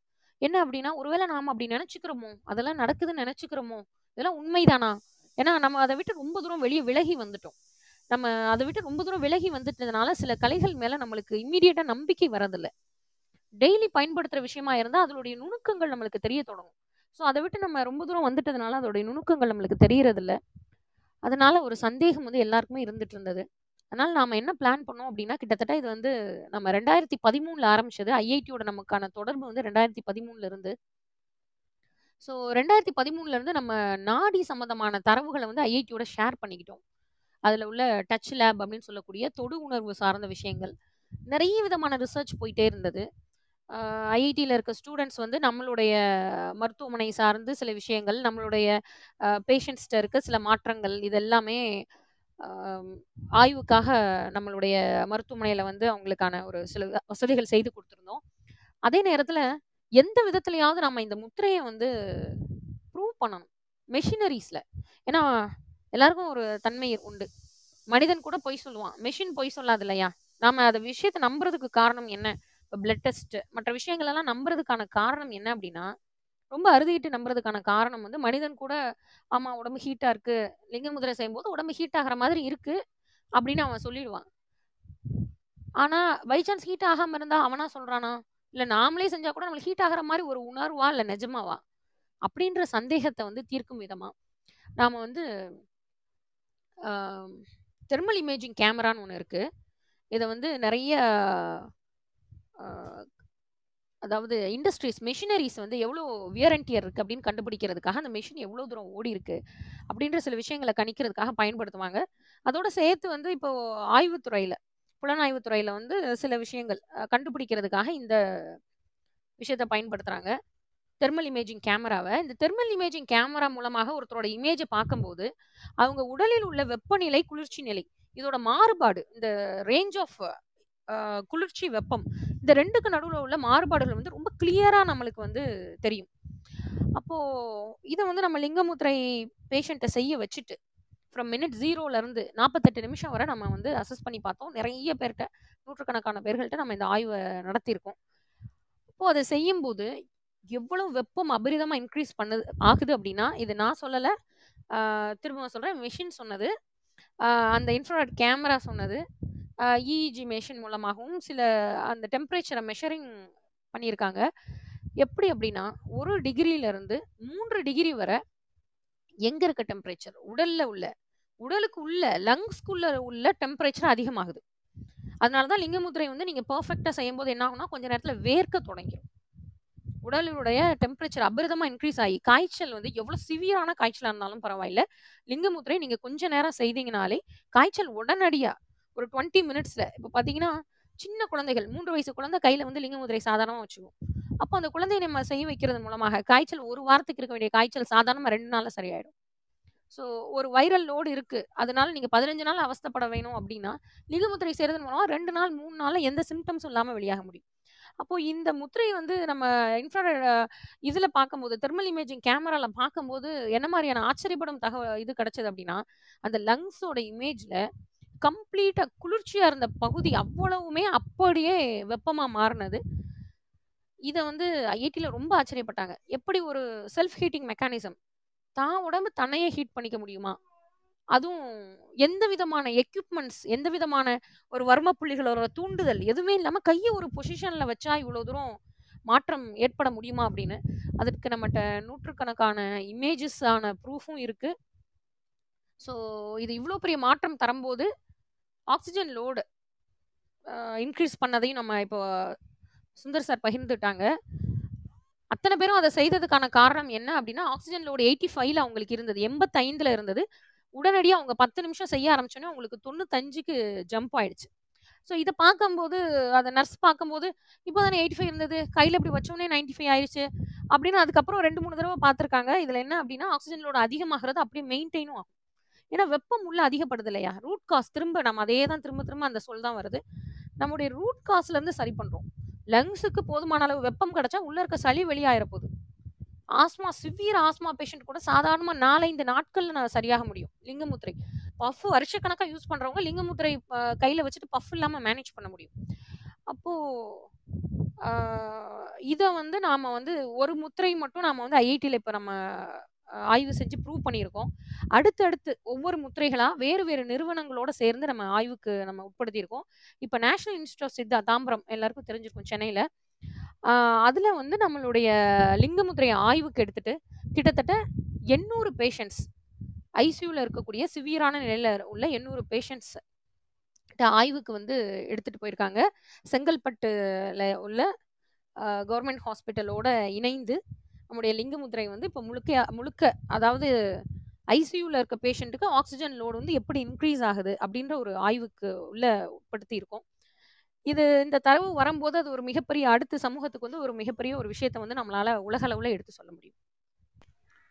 என்ன அப்படின்னா ஒருவேளை நாம் அப்படி நினச்சிக்கிறோமோ அதெல்லாம் நடக்குதுன்னு நினச்சிக்கிறோமோ இதெல்லாம் உண்மைதானா? ஏன்னா நம்ம அதை விட்டு ரொம்ப தூரம் வெளியே விலகி வந்துட்டோம். நம்ம அதை விட்டு ரொம்ப தூரம் விலகி வந்துட்டதுனால சில கலைகள் மேல நம்மளுக்கு இம்மிடியட்டா நம்பிக்கை வரதில்ல டெய்லி பயன்படுத்துற விஷயமா இருந்தா அதனுடைய நுணுக்கங்கள் நம்மளுக்கு தெரிய தொடங்கும். ஸோ அதை விட்டு நம்ம ரொம்ப தூரம் வந்துட்டதுனால அதோடைய நுணுக்கங்கள் நம்மளுக்கு தெரியறதில்ல. அதனால ஒரு சந்தேகம் வந்து எல்லாருக்குமே இருந்துட்டு இருந்தது. அதனால நாம என்ன பிளான் பண்ணோம் அப்படின்னா கிட்டத்தட்ட இது வந்து நம்ம ரெண்டாயிரத்தி பதிமூணுல ஆரம்பிச்சது. ஐஐடியோட நமக்கான தொடர்பு வந்து ரெண்டாயிரத்தி பதிமூணுல இருந்து. ஸோ ரெண்டாயிரத்தி பதிமூணுல இருந்து நம்ம நாடி சம்மந்தமான தரவுகளை வந்து ஐஐடியோட ஷேர் பண்ணிக்கிட்டோம். அதில் உள்ள டச் லேப் அப்படின்னு சொல்லக்கூடிய தொடு உணர்வு சார்ந்த விஷயங்கள். நிறைய விதமான ரிசர்ச் போயிட்டே இருந்தது. ஐஐடியில் இருக்க ஸ்டூடெண்ட்ஸ் வந்து நம்மளுடைய மருத்துவமனை சார்ந்து சில விஷயங்கள் நம்மளுடைய பேஷண்ட்ஸ்கிட்ட இருக்க சில மாற்றங்கள் இது எல்லாமே ஆய்வுக்காக நம்மளுடைய மருத்துவமனையில் வந்து அவங்களுக்கான ஒரு சில வசதிகள் செய்து கொடுத்துருந்தோம். அதே நேரத்தில் எந்த விதத்துலையாவது நம்ம இந்த முத்திரையை வந்து ப்ரூவ் பண்ணணும். மெஷினரிஸில் ஏன்னா எல்லாருக்கும் ஒரு தன்மை உண்டு. மனிதன் கூட பொய் சொல்லுவான். மெஷின் பொய் சொல்லாது இல்லையா? நாம அந்த விஷயத்த நம்புறதுக்கு காரணம் என்ன? இப்போ பிளட் டெஸ்ட் மற்ற விஷயங்கள் எல்லாம் நம்புறதுக்கான காரணம் என்ன அப்படின்னா ரொம்ப அறுதிட்டு நம்புறதுக்கான காரணம் வந்து மனிதன் கூட ஆமா உடம்பு ஹீட்டா இருக்கு லிங்க முதிரை செய்யும்போது உடம்பு ஹீட் ஆகிற மாதிரி இருக்கு அப்படின்னு அவன் சொல்லிடுவான். ஆனா பை சான்ஸ் ஹீட் ஆகாம இருந்தா அவனா சொல்றானா? இல்ல நாமளே செஞ்சா கூட நம்மளுக்கு ஹீட் ஆகிற மாதிரி ஒரு உணர்வா இல்ல நிஜமாவா? அப்படின்ற சந்தேகத்தை வந்து தீர்க்கும் விதமா நாம வந்து தெர்மல் இமேஜிங் கேமரான்னு ஒன்று இருக்குது இதை வந்து நிறைய அதாவது இண்டஸ்ட்ரீஸ் மெஷினரிஸ் வந்து எவ்வளோ வியர் அண்ட் டியர் இருக்குது அப்படின்னு கண்டுபிடிக்கிறதுக்காக அந்த மெஷின் எவ்வளோ தூரம் ஓடி இருக்கு அப்படின்ற சில விஷயங்களை கணிக்கிறதுக்காக பயன்படுத்துவாங்க. அதோட சேர்த்து வந்து இப்போ ஆய்வுத்துறையில் புலனாய்வுத்துறையில் வந்து சில விஷயங்கள் கண்டுபிடிக்கிறதுக்காக இந்த விஷயத்தை பயன்படுத்துகிறாங்க தெர்மல் இமேஜிங் கேமராவை இந்த தெர்மல் இமேஜிங் கேமரா மூலமாக ஒருத்தரோட இமேஜை பார்க்கும்போது அவங்க உடலில் உள்ள வெப்பநிலை குளிர்ச்சி நிலை இதோட மாறுபாடு இந்த ரேஞ்ச் ஆஃப் குளிர்ச்சி வெப்பம் இந்த ரெண்டுக்கு நடுவில் உள்ள மாறுபாடுகள் வந்து ரொம்ப கிளியராக நம்மளுக்கு வந்து தெரியும். அப்போ இதை வந்து நம்ம லிங்கமுத்திரை பேஷண்ட்டை செய்ய வச்சுட்டு ஃப்ரம் மினிட் ஜீரோலேருந்து நாற்பத்தெட்டு நிமிஷம் வரை நம்ம வந்து அசஸ் பண்ணி பார்த்தோம். நிறைய பேர்கிட்ட நூற்றுக்கணக்கான பேர்கள்ட்ட நம்ம இந்த ஆய்வை நடத்தியிருக்கோம். அப்போது அதை செய்யும்போது எவ்வளவு வெப்பம் அபரிதமாக இன்க்ரீஸ் பண்ணுது ஆகுது அப்படின்னா இது நான் சொல்லலை திரும்பவும் சொல்கிறேன் மெஷின் சொன்னது அந்த இன்ஃப்ராட் கேமரா சொன்னது இஇஜி மெஷின் மூலமாகவும் சில அந்த டெம்பரேச்சரை மெஷரிங் பண்ணியிருக்காங்க. எப்படி அப்படின்னா ஒரு டிகிரியில இருந்து மூன்று டிகிரி வரை எங்க இருக்க டெம்பரேச்சர் உடல்ல உள்ள. உடலுக்கு உள்ள லங்ஸ்க்குள்ள உள்ள டெம்பரேச்சர் அதிகமாகுது. அதனால தான் லிங்கமுத்திரை வந்து நீங்க பர்ஃபெக்டா செய்யும் போது என்ன ஆகும்னா கொஞ்ச நேரத்துல வேர்க்க தொடங்கிடும் உடலினுடைய டெம்பரேச்சர் அபிரதமாக இன்க்ரீஸ் ஆகி காய்ச்சல் வந்து எவ்வளோ சிவியரான காய்ச்சலாக இருந்தாலும் பரவாயில்ல. லிங்கமுத்திரை நீங்கள் கொஞ்ச நேரம் செய்தீங்கனாலே காய்ச்சல் உடனடியாக ஒரு டுவெண்ட்டி மினிட்ஸில் இப்போ பார்த்தீங்கன்னா சின்ன குழந்தைகள் மூன்று வயசு குழந்தை கையில் வந்து லிங்கமுதிரை சாதாரணமாக வச்சுக்குவோம் அப்போ அந்த குழந்தையை நம்ம செய்ய வைக்கிறது மூலமாக காய்ச்சல் ஒரு வாரத்துக்கு இருக்க வேண்டிய காய்ச்சல் சாதாரணமாக ரெண்டு நாளில் சரியாயிடும். ஸோ ஒரு வைரல் லோடு இருக்குது அதனால நீங்கள் பதினஞ்சு நாள் அவஸ்தைப்பட வேணும் அப்படின்னா லிங்கமுத்திரை செய்கிறது மூலமாக ரெண்டு நாள் மூணு நாளில் எந்த சிம்டம்ஸும் இல்லாமல் வெளியாக முடியும். அப்போ இந்த முத்திரை வந்து நம்ம இன்ஃப்ராரெட் இதுல பார்க்கும்போது தெர்மல் இமேஜிங் கேமரால பார்க்கும்போது என்ன மாதிரியான ஆச்சரியப்படும் தகவல் இது கிடைச்சது அப்படின்னா அந்த லங்ஸோட இமேஜ்ல கம்ப்ளீட்டா குளிர்ச்சியா இருந்த பகுதி அவ்வளவுமே அப்படியே வெப்பமா மாறினது. இதை வந்து ஐஐடியில ரொம்ப ஆச்சரியப்பட்டாங்க. எப்படி ஒரு செல்ஃப் ஹீட்டிங் மெக்கானிசம் தான் உடம்பு தன்னையே ஹீட் பண்ணிக்க முடியுமா? அதுவும் எந்த விதமான எக்யூப்மெண்ட்ஸ் எந்த விதமான ஒரு வர்ம புள்ளிகளோட தூண்டுதல் எதுவுமே இல்லாமல் கையை ஒரு பொசிஷனில் வச்சா இவ்வளோ தூரம் மாற்றம் ஏற்பட முடியுமா அப்படின்னு? அதற்கு நம்மகிட்ட நூற்றுக்கணக்கான இமேஜஸ் ஆன ப்ரூஃபும் இருக்குது ஸோ இது இவ்வளோ பெரிய மாற்றம் தரும்போது ஆக்சிஜன் லோடு இன்க்ரீஸ் பண்ணதையும் நம்ம இப்போ சுந்தர் சார் பகிர்ந்துட்டாங்க. அத்தனை பேரும் அதை செய்ததுக்கான காரணம் என்ன அப்படின்னா ஆக்சிஜன் லோடு எயிட்டி ஃபைவ்ல அவங்களுக்கு இருந்தது எண்பத்தைந்துல இருந்தது. உடனடியாக அவங்க பத்து நிமிஷம் செய்ய ஆரம்பிச்சோன்னே அவங்களுக்கு தொண்ணூத்தஞ்சுக்கு ஜம்ப் ஆயிடுச்சு. ஸோ இதை பார்க்கும்போது அதை நர்ஸ் பார்க்கும்போது இப்போ தானே எயிட்டி ஃபைவ் இருந்தது கையில் இப்படி வச்சோடனே நைன்டி ஃபைவ் ஆயிடுச்சு அப்படின்னு அதுக்கப்புறம் ரெண்டு மூணு தடவை பார்த்துருக்காங்க. இதில் என்ன அப்படின்னா ஆக்சிஜன் லோடு அதிகமாகிறது அப்படியே மெயின்டைனும் ஆகும். ஏன்னா வெப்பம் உள்ள அதிகப்படுது இல்லையா? ரூட் காஸ் திரும்ப நம்ம அதே தான் திரும்ப திரும்ப அந்த சொல் தான் வருது. நம்முடைய ரூட் காஸ்லேருந்து சரி பண்ணுறோம் லங்ஸுக்கு போதுமான அளவு வெப்பம் கிடைச்சா உள்ள இருக்க சளி வெளியாயிர போகுது. ஆஸ்மா சிவியர் ஆஸ்மா பேஷண்ட் கூட சாதாரணமாக நாலஞ்சு நாட்களில் நான் சரியாக முடியும். லிங்கமுத்திரை பஃப் வருஷக்கணக்காக யூஸ் பண்ணுறவங்க லிங்கமுத்திரை கையில் வச்சுட்டு பஃப் இல்லாமல் மேனேஜ் பண்ண முடியும். அப்போது இதை வந்து நாம் வந்து ஒரு முத்திரை மட்டும் நாம் வந்து ஐஐடியில் இப்போ நம்ம ஆய்வு செஞ்சு ப்ரூவ் பண்ணியிருக்கோம். அடுத்தடுத்து ஒவ்வொரு முத்திரைகளாக வேறு வேறு நிறுவனங்களோட சேர்ந்து நம்ம ஆய்வுக்கு நம்ம உட்படுத்தியிருக்கோம். இப்போ National Institute of Siddha Tambaram எல்லாருக்கும் தெரிஞ்சிருக்கும் சென்னையில். அதில் வந்து நம்மளுடைய லிங்கமுத்திரையை ஆய்வுக்கு எடுத்துட்டு கிட்டத்தட்ட எண்ணூறு பேஷண்ட்ஸ் ஐசியூவில் இருக்கக்கூடிய சிவியரான நிலையில் உள்ள எண்ணூறு பேஷண்ட்ஸ் ஆய்வுக்கு வந்து எடுத்துகிட்டு போயிருக்காங்க. செங்கல்பட்டுல உள்ள கவர்மெண்ட் ஹாஸ்பிட்டலோட இணைந்து நம்முடைய லிங்கமுத்திரை வந்து இப்போ முழுக்க முழுக்க அதாவது ஐசியூவில் இருக்க பேஷண்ட்டுக்கு ஆக்சிஜன் லோடு வந்து எப்படி இன்க்ரீஸ் ஆகுது அப்படின்ற ஒரு ஆய்வுக்கு உள்ள உட்படுத்தி இருக்கோம் இது இந்த தரவு வரும்போது அது ஒரு மிகப்பெரிய அடுத்த சமூகத்துக்கு வந்து ஒரு மிகப்பெரிய ஒரு விஷயத்தை வந்து நம்மளால உலக அளவில் எடுத்து சொல்ல முடியும்.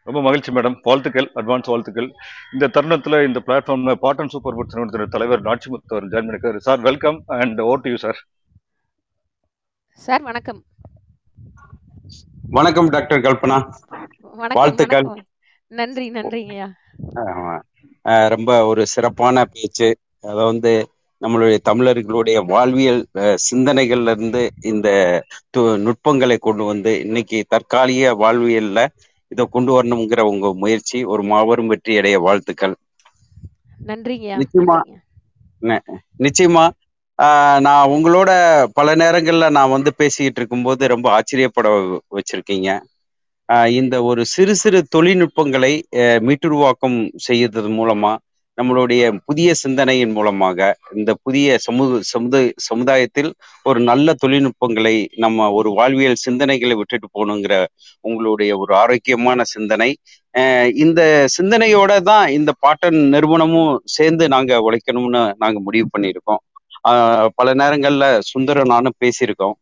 ரொம்ப மகிழ்ச்சி மேடம். வாழ்த்துக்கள் அட்வான்ஸ் வாழ்த்துக்கள். இந்த தருணத்துல இந்த பிளாட்ஃபார்ம்ல பாட்டன் சூப்பர் புட்ஸ் நிறுவனத்தின் தலைவர் நாச்சிமுத்து அவர் ஜாயின் பண்ணிருக்காரு. Sir welcome and over to you sir sir வணக்கம். வணக்கம் டாக்டர் கல்பனா. வணக்கம் வாழ்த்துக்கள். வணக்கம். நன்றி நன்றிங்கய்யா ரொம்ப ஒரு சிறப்பான பேச்சு. அதை வந்து நம்மளுடைய தமிழர்களுடைய வாழ்வியல் சிந்தனைகள்ல இருந்து இந்த நுட்பங்களை கொண்டு வந்து இன்னைக்கு தற்காலிக வாழ்வியல்ல இதை கொண்டு வரணுங்கிற உங்க முயற்சி ஒரு மாபெரும் வெற்றி அடைய வாழ்த்துக்கள். நன்றிங்கய்யா நிச்சயமா. நிச்சயமா ஆஹ், நான் உங்களோட பல நேரங்கள்ல நான் வந்து பேசிக்கிட்டு இருக்கும்போது ரொம்ப ஆச்சரியப்பட வச்சிருக்கீங்க. இந்த ஒரு சிறு சிறு தொழில்நுட்பங்களை மீட்டுருவாக்கம் செய்யறது மூலமா நம்மளுடைய புதிய சிந்தனையின் மூலமாக இந்த புதிய சமூக சமுதாய சமுதாயத்தில் ஒரு நல்ல தொழில்நுட்பங்களை நம்ம ஒரு வாழ்வியல் சிந்தனைகளை விட்டுட்டு போகணுங்கிற உங்களுடைய ஒரு ஆரோக்கியமான சிந்தனை. அஹ் இந்த சிந்தனையோட தான் இந்த பாட்டன் நிறுவனமும் சேர்ந்து நாங்க உழைக்கணும்னு நாங்க முடிவு பண்ணியிருக்கோம். பல நேரங்கள்ல சுந்தரம் நானும் பேசியிருக்கோம்.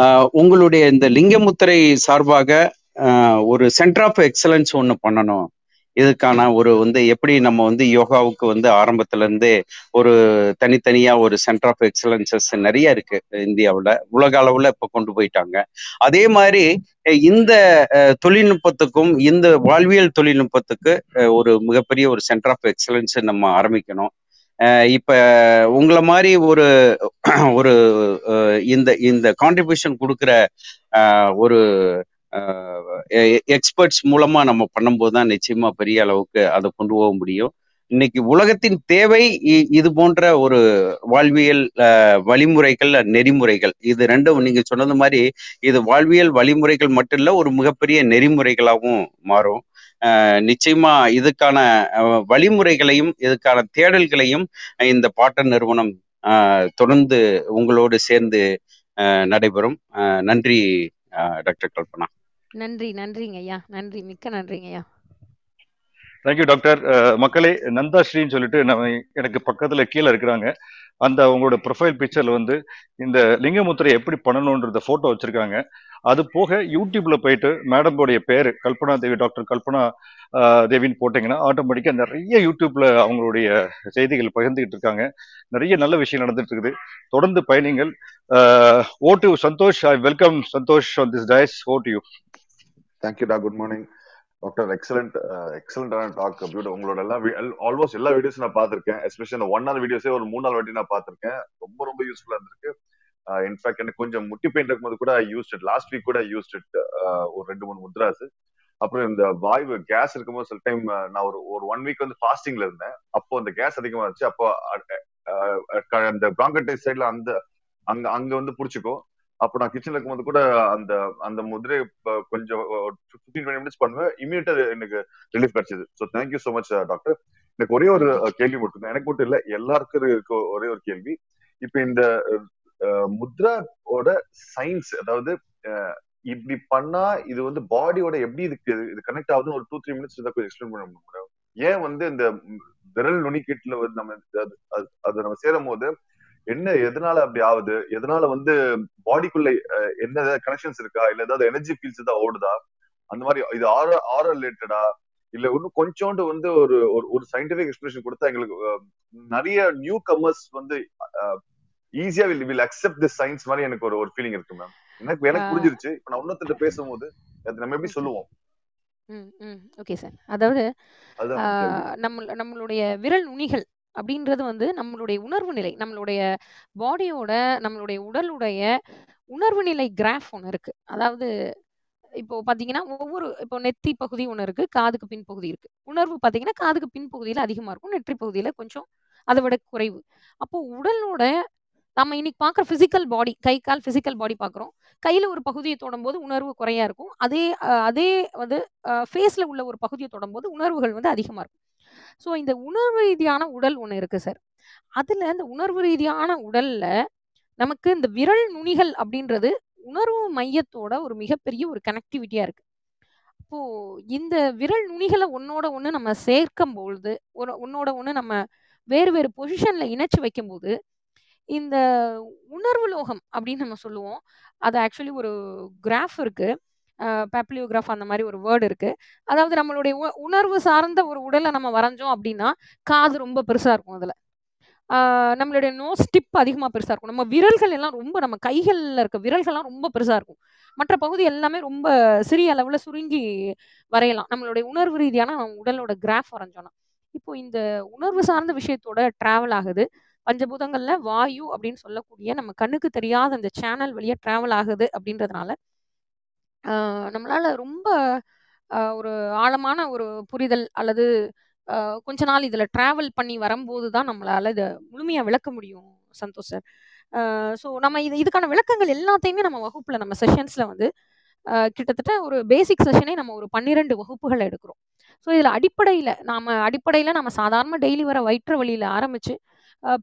ஆஹ் உங்களுடைய இந்த லிங்கமுத்திரை சார்பாக ஒரு சென்டர் ஆஃப் எக்ஸலன்ஸ் ஒன்று பண்ணணும். இதுக்கான ஒரு வந்து எப்படி நம்ம வந்து யோகாவுக்கு வந்து ஆரம்பத்துல இருந்தே ஒரு தனித்தனியா ஒரு சென்டர் ஆஃப் எக்ஸலன்சஸ் நிறைய இருக்கு இந்தியாவில் உலக அளவுல இப்ப கொண்டு போயிட்டாங்க. அதே மாதிரி இந்த தொழில்நுட்பத்துக்கும் இந்த வாழ்வியல் தொழில்நுட்பத்துக்கு ஒரு மிகப்பெரிய ஒரு சென்டர் ஆஃப் எக்ஸலன்ஸ் நம்ம ஆரம்பிக்கணும். இப்ப உங்களை மாதிரி ஒரு ஒரு இந்த இந்த கான்ட்ரிபியூஷன் கொடுக்குற ஒரு எக்ஸ்பர்ட்ஸ் மூலமா நம்ம பண்ணும்போது தான் நிச்சயமா பெரிய அளவுக்கு அதை கொண்டு போக முடியும். இன்னைக்கு உலகத்தின் தேவை இ- இது போன்ற ஒரு வாழ்வியல் அஹ், வழிமுறைகள் நெறிமுறைகள். இது ரெண்டும் நீங்க சொன்னது மாதிரி இது வாழ்வியல் வழிமுறைகள் மட்டும் இல்ல ஒரு மிகப்பெரிய நெறிமுறைகளாகவும் மாறும். நிச்சயமா இதுக்கான வழிமுறைகளையும் இதுக்கான தேடல்களையும் இந்த பாட்டன் நிறுவனம் தொடர்ந்து உங்களோடு சேர்ந்து நடைபெறும். அஹ், நன்றி டாக்டர் கல்பனா. நன்றி நன்றிங்க ஐயா. நன்றி மிக்க நன்றிங்க ஐயா. தேங்க்யூ டாக்டர் மக்களே நந்தா ஸ்ரீன்னு சொல்லிட்டு நம்ம எனக்கு பக்கத்துல கீழே இருக்கிறாங்க. அந்த அவங்களோட ப்ரொஃபைல் பிக்சர்ல வந்து இந்த லிங்கமுத்திரை எப்படி பண்ணணுன்றத போட்டோ வச்சிருக்காங்க. அது போக யூடியூப்ல போயிட்டு மேடம்போடைய பேரு கல்பனா தேவி டாக்டர் கல்பனா தேவின்னு போட்டீங்கன்னா ஆட்டோமேட்டிக்கா நிறைய யூடியூப்ல அவங்களுடைய செய்திகள் பகிர்ந்துகிட்டு இருக்காங்க. நிறைய நல்ல விஷயம் நடந்துட்டு இருக்குது. தொடர்ந்து பயணிங்கள். Over to Santhosh. I welcome Santhosh on this dais over to you தேங்க்யூடா good morning doctor excellent எக்ஸலண்டான டாக் அப்படியோட உங்களோட எல்லா ஆல்மோஸ்ட் எல்லா வீடியோஸும் நான் பார்த்திருக்கேன். எஸ்பெஷலி அந்த ஒன் நாள் வீடியோஸே ஒரு மூணு நாள் வாட்டி நான் பார்த்திருக்கேன். ரொம்ப ரொம்ப யூஸ்ஃபுல்லா இருந்திருக்கு. Uh, இன்ஃபேக்ட் எனக்கு கொஞ்சம் முட்டி பெயின் இருக்கும்போது கூட யூஸ் இட் லாஸ்ட் வீக் கூட யூஸ் இட் uh, ஒரு ரெண்டு மூணு முத்ராஸ். அப்புறம் இந்த வாய் கேஸ் இருக்கும்போது சில டைம் uh, நான் ஒரு ஒரு ஒன் வீக் வந்து ஃபாஸ்டிங்ல இருந்தேன். அப்போ அந்த கேஸ் அதிகமா இருந்துச்சு. அப்போ அந்த பிராங்கடைஸ் சைட்ல அந்த அங்க அங்க வந்து புடிச்சுக்கும். அப்போ நான் கிச்சன்ல இருக்கும்போது கூட அந்த அந்த முதிரை கொஞ்சம் ஃபிஃப்டீன் டுவெண்ட்டி மினிட்ஸ் பண்ணுவேன். இமீடியட்டா எனக்கு ரிலீஃப் கிடைச்சது. So thank you so much doctor எனக்கு ஒரே ஒரு uh, கேள்வி மட்டும் எனக்கு மட்டும் இல்ல எல்லாருக்கும் இருக்க ஒரே ஒரு கேள்வி. இப்ப இந்த முத்ராவோட சயின்ஸ் அதாவது அஹ், இப்படி பண்ணா இது வந்து பாடியோட எப்படி இதுக்கு இது கனெக்ட் ஆகுதுன்னு ஒரு டூ த்ரீ மினிட்ஸ் இதை கொஞ்சம் எக்ஸ்பிளைன் பண்ண முடியும்? ஏன் வந்து இந்த விரல் நுனிக்கீட்டுல வந்து நம்ம அது நம்ம சேரும் போது என்ன எதனால அப்படி ஆகுது? எதனால வந்து பாடிக்குள்ள என்ன கனெக்ஷன்ஸ் இருக்கா? இல்ல ஏதாவது எனர்ஜி ஃபீல்ஸ் ஏதாவது ஓடுதா? அந்த மாதிரி இது ஆர ஆர ரிலேட்டடா இல்ல இன்னும் கொஞ்சோண்டு வந்து ஒரு ஒரு- சயின்டிபிக் எக்ஸ்பிளேஷன் கொடுத்தா எங்களுக்கு நிறைய நியூ கமர்ஸ் வந்து ஈஸியா will will accept this science மாதிரி எனக்கு ஒரு ஒரு ஃபீலிங் இருக்கு மேம் எனக்கு எனக்கு புரிஞ்சிருச்சு. இப்ப நான் இன்னொருத்தட்ட பேசும்போது அது நம்ம எப்படி சொல்லுவோம்? ஓகே சார் அதாவது நம்ம நம்மளுடைய விரல் நுனிகள் அப்படின்றது வந்து நம்மளுடைய உணர்வு நிலை நம்மளுடைய பாடியோட நம்மளுடைய உடலுடைய உணர்வு நிலை கிராஃப் ஒன்று இருக்கு. அதாவது இப்போ பாத்தீங்கன்னா ஒவ்வொரு இப்போ நெத்தி பகுதி ஒன்று இருக்கு காதுக்கு பின் பகுதி இருக்கு. உணர்வு பாத்தீங்கன்னா காதுக்கு பின் அதிகமாக அதிகமா இருக்கும் நெற்றி பகுதியில கொஞ்சம் அதை விட குறைவு. அப்போ உடலோட நம்ம இன்னைக்கு பார்க்குற ஃபிசிக்கல் பாடி கை கால் ஃபிசிக்கல் பாடி பார்க்குறோம் கையில் ஒரு பகுதியை தொடும்போது உணர்வு குறையா இருக்கும். அதே அதே வந்து ஃபேஸில் உள்ள ஒரு பகுதியை தொடும்போது உணர்வுகள் வந்து அதிகமாக இருக்கும். ஸோ இந்த உணர்வு ரீதியான உடல் ஒன்று இருக்குது சார் அதில் இந்த உணர்வு ரீதியான உடலில் நமக்கு இந்த விரல் நுனிகள் அப்படின்றது உணர்வு மையத்தோட ஒரு மிகப்பெரிய ஒரு கனெக்டிவிட்டியாக இருக்குது அப்போது இந்த விரல் நுனிகளை ஒன்னோட ஒன்று நம்ம சேர்க்கும் பொழுது ஒரு ஒன்னோட ஒன்று நம்ம வேறு வேறு பொசிஷனில் இணைச்சி வைக்கும்போது இந்த உணர்வு லோகம் அப்படின்னு நம்ம சொல்லுவோம். அது ஆக்சுவலி ஒரு கிராஃப் இருக்குது பேப்ளியோகிராஃப் அந்த மாதிரி ஒரு வேர்டு இருக்குது அதாவது நம்மளுடைய உ- உணர்வு சார்ந்த ஒரு உடலை நம்ம வரைஞ்சோம் அப்படின்னா காது ரொம்ப பெருசாக இருக்கும் அதில். நம்மளுடைய நோஸ் டிப் அதிகமாக பெருசாக இருக்கும். நம்ம விரல்கள் எல்லாம் ரொம்ப நம்ம கைகளில் இருக்க விரல்கள்லாம் ரொம்ப பெருசாக இருக்கும். மற்ற பகுதி எல்லாமே ரொம்ப சிறிய அளவில் சுருங்கி வரையலாம். நம்மளுடைய உணர்வு ரீதியான நம்ம உடலோட கிராஃப் வரைஞ்சோன்னா இப்போ இந்த உணர்வு சார்ந்த விஷயத்தோட ட்ராவல் ஆகுது. பஞ்சபூதங்களில் வாயு அப்படின்னு சொல்லக்கூடிய நம்ம கண்ணுக்கு தெரியாத அந்த சேனல் வழியாக ட்ராவல் ஆகுது அப்படின்றதுனால நம்மளால ரொம்ப ஒரு ஆழமான ஒரு புரிதல் அல்லது கொஞ்ச நாள் இதில் ட்ராவல் பண்ணி வரும்போது தான் நம்மளால இதை முழுமையாக விளக்க முடியும் சந்தோஷ் சார் ஸோ நம்ம இது இதுக்கான விளக்கங்கள் எல்லாத்தையுமே நம்ம வகுப்பில் நம்ம செஷன்ஸில் வந்து கிட்டத்தட்ட ஒரு பேசிக் செஷனே நம்ம ஒரு பன்னிரெண்டு வகுப்புகள் எடுக்கிறோம். ஸோ இதில் அடிப்படையில் நாம் அடிப்படையில் நம்ம சாதாரண டெய்லி வர வயிற்று வழியில் ஆரம்பித்து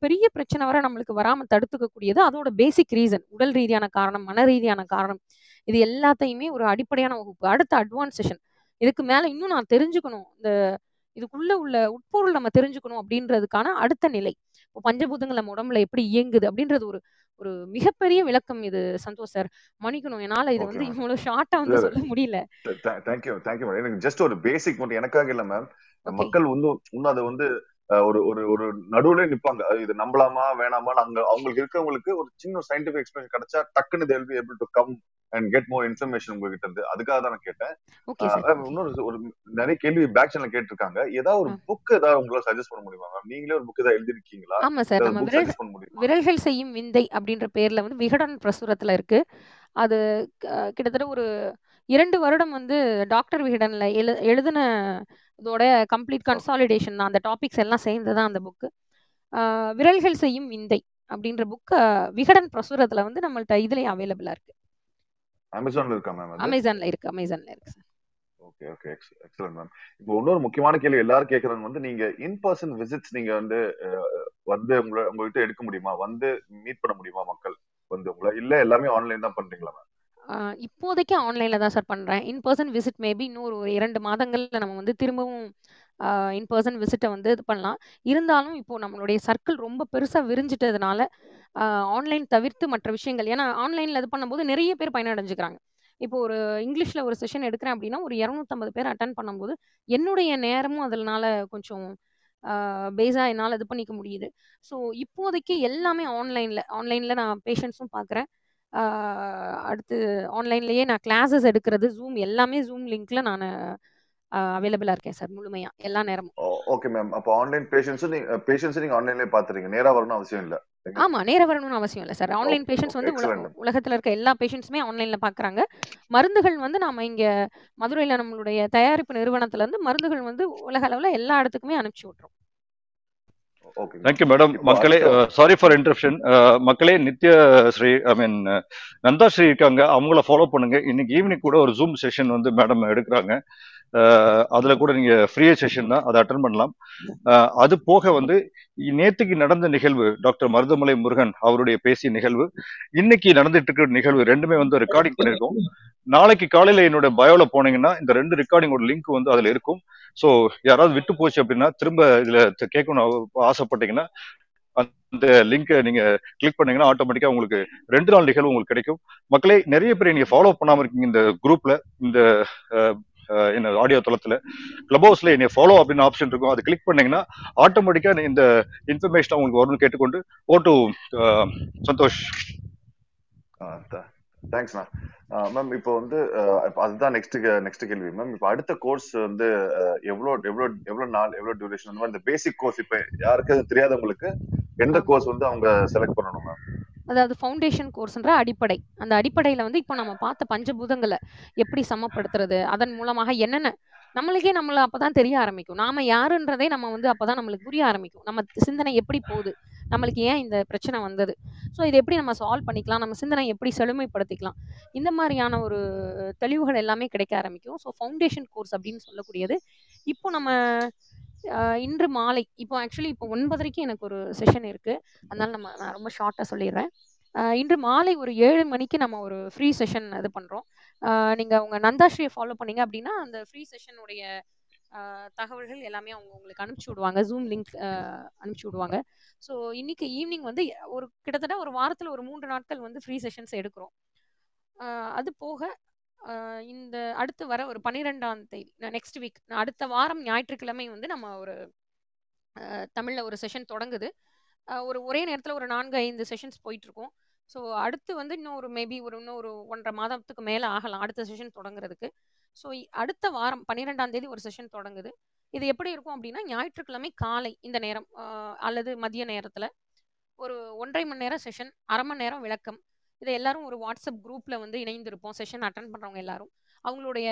பெரிய பிரச்சனை வர நம்மளுக்கு வராமல் தடுத்துக்கக்கூடியது அதோட பேசிக் ரீசன் உடல் ரீதியான காரணம் மன ரீதியான காரணம். இது எல்லாத்தையுமே ஒரு அடிப்படையான வகுப்பு. அடுத்த அட்வான்ஸ் செஷன் இதுக்கு மேலே இன்னும் நான் தெரிஞ்சுக்கணும். இந்த இதுக்குள்ள உள்ள உட்பொருள் நம்ம தெரிஞ்சுக்கணும் அப்படின்றதுக்கான அடுத்த நிலை. இப்போ பஞ்சபூதங்கள் நம்ம உடம்புல எப்படி இயங்குது அப்படின்றது ஒரு ஒரு மிகப்பெரிய விளக்கம் இது சந்தோஷ் சார். மன்னிக்கணும் என்னால இதை வந்து இவ்வளவு ஷார்ட்டா வந்து சொல்ல முடியல. Thank you thank you madam எனக்கு ஜஸ்ட் ஒரு பேசிக் மட்டும் எனக்காக இல்ல மேம் மக்கள் வந்து இன்னும் அதை வந்து ஒரு ஒரு ஒரு நடுவுல நிப்பாங்க. இது நம்பலாமா வேணாமான்னு அங்க அவங்களுக்கு இருக்கவங்களுக்கு ஒரு சின்ன சயின்டிபிக் எக்ஸ்பிளேஷன் கிடைச்சா டக்குன்னு they'll be able to come and get more information உங்ககிட்ட இருந்து. அதுக்காக தான் நான் கேட்டேன். இன்னொரு ஒரு நிறைய கேள்வி பேக் சேனல் கேட்டிருக்காங்க. ஏதாவது ஒரு புக் ஏதாவது உங்களால சஜஸ்ட் பண்ண முடியுமா மேம் நீங்களே ஒரு புக் ஏதாவது எழுதிருக்கீங்களா? ஆமா சார் நம்ம விரல்கள் செய்யும் விந்தை அப்படின்ற பேர்ல வந்து விகடன் பிரசுரத்துல இருக்கு. அது கிட்டத்தட்ட ஒரு இரண்டு வருடம் வந்து டாக்டர் விகடன்ல எழு எழுதின இதோட கம்ப்ளீட் கன்சாலிடேஷன் தான். அந்த டாபிக்ஸ் எல்லாம் சேர்ந்து தான் அந்த புக்கு விரல்கள் செய்யும் விந்தை அப்படின்ற புக்கு விகடன் பிரசுரத்துல வந்து நம்மள்ட்ட இதுலயே அவைலபிளா இருக்கு. அமேசான்ல இருக்கா மேம் அமேசான்ல இருக்கு அமேசான்ல இருக்கு sir okay okay excellent ma'am இப்போ இன்னொரு முக்கியமான கேள்வி எல்லாரும் கேக்குறது வந்து நீங்க இன் பர்சன் விசிட்ஸ் நீங்க வந்து வந்து உங்களை உங்ககிட்ட எடுக்க முடியுமா? வந்து மீட் பண்ண முடியுமா மக்கள்? வந்து உங்களை இல்ல எல்லாமே ஆன்லைன் தான் பண்றீங்களா மேம் இப்போதைக்கு ஆன்லைனில் தான் சார் பண்ணுறேன் இன் பர்சன் விசிட் மேபி இன்னொரு ஒரு இரண்டு மாதங்களில் நம்ம வந்து திரும்பவும் இன் பர்சன் விசிட்டை வந்து இது பண்ணலாம். இருந்தாலும் இப்போது நம்மளுடைய சர்க்கிள் ரொம்ப பெருசாக விரிஞ்சிட்டதுனால ஆன்லைன் தவிர்த்து மற்ற விஷயங்கள். ஏன்னா ஆன்லைனில் இது பண்ணும்போது நிறைய பேர் பயனடைஞ்சுக்கிறாங்க. இப்போ ஒரு இங்கிலீஷில் ஒரு செஷன் எடுக்கிறேன் அப்படின்னா ஒரு இரநூத்தம்பது பேர் அட்டன் பண்ணும்போது என்னுடைய நேரமும் அதனால கொஞ்சம் பேஸாக என்னால் இது பண்ணிக்க முடியுது. ஸோ இப்போதைக்கு எல்லாமே ஆன்லைனில் ஆன்லைனில் நான் பேஷண்ட்ஸும் பார்க்குறேன் அடுத்து ஆன்லைன்லேயே நான் கிளாஸஸ் எடுக்கிறது ஜூம் எல்லாமே ஜூம் லிங்க்ல நான் அவைலபிளாக இருக்கேன் சார் முழுமையாக எல்லா நேரமும். ஓகே மேம் அப்போ ஆன்லைன் பேஷன்ஸ் நீங்க பேஷன்ஸ் நீங்க ஆன்லைன்லயே பாத்துறீங்க நேரா வரணும் அவசியம் இல்ல. ஆமாம் நேர வரணும்னு அவசியம் இல்லை சார். ஆன்லைன் பேஷண்ட்ஸ் வந்து உலகத்தில் இருக்க எல்லா பேஷண்ட்ஸுமே ஆன்லைனில் பார்க்குறாங்க மருந்துகள் வந்து நாம இங்கே மதுரையில் நம்மளுடைய தயாரிப்பு நிறுவனத்துலேருந்து மருந்துகள் வந்து உலக அளவில் எல்லா இடத்துக்குமே அனுப்பிச்சி விட்றோம் ஓகே தேங்க்யூ மேடம் மக்களே சாரி ஃபார் இன்டரப்ஷன் மக்களே நித்ய ஸ்ரீ ஐ மீன் நந்தா ஸ்ரீ இருக்காங்க. அவங்கள ஃபாலோ பண்ணுங்க. இன்னைக்கு ஈவினிங் கூட ஒரு ஜூம் செஷன் வந்து மேடம் எடுக்கிறாங்க. அதுல கூட நீங்க ஃப்ரீ செஷன் தான் அதை அட்டன் பண்ணலாம். அது போக வந்து நேத்துக்கு நடந்த நிகழ்வு டாக்டர் மருதமலை முருகன் அவருடைய பேசிய நிகழ்வு இன்னைக்கு நடந்துட்டு இருக்கிற நிகழ்வு ரெண்டுமே வந்து ரெக்கார்டிங் பண்ணிருக்கோம். நாளைக்கு காலையில என்னோட பயோல போனீங்கன்னா இந்த ரெண்டு ரெக்கார்டிங்கோட லிங்க் வந்து அதுல இருக்கும். ஸோ யாராவது விட்டு போச்சு அப்படின்னா திரும்ப இதுல கேட்கணும் ஆசைப்பட்டீங்கன்னா அந்த லிங்கை நீங்க கிளிக் பண்ணீங்கன்னா ஆட்டோமேட்டிக்கா உங்களுக்கு ரெண்டு நாள் நிகழ்வு உங்களுக்கு கிடைக்கும். மக்களே நிறைய பேர் நீங்க ஃபாலோ பண்ணாம இருக்கீங்க இந்த குரூப்ல இந்த என்ன ஆடியோ தளத்துல. கிளப் ஹவுஸ்ல என்னை ஃபாலோ அப்படின்னு ஆப்ஷன் இருக்கும். அதை கிளிக் பண்ணீங்கன்னா ஆட்டோமேட்டிக்கா இந்த இன்ஃபர்மேஷன் உங்களுக்கு வரும்னு கேட்டுக்கொண்டு ஓ டு சந்தோஷ். தேங்க்ஸ்ண்ணா மேம் இப்போ வந்து அதுதான் நெக்ஸ்ட் நெக்ஸ்ட் கேள்வி. மேம் இப்போ அடுத்த கோர்ஸ் வந்து எவ்வளோ எவ்வளோ எவ்வளோ நாள் எவ்வளோ டியூரேஷன் அந்த மாதிரி இந்த பேசிக் கோர்ஸ் இப்போ யாருக்கு தெரியாதவங்களுக்கு எந்த கோர்ஸ் வந்து அவங்க செலக்ட் பண்ணணும் மேம் அதாவது ஃபவுண்டேஷன் கோர்ஸ்ன்ற அடிப்படை. அந்த அடிப்படையில் வந்து இப்போ நம்ம பார்த்த பஞ்சபூதங்களை எப்படி சமப்படுத்துறது? அதன் மூலமாக என்னென்ன நம்மளுக்கே நம்மளை அப்போ தான் தெரிய ஆரம்பிக்கும். நாம யாருன்றதே நம்ம வந்து அப்போ தான் நம்மளுக்கு புரிய ஆரம்பிக்கும். நம்ம சிந்தனை எப்படி போகுது? நம்மளுக்கு ஏன் இந்த பிரச்சனை வந்தது? ஸோ இதை எப்படி நம்ம சால்வ் பண்ணிக்கலாம்? நம்ம சிந்தனை எப்படி செழுமைப்படுத்திக்கலாம்? இந்த மாதிரியான ஒரு தெளிவுகள் எல்லாமே கிடைக்க ஆரம்பிக்கும். ஸோ ஃபவுண்டேஷன் கோர்ஸ் அப்படின்னு சொல்லக்கூடியது. இப்போ நம்ம இன்று மாலை. இப்போ ஆக்சுவலி இப்போ ஒன்பதரைக்கு எனக்கு ஒரு செஷன் இருக்குது அதனால நம்ம நான் ரொம்ப ஷார்ட்டாக சொல்லிடுறேன். இன்று மாலை ஒரு ஏழு மணிக்கு நம்ம ஒரு ஃப்ரீ செஷன் இது பண்ணுறோம் நீங்கள் உங்கள் நந்தாஸ்ரீயை ஃபாலோ பண்ணீங்க அப்படின்னா அந்த ஃப்ரீ செஷனுடைய தகவல்கள் எல்லாமே அவங்க உங்களுக்கு அனுப்பிச்சி விடுவாங்க. ஜூம் லிங்க் அனுப்பிச்சி விடுவாங்க. ஸோ இன்னைக்கு ஈவினிங் வந்து ஒரு கிட்டத்தட்ட ஒரு வாரத்தில் ஒரு மூன்று நாட்கள் வந்து ஃப்ரீ செஷன்ஸ் எடுக்கிறோம். அது போக இந்த அடுத்து வர ஒரு பன்னிரெண்டாம் தேதி நெக்ஸ்ட் வீக் அடுத்த வாரம் ஞாயிற்றுக்கிழமை வந்து நம்ம ஒரு தமிழில் ஒரு செஷன் தொடங்குது. ஒரு ஒரே நேரத்தில் ஒரு நான்கு ஐந்து செஷன்ஸ் போயிட்டுருக்கோம். ஸோ அடுத்து வந்து இன்னும் ஒரு மேபி ஒரு இன்னும் ஒரு ஒன்றரை மாதத்துக்கு மேலே ஆகலாம் அடுத்த செஷன் தொடங்குறதுக்கு. ஸோ அடுத்த வாரம் பன்னிரெண்டாம் தேதி ஒரு செஷன் தொடங்குது. இது எப்படி இருக்கும் அப்படின்னா ஞாயிற்றுக்கிழமை காலை இந்த நேரம் அல்லது மதிய நேரத்தில் ஒரு ஒன்றரை மணி நேரம் செஷன் அரை மணி நேரம் விளக்கம் இதை எல்லாரும் ஒரு வாட்ஸ்அப் குரூப்பில் வந்து இணைந்திருப்போம் செஷன் அட்டன் பண்ணுறவங்க எல்லாரும். அவங்களுடைய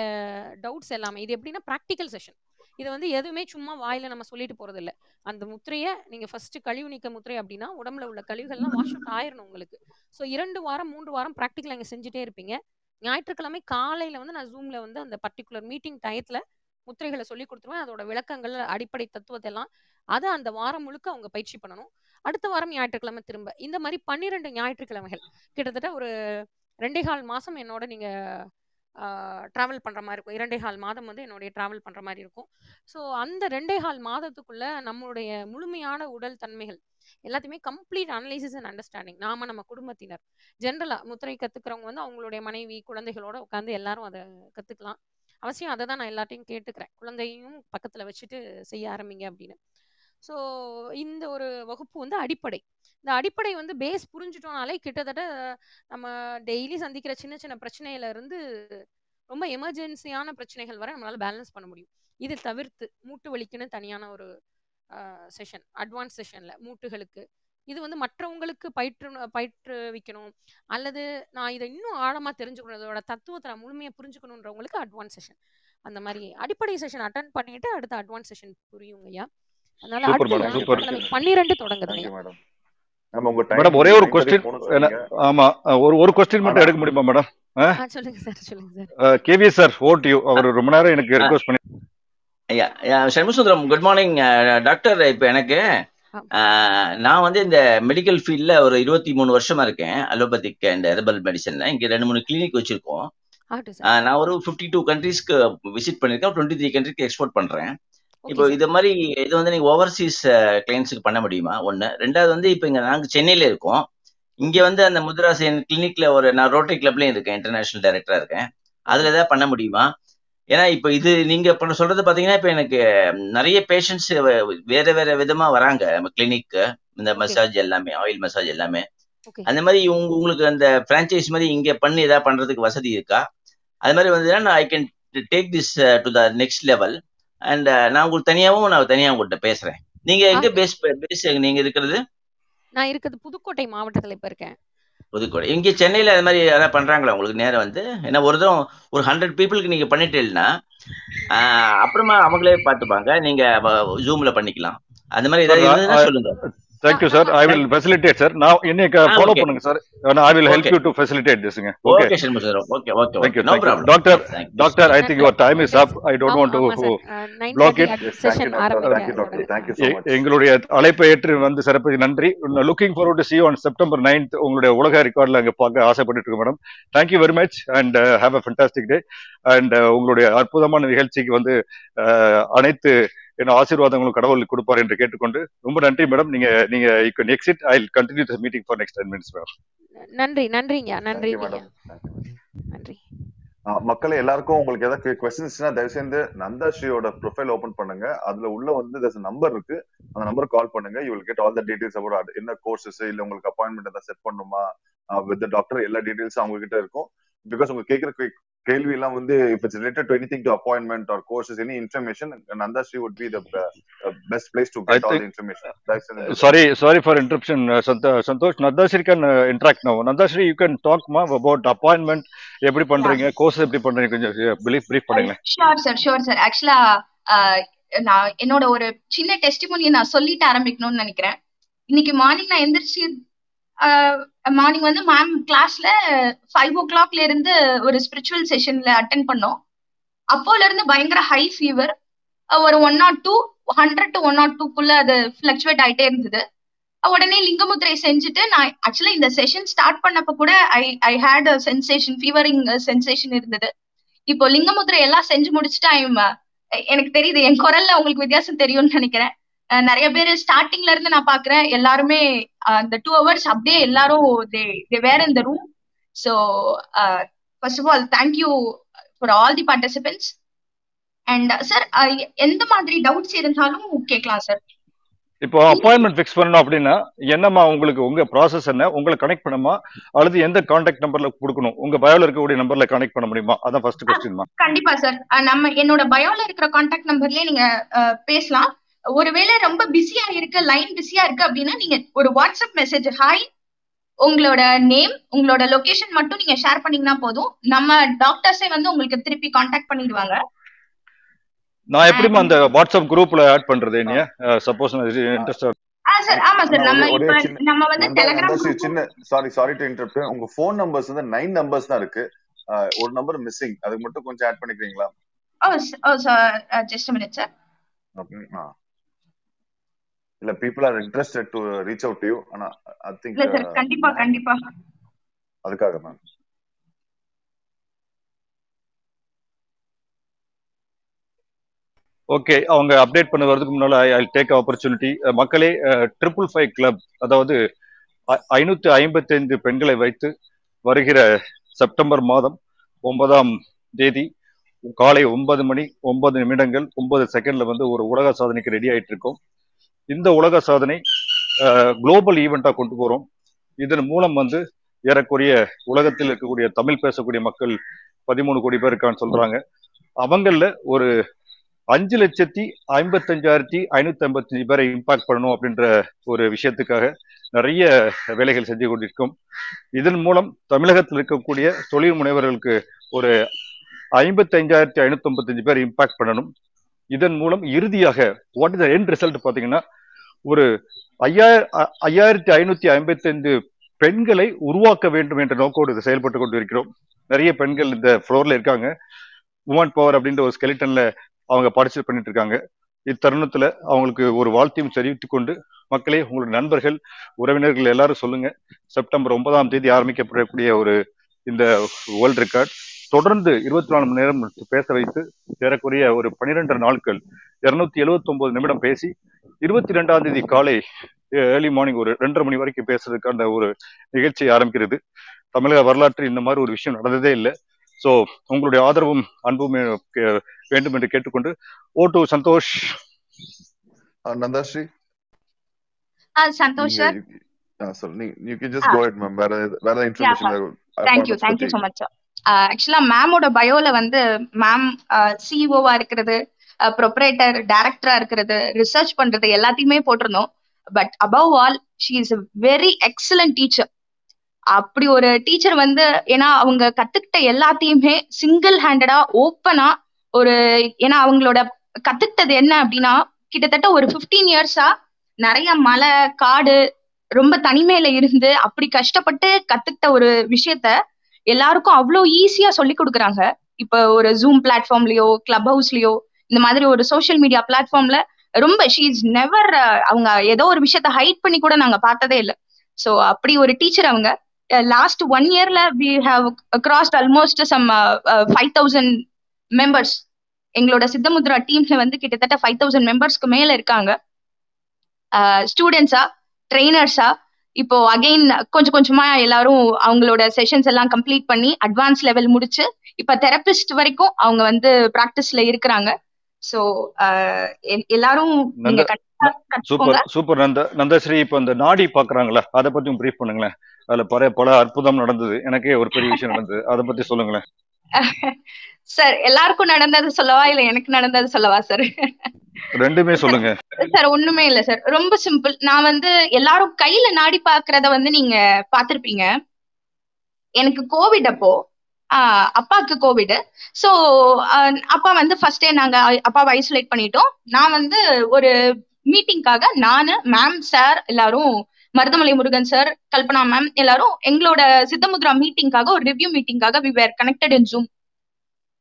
டவுட்ஸ் எல்லாமே இது எப்படின்னா ப்ராக்டிக்கல் செஷன் இது வந்து எதுவுமே சும்மா வாயில நம்ம சொல்லிட்டு போறது இல்ல அந்த முத்திரையை நீங்க ஃபர்ஸ்ட் கழிவு நீக்க முத்திரை அப்படின்னா உடம்புல உள்ள கழிவுகள்லாம் வாஷ் அவுட் ஆயிரணும் உங்களுக்கு. ஸோ இரண்டு வாரம் மூன்று வாரம் ப்ராக்டிக்கல் அங்கே செஞ்சுட்டே இருப்பீங்க. ஞாயிற்றுக்கிழமை காலையில வந்து நான் ஜூம்ல வந்து அந்த பர்டிகுலர் மீட்டிங் டயத்துல முத்திரைகளை சொல்லி கொடுத்துருவேன். அதோட விளக்கங்கள் அடிப்படை தத்துவத்தை எல்லாம் அதை அந்த வாரம் முழுக்க அவங்க பயிற்சி பண்ணணும். அடுத்த வாரம் ஞாயிற்றுக்கிழமை திரும்ப. இந்த மாதிரி பன்னிரெண்டு ஞாயிற்றுக்கிழமைகள். கிட்டத்தட்ட ஒரு ரெண்டே கால் மாதம் என்னோட நீங்க ட்ராவல் பண்ணுற மாதிரி இருக்கும். இரண்டே கால் மாதம் வந்து என்னுடைய ட்ராவல் பண்ணுற மாதிரி இருக்கும். ஸோ அந்த ரெண்டே கால் மாதத்துக்குள்ள நம்மளுடைய முழுமையான உடல் தன்மைகள் எல்லாத்தையுமே கம்ப்ளீட் அனலைசிஸ் அண்ட் அண்டர்ஸ்டாண்டிங் நாம நம்ம குடும்பத்தினர். ஜென்ரலாக முத்திரை கற்றுக்கிறவங்க வந்து அவங்களுடைய மனைவி குழந்தைகளோட உட்காந்து எல்லாரும் அதை கற்றுக்கலாம் அவசியம் அதை தான் நான் எல்லாத்தையும் கேட்டுக்கிறேன். குழந்தையும் பக்கத்தில் வச்சுட்டு செய்ய ஆரம்பிங்க அப்படின்னு. ஸோ இந்த ஒரு வகுப்பு வந்து அடிப்படை. இந்த அடிப்படை வந்து பேஸ் புரிஞ்சுட்டோம்னாலே கிட்டத்தட்ட நம்ம டெய்லி சந்திக்கிற சின்ன சின்ன பிரச்சனையில இருந்து ரொம்ப எமர்ஜென்சியான பிரச்சனைகள் வரை நம்மளால பேலன்ஸ் பண்ண முடியும். இது தவிர்த்து மூட்டு வலிக்குன்னு தனியான ஒரு செஷன் அட்வான்ஸ் செஷன்ல மூட்டுகளுக்கு. இது வந்து மற்றவங்களுக்கு பயிற்று பயிற்றுவிக்கணும். அல்லது நான் இதை இன்னும் ஆழமா தெரிஞ்சுக்கணும் இதோட தத்துவத்தை நான் முழுமையா புரிஞ்சுக்கணுன்றவங்களுக்கு அட்வான்ஸ் செஷன் அந்த மாதிரி அடிப்படை செஷன் அட்டன் பண்ணிட்டு அடுத்த அட்வான்ஸ் செஷன் புரியுங்கய்யா. அதனால அடுத்த பன்னிரெண்டு தொடங்குது மேடம் ஒரே ஒரு நைன் கொஸ்டின் ஆமா ஒரு ஒரு கொஸ்டின் மட்டும் எடுக்க முடியுமா மேடம் சொல்லுங்க சார் சொல்லுங்க சார் கேவி சார் ஓட் யூ அவர் ரொம்ப நேரம் எனக்கு ரெக்வஸ்ட் பண்ணி சண்முகசுந்தரம் குட் மார்னிங் டாக்டர் இப்போ எனக்கு நான் வந்து இந்த மெடிக்கல் ஃபீல்டில் ஒரு இருபத்தி மூணு வருஷமா இருக்கேன். அலோபதிக் அண்ட் ஹெர்பல் மெடிசனில் இங்கே ரெண்டு மூணு கிளினிக் வச்சிருக்கோம். நான் ஒரு ஃபிஃப்டி டூ கண்ட்ரீஸ்க்கு விசிட் பண்ணியிருக்கேன். டுவெண்ட்டி த்ரீ கண்ட்ரிக்கு எக்ஸ்போர்ட் பண்ணுறேன் இப்போ இது மாதிரி இது வந்து நீங்கள் ஓவர்சீஸ் கிளைண்ட்ஸுக்கு பண்ண முடியுமா? ஒன்று ரெண்டாவது வந்து இப்போ இங்கே நாங்கள் சென்னையில் இருக்கோம். இங்கே வந்து அந்த முத்ராசேன் கிளினிக்ல ஒரு நான் ரோட்டரி கிளப்லேயும் இருக்கேன். இன்டர்நேஷனல் டைரக்டராக இருக்கேன். அதில் ஏதாவது பண்ண முடியுமா? ஏன்னா இப்போ இது நீங்க இப்ப சொல்றது பாத்தீங்கன்னா இப்போ எனக்கு நிறைய பேஷண்ட்ஸ் வேற வேற விதமா வராங்க. கிளினிக்கு இந்த மசாஜ் எல்லாமே ஆயில் மசாஜ் எல்லாமே. அந்த மாதிரி உங்க உங்களுக்கு அந்த பிரான்ச்சைஸ் மாதிரி இங்க பண்ணி ஏதாவது பண்றதுக்கு வசதி இருக்கா? அது மாதிரி வந்ததுன்னா I can take this to the next level and நான் உங்களுக்கு தனியாவும் நான் தனியா உங்கள்கிட்ட பேசுறேன். நீங்க எங்க பேஸ் பேஸ் நீங்க இருக்கிறது? நான் இருக்கிறது புதுக்கோட்டை மாவட்டத்துல இப்ப இருக்கேன். புதுக்கோட்டை. இங்க சென்னையில அது மாதிரி யாராவது பண்றாங்களா? உங்களுக்கு நேரம் வந்து? ஏன்னா ஒரு தரம் ஒரு ஹண்ட்ரட் பீப்புளுக்கு நீங்க பண்ணிட்டீங்கன்னா அப்புறமா அவங்களே பார்த்துப்பாங்க. நீங்க ஜூம்ல பண்ணிக்கலாம். அந்த மாதிரி ஏதாவது சொல்லுங்க. Thank you sir I will facilitate sir நான் இன்னைக்கு ஃபாலோ பண்ணுங்க sir I will help you to facilitate திஸ்ங்க okay okay okay okay thank you no problem doctor doctor I think your time is up I don't want to block it எங்களுடைய அழைப்பை ஏற்று வந்து சிறப்பு. நன்றி. Looking forward to see on September ninth உங்களுடைய உலக ரெக்கார்ட்ல அங்க பார்க்க ஆசைப்பட்டு இருக்கேன் madam thank you very much and have a fantastic day and உங்களுடைய அற்புதமான நிகழ்ச்சிக்கு வந்து அஹ், அனைத்து என்ன ஆசீர்வாதங்களும் கடவுள் கொடுப்பார் என்று கேட்டுக்கொண்டு ரொம்ப நன்றி மேடம். நீங்க நீங்க you can exit I continue the meeting for next ten minutes madam. நன்றி நன்றிங்க நன்றிங்க மேடம். நன்றி மக்களே எல்லாருக்கும் உங்களுக்கு ஏதாவது கொஸ்டின்ஸ்னா தயவு செய்து நந்தாஸ்ரீயோட ப்ரொஃபைல் ஓபன் பண்ணுங்க. அதுல உள்ள வந்து there's a நம்பர் இருக்கு. அந்த நம்பர் கால் பண்ணுங்க. You will get all the details about என்ன கோர்சஸ் இல்ல உங்களுக்கு அப்பாயின்மெண்ட் ஏதாவது செட் பண்ணுமா வித் டாக்டர் எல்லா டீடைல்ஸும் அவங்க கிட்ட இருக்கும். பிகாஸ் உங்க கேட்கிற கேள்வி எல்லாம் வந்து if it's related to anything to appointment or courses any information Nandasri would be the best place to I get all the think information தயவு செய்து இந்த Sorry, sorry for interruption, uh, Santa- Santosh. Nadashri can uh, interact now. Nadashri, you can talk ma about appointment எப்படி. பண்றீங்க course எப்படி பண்றீங்க கொஞ்சம் brief brief பண்ணுங்களேன் sure sir sure sir actually நான் என்னோட ஒரு சின்ன டெஸ்டிமோனியை நான் சொல்லிட்டு ஆரம்பிக்கணும்னு நினைக்கிறேன் இன்னைக்கு மார்னிங் நான் எந்திரிச்சு மார்னிங் வந்து மேம் கிளாஸ்ல ஃபைவ் ஓ கிளாக்ல இருந்து ஒரு ஸ்பிரிச்சுவல் செஷன்ல அட்டன் பண்ணோம். அப்போல இருந்து பயங்கர ஹை ஃபீவர் ஒரு one naught two hundred to one naught டூக்குள்ள அது ஃபிளக்சுவேட் ஆயிட்டே இருந்தது. உடனே லிங்கமுத்திரை செஞ்சுட்டு நான் ஆக்சுவலா இந்த செஷன் ஸ்டார்ட் பண்ணப்ப கூட I I had sensation fevering sensation இருந்தது. இப்போ லிங்கமுத்திரை எல்லாம் செஞ்சு முடிச்சுட்டு ஐம் எனக்கு தெரியுது என் குரல்ல உங்களுக்கு வித்தியாசம் தெரியும்னு நினைக்கிறேன். அஹ் நிறைய பேர் ஸ்டார்டிங்ல இருந்து நான் பாக்குறேன். எல்லாருமே அந்த டூ ஹவர்ஸ் அப்படியே எல்லாரும் தே தே வேர் இந்த room so first of all thank you for all the participants and sir எந்த மாதிரி டவுட்ஸ் இருந்தாலும் கேட்கலாம் சார் இப்போ அப்பாயின்மெண்ட் ஃபிக்ஸ் பண்ணணும் அப்படின்னா என்னம்மா உங்களுக்கு உங்க ப்ராசஸ் என்ன? உங்களை கனெக்ட் பண்ணுமா? அல்லது எந்த கான்டாக்ட் நம்பர்ல கொடுக்கணும்? உங்க பயோல இருக்கக்கூடிய நம்பர்ல கனெக்ட் பண்ண முடியுமா? அதான் ஃபர்ஸ்ட் கொஸ்டின்மா கண்டிப்பா சார் நம்ம என்னோட பயோல இருக்கிற கான்டாக்ட் நம்பர்லயே நீங்க பேசலாம். ஒருவேளை ரொம்ப பிஸியா இருக்கு லைன் பிஸியா இருக்கு அப்படின்னா நீங்க ஒரு வாட்ஸ்அப் மெசேஜ் ஹாய் உங்களோட நேம் உங்களோட லொகேஷன் மட்டும் நீங்க ஷேர் பண்ணீங்கன்னா போதும். நம்ம டாக்டர்ஸே வந்து உங்களுக்கு திருப்பி காண்டாக்ட் பண்ணிடுவாங்க. நான் எப்படிமா And- அந்த வாட்ஸ்அப் குரூப்ல ஆட் பண்றது நீ சப்போஸ் இன்ட்ரெஸ்ட் ஆ சார் ஆமா சார். நம்ம நம்ம வந்து டெலிகிராம் சின்ன சாரி சாரி டு இன்டர்ப்ட் உங்க ஃபோன் நம்பர்ஸ் வந்து நைன் நம்பர்ஸ் தான் இருக்கு. ஒரு நம்பர் மிஸ்ஸிங் அதுக்கு மட்டும் கொஞ்சம் ஆட் பண்ணிக்கிறீங்களா? ஓ ஓ sir just minute sir Okay. இல்ல people are interested to reach out to you ஆனா ஐ திங்க் இல்ல சார் கண்டிப்பா கண்டிப்பா. அதுக்காக மேம் ஓகே அவங்க அப்டேட் பண்ண வரதுக்கு முன்னால ஐ டேக் ஆப்பர்ச்சுனிட்டி மக்களே ட்ரிபிள் ஃபைவ் கிளப் அதாவது ஐநூத்தி ஐம்பத்தி ஐந்து பெண்களை வைத்து வருகிற செப்டம்பர் மாதம் ஒன்பதாம் தேதி காலை ஒன்பது மணி ஒன்பது நிமிடங்கள் ஒன்பது செகண்ட்ல வந்து ஒரு உலக சாதனைக்கு ரெடி ஆயிட்டு இருக்கோம் இந்த உலக சாதனை குளோபல் ஈவெண்ட்டாக கொண்டு போகிறோம் இதன் மூலம் வந்து ஏறக்குறைய உலகத்தில் இருக்கக்கூடிய தமிழ் பேசக்கூடிய மக்கள் பதிமூணு கோடி பேர் இருக்கான்னு சொல்றாங்க. அவங்கள ஒரு அஞ்சு லட்சத்தி ஐம்பத்தஞ்சாயிரத்தி ஐநூத்தி ஐம்பத்தஞ்சு பேரை இம்பாக்ட் பண்ணணும் அப்படின்ற ஒரு விஷயத்துக்காக நிறைய வேலைகள் செஞ்சு கொண்டிருக்கோம். இதன் மூலம் தமிழகத்தில் இருக்கக்கூடிய தொழில் முனைவர்களுக்கு ஒரு ஐம்பத்தஞ்சாயிரத்தி ஐநூத்தி ஐம்பத்தஞ்சு பேர் இம்பாக்ட் பண்ணணும். இதன் மூலம் இறுதியாக வாட் இஸ் எண்ட் ரிசல்ட் பார்த்தீங்கன்னா ஒரு ஐயாயிரம் ஐயாயிரத்தி ஐநூத்தி ஐம்பத்தைந்து பெண்களை உருவாக்க வேண்டும் என்ற நோக்கோடு இது செயல்பட்டு கொண்டு இருக்கிறோம் நிறைய பெண்கள் இந்த ஃப்ளோர்ல இருக்காங்க. உமன் பவர் அப்படின்ற ஒரு ஸ்கெலிட்டன்ல அவங்க பார்ட்டிசிபேட் பண்ணிட்டு இருக்காங்க. இத்தருணத்துல அவங்களுக்கு ஒரு வாழ்த்தையும் தெரிவித்துக் கொண்டு மக்களே உங்களுடைய நண்பர்கள் உறவினர்கள் எல்லாரும் சொல்லுங்க. செப்டம்பர் ஒன்பதாம் தேதி ஆரம்பிக்கப்படக்கூடிய ஒரு இந்த வேர்ல்ட் ரெக்கார்ட் தொடர்ந்து இருபத்தி நாலு மணி நேரம் பேச வைத்து ஏறக்குறைய ஒரு பனிரெண்டு நாட்கள் இருநூத்தி எழுபத்தி ஒன்பது நிமிடம் பேசி இருபத்தி ரெண்டாம் தேதி காலை ஏர்லி மார்னிங் ஒரு ரெண்டரை மணி வரைக்கும் பேசுறதுக்கான ஒரு நிகழ்ச்சி ஆரம்பிக்கிறது. தமிழக வரலாற்றில் இந்த மாதிரி ஒரு விஷயம் நடந்ததே இல்லை. ஸோ உங்களுடைய ஆதரவும் அன்பும் வேண்டும் என்று கேட்டுக்கொண்டு over to Santhosh Nandasri. Santhosh sir. சொல்லு you can just go ahead ma'am வேற வேற information thank you thank you so much sir actually மேமோட பயோல வந்து மேம் சிஇஓவா இருக்கிறது ப்ரொப்ரேட்டர் டைரக்டரா இருக்கிறது ரிசர்ச் பண்றது எல்லாத்தையுமே போட்டிருந்தோம். But above all she is very excellent teacher அப்படி ஒரு டீச்சர் வந்து ஏன்னா அவங்க கத்துக்கிட்ட எல்லாத்தையுமே சிங்கிள் ஹேண்டடா ஓப்பனா ஒரு ஏன்னா அவங்களோட கத்துக்கிட்டது என்ன அப்படின்னா கிட்டத்தட்ட ஒரு 15 இயர்ஸா நிறைய மலை காடு ரொம்ப தனிமையில இருந்து அப்படி கஷ்டப்பட்டு கத்துக்கிட்ட ஒரு விஷயத்த எல்லாருக்கும் அவ்வளோ ஈஸியா சொல்லி கொடுக்குறாங்க. இப்ப ஒரு ஜூம் பிளாட்ஃபார்ம்லயோ கிளப் ஹவுஸ்லயோ இந்த மாதிரி ஒரு சோஷியல் மீடியா பிளாட்ஃபார்ம்ல ரொம்ப ஷீஸ் நெவர் அவங்க ஏதோ ஒரு விஷயத்த ஹைட் பண்ணி கூட நாங்க பார்த்ததே இல்லை. ஸோ அப்படி ஒரு டீச்சர் அவங்க லாஸ்ட் ஒன் இயர்ல we have crossed almost some five thousand members எங்களோட சித்தமுத்ரா டீம்ல வந்து கிட்டத்தட்ட ஃபைவ் தௌசண்ட் மெம்பர்ஸ்க்கு மேல இருக்காங்க. ஸ்டூடெண்ட்ஸா ட்ரெயினர்ஸா இப்போ அகைன் கொஞ்சம் கொஞ்சமா எல்லாரும் அவங்களோட செஷன்ஸ் எல்லாம் கம்ப்ளீட் பண்ணி அட்வான்ஸ் லெவல் முடிச்சு இப்ப தெரபிஸ்ட் வரைக்கும் அவங்க வந்து பிராக்டிஸ்ல இருக்கிறாங்க. ஸோ எல்லாரும் சூப்பர் சூப்பர். நந்த நந்தஸ்ரீ இப்ப அந்த நாடி பாக்குறாங்களா அதை பத்தியும் பிரீஃப் பண்ணுங்களேன். அதுல பல பல அற்புதம் நடந்தது. எனக்கே ஒரு பெரிய விஷயம் நடந்தது. அதை பத்தி சொல்லுங்களேன். சார் எல்லாருக்கும் நடந்தது சொல்லவா? இல்ல எனக்கு நடந்தது சொல்லவா சார் ரெண்டுமே சொல்லுங்க. சார் ஒண்ணுமே இல்ல சார். ரொம்ப சிம்பிள். நான் வந்து எல்லாரும் கையில நாடி பாக்குறத வந்து நீங்க பாத்திருப்பீங்க எனக்கு கோவிட் அப்போ ஆஹ் அப்பாவுக்கு கோவிட் ஸோ அப்பா வந்து ஃபர்ஸ்டே டே நாங்க அப்பாவை ஐசோலேட் பண்ணிட்டோம். நான் வந்து ஒரு மீட்டிங்காக நானு மேம் சார் எல்லாரும் மருதமலை முருகன் சார் கல்பனா மேம் எல்லாரும் எங்களோட சித்தமுத்ரா மீட்டிங்காக ஒரு review மீட்டிங்காக we were connected in Zoom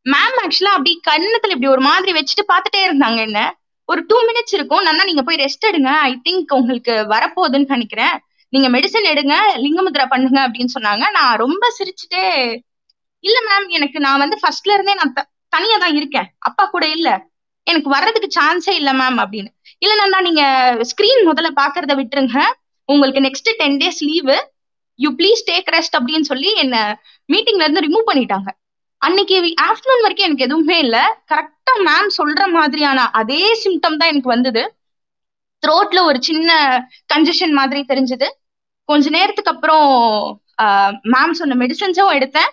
ma'am actually அப்படி கண்ணத்துல இப்படி ஒரு மாதிரி வச்சுட்டு பாத்துட்டே இருந்தாங்க என்ன? ஒரு டூ மினிட்ஸ் இருக்கும். நான் நீங்க போய் ரெஸ்ட் எடுங்க. ஐ திங்க் உங்களுக்கு வரப்போகுதுன்னு நினைக்கிறேன். நீங்க மெடிசன் எடுங்க லிங்கமுத்ரா பண்ணுங்க அப்படின்னு சொன்னாங்க. நான் ரொம்ப சிரிச்சுட்டே இல்ல மேம் எனக்கு நான் வந்து ஃபர்ஸ்ட்ல இருந்தே நான் த- தனியா தான் இருக்கேன். அப்பா கூட இல்ல. எனக்கு வர்றதுக்கு சான்ஸே இல்ல மேம் அப்படின்னு. இல்ல நான் நீங்க ஸ்கிரீன் முதல்ல பாக்குறத விட்டுருங்க. உங்களுக்கு next ten days leave you please take rest அப்படின்னு சொல்லி என்ன மீட்டிங்ல இருந்து ரிமூவ் பண்ணிட்டாங்க. அன்னைக்கு ஆஃப்டர்நூன் வரைக்கும் எனக்கு எதுவுமே இல்ல. கரெக்டா மேம் சொல்ற மாதிரியான அதே சிம்டம் தான் எனக்கு வந்தது. த்ரோட்ல ஒரு சின்ன கன்ஜஷன் மாதிரி தெரிஞ்சது. கொஞ்ச நேரத்துக்கு அப்புறம் மேம் சொன்ன மெடிசன்ஸும் எடுத்தேன்.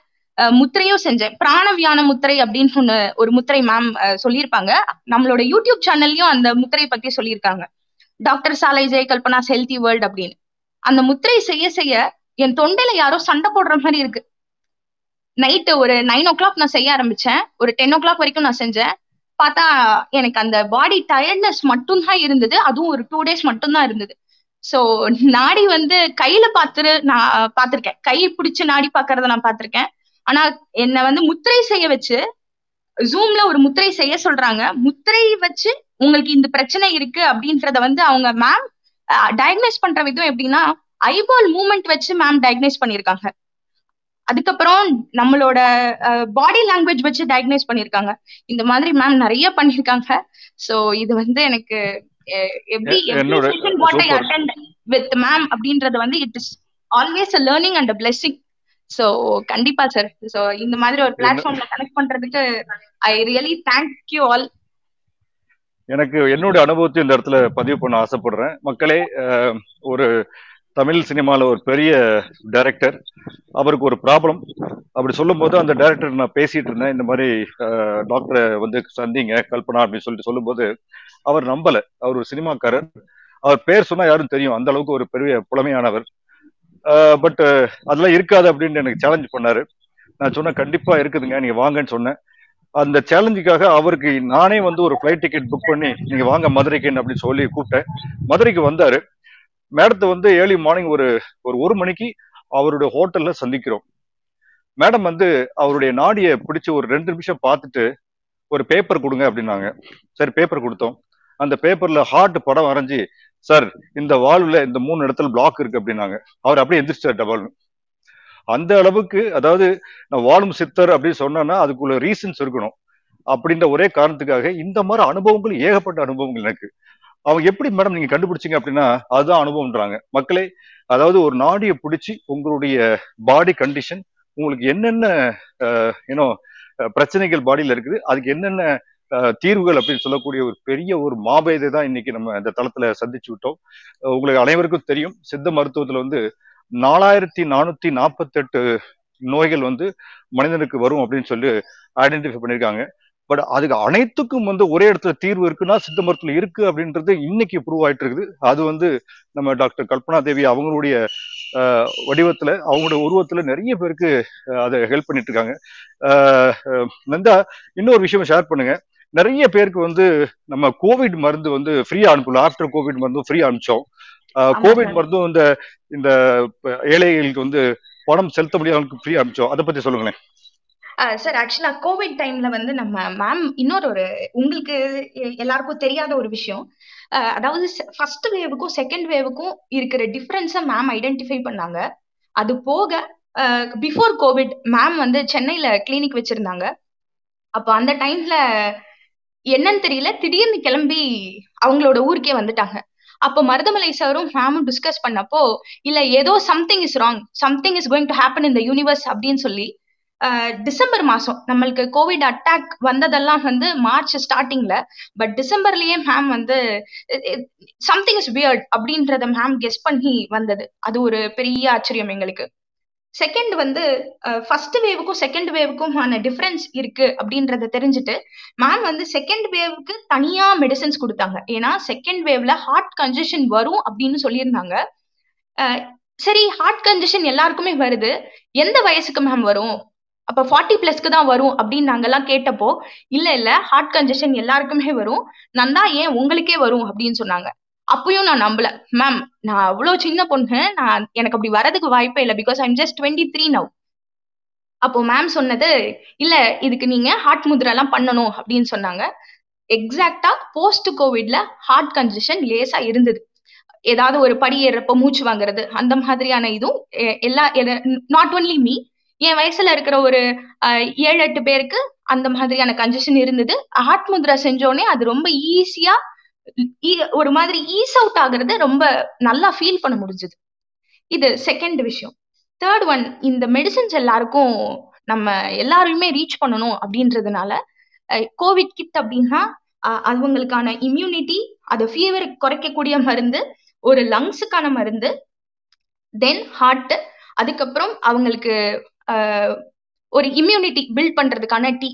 முத்திரையும் செஞ்சேன். பிராணவியான முத்திரை அப்படின்னு சொன்ன ஒரு முத்திரை மேம் சொல்லியிருப்பாங்க. நம்மளோட யூடியூப் சேனல்லையும் அந்த முத்திரை பத்தி சொல்லியிருக்காங்க. டாக்டர் சாலை ஜெய கல்பனாஸ் ஹெல்தி வேர்ல்ட் அப்படின்னு. அந்த முத்திரை செய்ய செய்ய என் தொண்டையில யாரோ சண்டை போடுற மாதிரி இருக்கு. நைட்டு ஒரு நைன் ஓ கிளாக் நான் செய்ய ஆரம்பிச்சேன். ஒரு டென் ஓ கிளாக் வரைக்கும் நான் செஞ்சேன். பார்த்தா எனக்கு அந்த பாடி டயர்ட்னஸ் மட்டும்தான் இருந்தது. அதுவும் ஒரு டூ டேஸ் மட்டும்தான் இருந்தது. ஸோ நாடி வந்து கையில பார்த்துரு நான் பார்த்திருக்கேன். கை பிடிச்சு நாடி பார்க்கறத நான் பார்த்திருக்கேன். ஆனா என்னை வந்து முத்திரை செய்ய வச்சு ஜூம்ல ஒரு முத்திரை செய்ய சொல்றாங்க. முத்திரை வச்சு உங்களுக்கு இந்த பிரச்சனை இருக்கு அப்படின்றத வந்து அவங்க மேம் டயக்னைஸ் பண்ற விதம் எப்படின்னா ஐபால் மூமெண்ட் வச்சு மேம் டயக்னைஸ் பண்ணியிருக்காங்க. அதுக்கப்புறம் நம்மளோட பாடி லாங்குவேஜ் வச்சு டயக்னைஸ் பண்ணியிருக்காங்க இந்த மாதிரி மேம் நிறைய பண்ணியிருக்காங்க சோ இது வந்து எனக்கு every every what I attend with ma'am அப்படின்றது வந்து it is always a learning and a blessing so கண்டிப்பா சார் சோ இந்த மாதிரி ஒரு பிளாட்ஃபார்ம்ல கனெக்ட் பண்றதுக்கு I really thank you all எனக்கு என்னோட அனுபவத்தை இந்த இடத்துல பதிவு பண்ண ஆசைப்படுறேன். மக்களே ஒரு தமிழ் சினிமாவில் ஒரு பெரிய டைரக்டர் அவருக்கு ஒரு ப்ராப்ளம் அப்படி சொல்லும்போது அந்த டைரக்டர் நான் பேசிட்டு இருந்தேன். இந்த மாதிரி டாக்டரை வந்து சந்திங்க கல்பனா அப்படின்னு சொல்லிட்டு சொல்லும்போது அவர் நம்பலை. அவர் ஒரு சினிமாக்காரர். அவர் பேர் சொன்னால் யாரும் தெரியும். அந்த அளவுக்கு ஒரு பெரிய புலமையானவர். பட் அதெல்லாம் இருக்காது அப்படின்னு எனக்கு சேலஞ்ச் பண்ணார். நான் சொன்னேன் கண்டிப்பாக இருக்குதுங்க. நீங்கள் வாங்கன்னு சொன்னேன். அந்த சேலஞ்சுக்காக அவருக்கு நானே வந்து ஒரு ஃப்ளைட் டிக்கெட் புக் பண்ணி நீங்கள் வாங்க மதுரைக்குன்னு அப்படின்னு சொல்லி கூப்பிட்டேன். மதுரைக்கு வந்தார். மேடத்தை வந்து ஏர்லி மார்னிங் ஒரு ஒரு ஒரு மணிக்கு அவருடைய ஹோட்டல்ல சந்திக்கிறோம். மேடம் வந்து அவருடைய நாடியை பிடிச்சி ஒரு ரெண்டு நிமிஷம் பார்த்துட்டு ஒரு பேப்பர் கொடுங்க அப்படின்னாங்க. சரி பேப்பர் கொடுத்தோம். அந்த பேப்பர்ல ஹார்ட் படம் வரைஞ்சி சார் இந்த வால்வுல இந்த மூணு இடத்துல பிளாக் இருக்கு அப்படின்னாங்க. அவர் அப்படியே எந்திரிச்சார் டபால்னு அந்த அளவுக்கு அதாவது நான் வாழும் சித்தர் அப்படின்னு சொன்னேன்னா அதுக்குள்ள ரீசன்ஸ் இருக்கணும். அப்படின்ற ஒரே காரணத்துக்காக இந்த மாதிரி அனுபவங்கள் ஏகப்பட்ட அனுபவங்கள் எனக்கு. அவங்க எப்படி மேடம் நீங்க கண்டுபிடிச்சீங்க அப்படின்னா அதுதான் அனுபவம்ன்றாங்க. மக்களே அதாவது ஒரு நாடியை பிடிச்சி உங்களுடைய பாடி கண்டிஷன் உங்களுக்கு என்னென்ன ஏன்னோ பிரச்சனைகள் பாடியில் இருக்குது அதுக்கு என்னென்ன தீர்வுகள் அப்படின்னு சொல்லக்கூடிய ஒரு பெரிய ஒரு மாபேதை தான் இன்னைக்கு நம்ம இந்த தளத்துல சந்திச்சு விட்டோம். உங்களுக்கு அனைவருக்கும் தெரியும் சித்த மருத்துவத்துல வந்து நாலாயிரத்தி நானூத்தி நாற்பத்தெட்டு நோய்கள் வந்து மனிதனுக்கு வரும் அப்படின்னு சொல்லி ஐடென்டிஃபை பண்ணியிருக்காங்க. பட் அதுக்கு அனைத்துக்கும் வந்து ஒரே இடத்துல தீர்வு இருக்குன்னா சித்த மருத்துவம் இருக்கு அப்படின்றது இன்னைக்கு ப்ரூவ் ஆயிட்டு இருக்குது. அது வந்து நம்ம டாக்டர் கல்பனா தேவி அவங்களுடைய வடிவத்துல அவங்களுடைய உருவத்துல நிறைய பேருக்கு அதை ஹெல்ப் பண்ணிட்டு இருக்காங்க. நந்தா இன்னொரு விஷயம் ஷேர் பண்ணுங்க. நிறைய பேருக்கு வந்து நம்ம கோவிட் மருந்து வந்து ஃப்ரீயா அனுப்பலாம் ஆஃப்டர் கோவிட் மருந்து ஃப்ரீயா அனுப்பிச்சோம். கோவிட் மருந்தும் இந்த இந்த ஏழைகளுக்கு வந்து பணம் செலுத்த முடியாதவங்களுக்கு ஃப்ரீயா அனுப்பிச்சோம். அதை பத்தி சொல்லுங்களேன். சார் ஆக்சுவலா கோவிட் டைம்ல வந்து நம்ம மேம் இன்னொரு ஒரு உங்களுக்கு எ- எல்லாருக்கும் தெரியாத ஒரு விஷயம். அஹ் அதாவது ஃபர்ஸ்ட் வேவுக்கும் செகண்ட் வேவுக்கும் இருக்கிற டிஃபரன்ஸை மேம் ஐடென்டிஃபை பண்ணாங்க. அது போக பிஃபோர் கோவிட் மேம் வந்து சென்னையில கிளினிக் வச்சிருந்தாங்க. அப்போ அந்த டைம்ல என்னன்னு தெரியல திடீர்னு கிளம்பி அவங்களோட ஊருக்கே வந்துட்டாங்க. அப்போ மருதமலை சாரும் மேமும் டிஸ்கஸ் பண்ணப்போ இல்ல ஏதோ something is wrong something is going to happen இந்த யூனிவர்ஸ் அப்படின்னு சொல்லி டிசம்பர் மாசம். நம்மளுக்கு கோவிட் அட்டாக் வந்ததெல்லாம் வந்து மார்ச் ஸ்டார்டிங்ல பட் டிசம்பர்லயே மேம் வந்து சம்திங் இஸ் வியர்ட் அப்படின்றத மேம் கெஸ் பண்ணி வந்தது. அது ஒரு பெரிய ஆச்சரியம் எங்களுக்கு. செகண்ட் வந்து ஃபர்ஸ்ட் வேவுக்கும் செகண்ட் வேவுக்குமான டிஃபரன்ஸ் இருக்கு அப்படின்றத தெரிஞ்சுட்டு மேம் வந்து செகண்ட் வேவுக்கு தனியா மெடிசன்ஸ் கொடுத்தாங்க. ஏன்னா செகண்ட் வேவ்ல ஹார்ட் கன்ஜெஷன் வரும் அப்படின்னு சொல்லியிருந்தாங்க. சரி ஹார்ட் கன்ஜெஷன் எல்லாருக்குமே வருது. எந்த வயசுக்கு மேம் வரும்? அப்ப ஃபார்ட்டி பிளஸ்க்கு தான் வரும் அப்படின்னு நாங்கெல்லாம் கேட்டப்போ இல்ல இல்ல ஹார்ட் கன்ஜெஷன் எல்லாருக்குமே வரும். நான் தான் ஏன் உங்களுக்கே வரும்? அப்படின்னு சொன்னாங்க. அப்பயும் நான் நம்பல. மேம் நான் அவ்வளவு சின்ன பொண்ணு. நான் எனக்கு அப்படி வரதுக்கு வாய்ப்பே இல்லை. Because I'm just twenty three now அப்போ மேம் சொன்னது இல்ல இதுக்கு நீங்க ஹார்ட் முதிரெல்லாம் பண்ணணும். அப்படின்னு சொன்னாங்க. எக்ஸாக்டா போஸ்ட் கோவிட்ல ஹார்ட் கன்ஜெஷன் லேசா இருந்தது. ஏதாவது ஒரு படி ஏறப்ப மூச்சு வாங்குறது அந்த மாதிரியான இதுவும் எல்லா நாட் ஒன்லி மீ என் வயசுல இருக்கிற ஒரு அஹ், ஏழு எட்டு பேருக்கு அந்த மாதிரியான கன்ஜெஷன் இருந்தது. ஹார்ட் முத்ரா செஞ்சோடனே அது ரொம்ப ஈஸியா ஒரு மாதிரி ஈஸ் அவுட் ஆகுறது ரொம்ப நல்லா ஃபீல் பண்ண முடிஞ்சது. இது செகண்ட் விஷயம். தேர்ட் ஒன் இந்த மெடிசன்ஸ் எல்லாருக்கும் நம்ம எல்லாருமே ரீச் பண்ணணும் அப்படின்றதுனால கோவிட் கிட் அப்படின்னா அவங்களுக்கான இம்யூனிட்டி அது ஃபீவர் குறைக்கக்கூடிய மருந்து ஒரு லங்ஸுக்கான மருந்து தென் ஹார்ட் அதுக்கப்புறம் அவங்களுக்கு ஒரு இம்யூனிட்டி பில்ட் பண்றதுக்கான டீ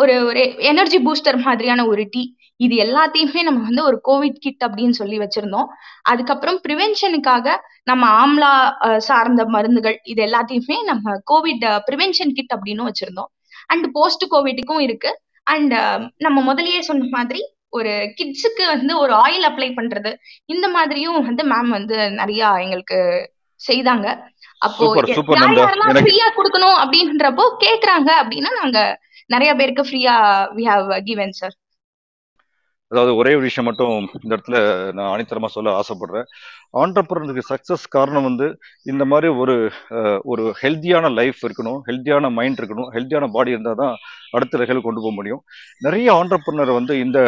ஒரு ஒரு எனர்ஜி பூஸ்டர் மாதிரியான ஒரு டீ இது எல்லாத்தையுமே நம்ம வந்து ஒரு கோவிட் கிட் அப்படின்னு சொல்லி வச்சிருந்தோம். அதுக்கப்புறம் ப்ரிவென்ஷனுக்காக நம்ம ஆம்லா சார்ந்த மருந்துகள் இது எல்லாத்தையுமே நம்ம கோவிட் ப்ரிவென்ஷன் கிட் அப்படின்னு வச்சிருந்தோம். அண்ட் போஸ்ட் கோவிட்டுக்கும் இருக்கு. அண்ட் நம்ம முதலியே சொன்ன மாதிரி ஒரு கிட்ஸுக்கு வந்து ஒரு ஆயில் அப்ளை பண்றது. இந்த மாதிரியும் வந்து மேம் வந்து நிறைய எங்களுக்கு செய்தாங்க. அப்போ யாரெல்லாம் ஃப்ரீயா கொடுக்கணும் அப்படின்றப்போ கேக்குறாங்க அப்படின்னா நாங்க நிறைய பேருக்கு ஃப்ரீயா வி ஹாவ் கிவன் சார் அதாவது ஒரே ஒரு விஷயம் மட்டும் இந்த இடத்துல நான் ஆணித்தரமா சொல்ல ஆசைப்படுறேன். ஆண்டர்பிரனருக்கு சக்சஸ் காரணம் வந்து இந்த மாதிரி ஒரு ஒரு ஹெல்த்தியான லைஃப் இருக்கணும் ஹெல்த்தியான மைண்ட் இருக்கணும் ஹெல்த்தியான பாடி இருந்தால் தான் அடுத்த லெவல் கொண்டு போக முடியும். நிறைய ஆண்டர்பிரினர் வந்து இந்த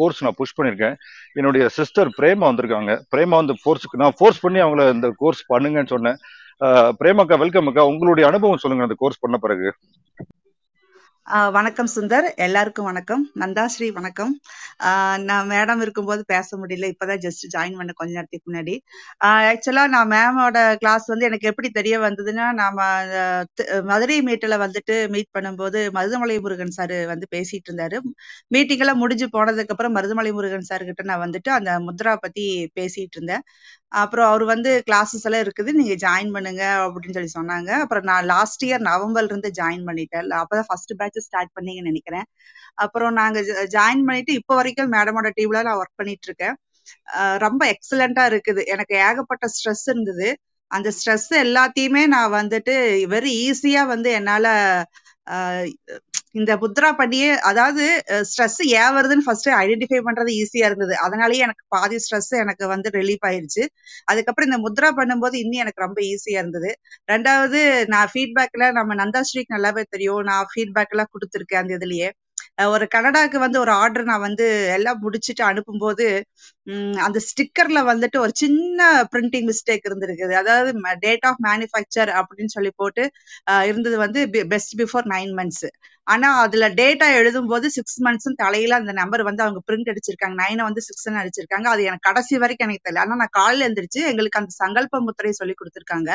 கோர்ஸ் நான் புஷ் பண்ணியிருக்கேன். என்னுடைய சிஸ்டர் பிரேமா வந்திருக்காங்க. பிரேமா வந்து ஃபோர்ஸுக்கு நான் ஃபோர்ஸ் பண்ணி அவங்கள இந்த கோர்ஸ் பண்ணுங்கன்னு சொன்னேன். பிரேமாக்கா வெல்கம் அக்கா உங்களுடைய அனுபவம் சொல்லுங்க அந்த கோர்ஸ் பண்ண பிறகு. ஆஹ் வணக்கம் சுந்தர். எல்லாருக்கும் வணக்கம். நந்தாஸ்ரீ வணக்கம். ஆஹ் நான் மேடம் இருக்கும்போது பேச முடியல. இப்பதான் ஜஸ்ட் ஜாயின் பண்ண கொஞ்ச நேரத்துக்கு முன்னாடி. ஆக்சுவலா நான் மேமோட கிளாஸ் வந்து எனக்கு எப்படி தெரிய வந்ததுன்னா நாம மதுரை மீட்டில் வந்துட்டு மீட் பண்ணும்போது மருதமலை முருகன் சார் வந்து பேசிட்டு இருந்தாரு. மீட்டிங் எல்லாம் முடிஞ்சு போனதுக்கு அப்புறம் மருதமலை முருகன் சார் கிட்ட நான் வந்துட்டு அந்த முத்ரா பத்தி பேசிட்டு இருந்தேன். அப்புறம் அவர் வந்து கிளாஸஸ் எல்லாம் இருக்குது நீங்க ஜாயின் பண்ணுங்க அப்படின்னு சொல்லி சொன்னாங்க. அப்புறம் நான் லாஸ்ட் இயர் நவம்பர்ல இருந்து ஜாயின் பண்ணிட்டேன். அப்பதான் ஃபர்ஸ்ட் பேட்ச் ஸ்டார்ட் பண்ணீங்கன்னு நினைக்கிறேன். அப்புறம் நாங்க ஜாயின் பண்ணிட்டு இப்போ வரைக்கும் மேடமோட டீம்ல நான் ஒர்க் பண்ணிட்டு இருக்கேன். ரொம்ப எக்ஸலண்டா இருக்குது. எனக்கு ஏகப்பட்ட ஸ்ட்ரெஸ் இருந்தது. அந்த ஸ்ட்ரெஸ் எல்லாத்தையுமே நான் வந்துட்டு வெரி ஈஸியா வந்து என்னால இந்த முத்ரா பண்ணியே அதாவது ஸ்ட்ரெஸ் ஏன் வருதுன்னு ஃபர்ஸ்ட் ஐடென்டிஃபை பண்றது ஈஸியா இருந்தது. அதனாலயே எனக்கு பாதி ஸ்ட்ரெஸ் எனக்கு வந்து ரிலீஃப் ஆயிருச்சு. அதுக்கப்புறம் இந்த முத்ரா பண்ணும்போது இன்னும் எனக்கு ரொம்ப ஈஸியா இருந்தது. ரெண்டாவது நான் ஃபீட்பேக்ல நம்ம நந்தாஸ்ரீக்கு நல்லாவே தெரியும். நான் ஃபீட்பேக் எல்லாம் கொடுத்துருக்கேன் அந்த இதுலயே. ஒரு கனடாக்கு வந்து ஒரு ஆர்டர் நான் வந்து எல்லாம் முடிச்சுட்டு அனுப்பும்போது உம் அந்த ஸ்டிக்கர்ல வந்துட்டு ஒரு சின்ன பிரிண்டிங் மிஸ்டேக் இருந்திருக்குது. அதாவது டேட் ஆஃப் மேனுஃபேக்சர் அப்படின்னு சொல்லி போட்டு அஹ் இருந்தது வந்து பெஸ்ட் பிஃபோர் நைன் மந்த்ஸ் ஆனா அதுல டேட்டா எழுதும் போது சிக்ஸ் மந்த்ஸ் தலையில அந்த நம்பர் வந்து அவங்க பிரிண்ட் அடிச்சிருக்காங்க. நைனை வந்து சிக்ஸ் அடிச்சிருக்காங்க. அது எனக்கு கடைசி வரைக்கும் எனக்கு தெரியல. ஆனா நான் காலையில எழுந்திரிச்சு எங்களுக்கு அந்த சங்கல்ப முத்திரையை சொல்லி கொடுத்துருக்காங்க.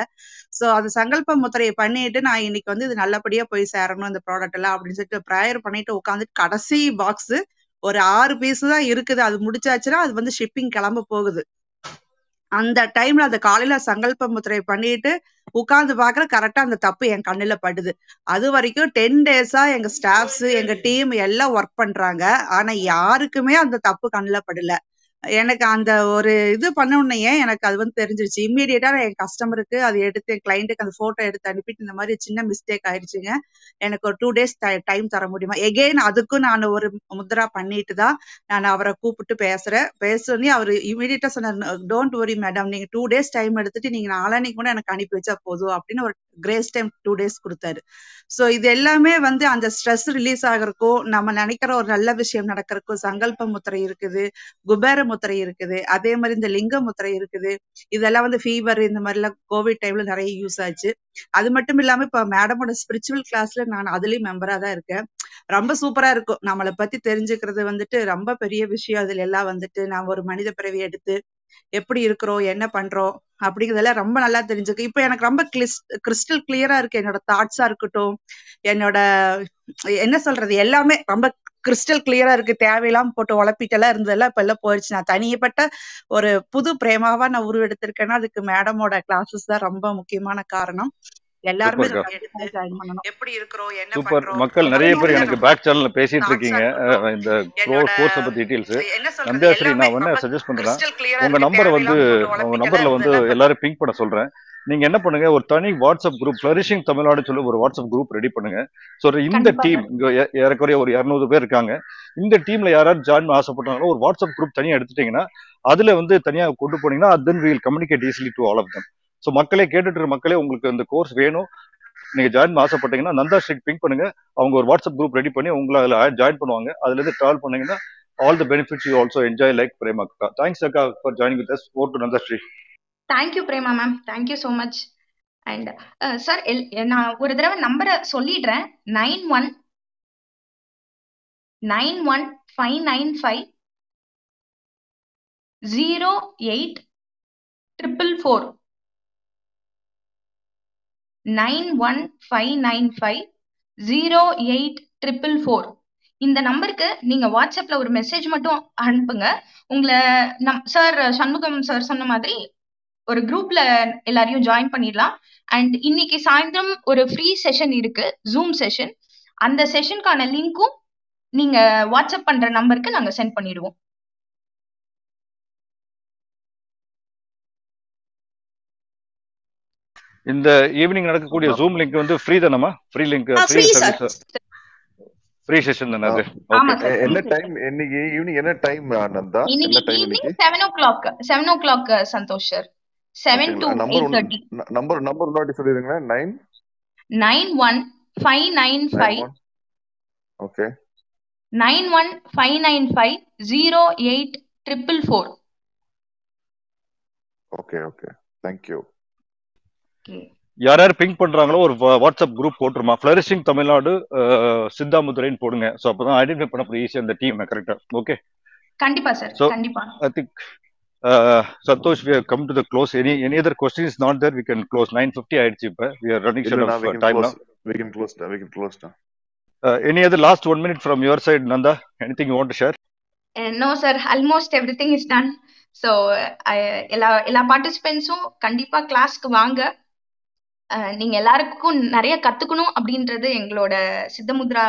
சோ அந்த சங்கல்ப முத்திரையை பண்ணிட்டு நான் இன்னைக்கு வந்து இது நல்லபடியா போய் சேரணும் இந்த ப்ராடக்ட் எல்லாம் அப்படின்னு சொல்லிட்டு ப்ரேயர் பண்ணிட்டு உட்காந்துட்டு கடைசி பாக்ஸ் ஒரு ஆறு பீஸ் தான் இருக்குது. அது முடிச்சாச்சுன்னா அது வந்து ஷிப்பிங் கிளம்ப போகுது. அந்த டைம்ல அந்த காலையில சங்கல்ப முத்திரை பண்ணிட்டு உட்கார்ந்து பாக்குற கரெக்டா அந்த தப்பு என் கண்ணுல படுது. அது வரைக்கும் டென் டேஸா எங்க ஸ்டாஃப்ஸ் எங்க டீம் எல்லாம் ஒர்க் பண்றாங்க. ஆனா யாருக்குமே அந்த தப்பு கண்ணுல படல. எனக்கு அந்த ஒரு இது பண்ண எனக்கு அது வந்து தெரிஞ்சிருச்சு. இம்மீடியட்டா என் கஸ்டமருக்கு அது எடுத்து என் கிளைண்ட்டுக்கு அந்த போட்டோ எடுத்து அனுப்பிட்டு இந்த மாதிரி சின்ன மிஸ்டேக் ஆயிடுச்சுங்க. எனக்கு ஒரு டூ டேஸ் டைம் தர முடியுமா? எகெயின் அதுக்கும் நான் ஒரு முத்ரா பண்ணிட்டு தான் நான் அவரை கூப்பிட்டு பேசுறேன். பேசுனே அவர் இமீடியட்டா சொன்னார் டோன்ட் வரி மேடம் நீங்க டூ டேஸ் டைம் எடுத்துட்டு நீங்க நாளானைக்கு கூட எனக்கு அனுப்பி வச்சா போதும் அப்படின்னு ஒரு கிரேஸ் டைம் டூ டேஸ் கொடுத்தாரு. ஸோ இது எல்லாமே வந்து அந்த ஸ்ட்ரெஸ் ரிலீஸ் ஆகிறக்கும் நம்ம நினைக்கிற ஒரு நல்ல விஷயம் நடக்கிறக்கும் சங்கல்ப முத்திரை இருக்குது. குபேர முத்திரை இருக்குது. அதே மாதிரி இந்த லிங்க முத்திரை இருக்குது. இதெல்லாம் வந்து ஃபீவர் இந்த மாதிரிலாம் கோவிட் டைம்ல நிறைய யூஸ் ஆச்சு. அது மட்டும் இல்லாம இப்ப மேடமோட ஸ்பிரிச்சுவல் கிளாஸ்ல நான் அதுலயும் மெம்பரா தான் இருக்கேன். ரொம்ப சூப்பரா இருக்கும். நம்மளை பத்தி தெரிஞ்சுக்கிறது வந்துட்டு ரொம்ப பெரிய விஷயம். அதுல எல்லாம் வந்துட்டு நான் ஒரு மனித பிறவி எடுத்து எப்படி இருக்கிறோம் என்ன பண்றோம் அப்படிங்கிறதெல்லாம் ரொம்ப நல்லா தெரிஞ்சுக்கு இப்ப எனக்கு ரொம்ப கிறிஸ்டல் கிளியரா இருக்கு. என்னோட தாட்ஸா இருக்கட்டும் என்னோட என்ன சொல்றது? எல்லாமே ரொம்ப கிறிஸ்டல் கிளியரா இருக்கு. தேவையில்லாம போட்டு உழப்பிட்டெல்லாம் இருந்ததெல்லாம் இப்ப எல்லாம் போயிடுச்சு நான் தனியப்பட்ட ஒரு புது பிரேமாவா நான் உருவெடுத்திருக்கேன்னா அதுக்கு மேடமோட கிளாஸஸ் தான் ரொம்ப முக்கியமான காரணம். எல்லாருமே எப்படி இருக்கிறோம்? என்ன சூப்பர். பண்றோம்? மக்கள் நிறைய பேர் எனக்கு பேக் சேனல்ல பேசிட்டு இருக்கீங்க. இந்த கோர்ஸ் பத்தி நான் என்ன ரொம்ப சஜஸ்ட் பண்றேன். உங்க நம்பரை வந்து உங்க நம்பர்ல வந்து எல்லாரும் பிங்க் பண்ண சொல்றேன். நீங்க என்ன பண்ணுங்க ஒரு தனி வாட்ஸ்அப் குரூப் ஃபிளரிஷிங் தமிழ்நாடு சொல்லி ஒரு வாட்ஸ்அப் குரூப் ரெடி பண்ணுங்க. ஸோ இந்த டீம் இங்க ஏறக்குறைய ஒரு இரநூறு பேர் இருக்காங்க. இந்த டீம்ல யாராவது ஜாயின் பண்ண ஆசைப்பட்டாங்களோ ஒரு வாட்ஸ்அப் குரூப் தனியா எடுத்துட்டீங்கன்னா அதுல வந்து தனியா கொண்டு போனீங்கன்னா then we'll communicate easily to all of them so மக்களே கேட்டுட்டு மக்களே உங்களுக்கு இந்த கோர்ஸ் வேணும். நீங்க ஜாயின் பண்ண ஆசைப்பட்டீங்கன்னா நந்தா ஸ்ட்ரீட் பிங்க் பண்ணுங்க. அவங்க ஒரு வாட்ஸ்அப் குரூப் ரெடி பண்ணி உங்களை அதுல ஜாயின் பண்ணுவாங்க. அதுல இருந்து ட்ராவல் பண்ணீங்கன்னா all the benefits you also enjoy like Prema அக்கா தேங்க்ஸ் அக்கா for joining with us over to Nandasri thank you Prema ma'am thank you so much and sir நான் ஒரு தடவை நம்பரை சொல்லிடுறேன். Nine one nine one five nine five zero eight triple four nine one five nine five zero eight triple four இந்த நம்பருக்கு நீங்க வாட்ஸ்அப்ல ஒரு மெசேஜ் மட்டும் அனுப்புங்க. உங்களை நம் சார் சண்முகம் சார் சொன்ன மாதிரி ஒரு குரூப்ல எல்லாரையும் ஜாயின் பண்ணிடலாம். அண்ட் இன்னைக்கு சாயந்தரம் ஒரு ஃப்ரீ செஷன் இருக்கு ஜூம் செஷன் அந்த செஷனுக்கான லிங்க்கும் நீங்க வாட்ஸ்அப் பண்ற நம்பருக்கு நாங்க சென்ட் பண்ணிடுவோம். இந்த ஈவினிங் நடக்கக்கூடிய ஜூம் லிங்க் வந்து ஃப்ரீ தானம்மா? Free link free free sir service free session தானே அது? என்ன டைம் இன்னைக்கு ஈவினிங் என்ன டைம் இன்னைக்கு என்ன டைம் ஈவினிங் இன்னைக்கு? Seven o'clock seven o'clock Santhosh sir seven to ஓகேங்களா நம்பர் நம்பர் நம்பர் முன்னாடி சொல்லிடுங்களேன். Nine nine one five nine five okay nine one five nine five zero eight triple four okay okay thank you okay யார் யார் ping பண்றாங்களோ ஒரு வா- WhatsApp group போட்டுருமா. Flourishing Tamil Nadu சித்தாமுதுரைன்னு போடுங்க. ஸோ அப்பதான் ஐடென்டிஃபை பண்ண ஈஸியாக அந்த டீம் கரெக்டா ஓகே கண்டிப்பா சார் கண்டிப்பா. I think Santhosh we come to the close any any question is not there we can close nine fifty ஆயிடுச்சு இப்போ. We are running short of we can time close. Now we can close we can close now any other last one minute from your side Nanda anything you want to share no sir almost everything is done so எல்லா எல்லா பார்ட்டிசிபென்ட்ஸும் கண்டிப்பா கிளாஸ்க்கு வாங்க. அஹ், நீங்க எல்லாருக்கும் நிறைய கத்துக்கணும் அப்படின்றது எங்களோட சித்தமுத்ரா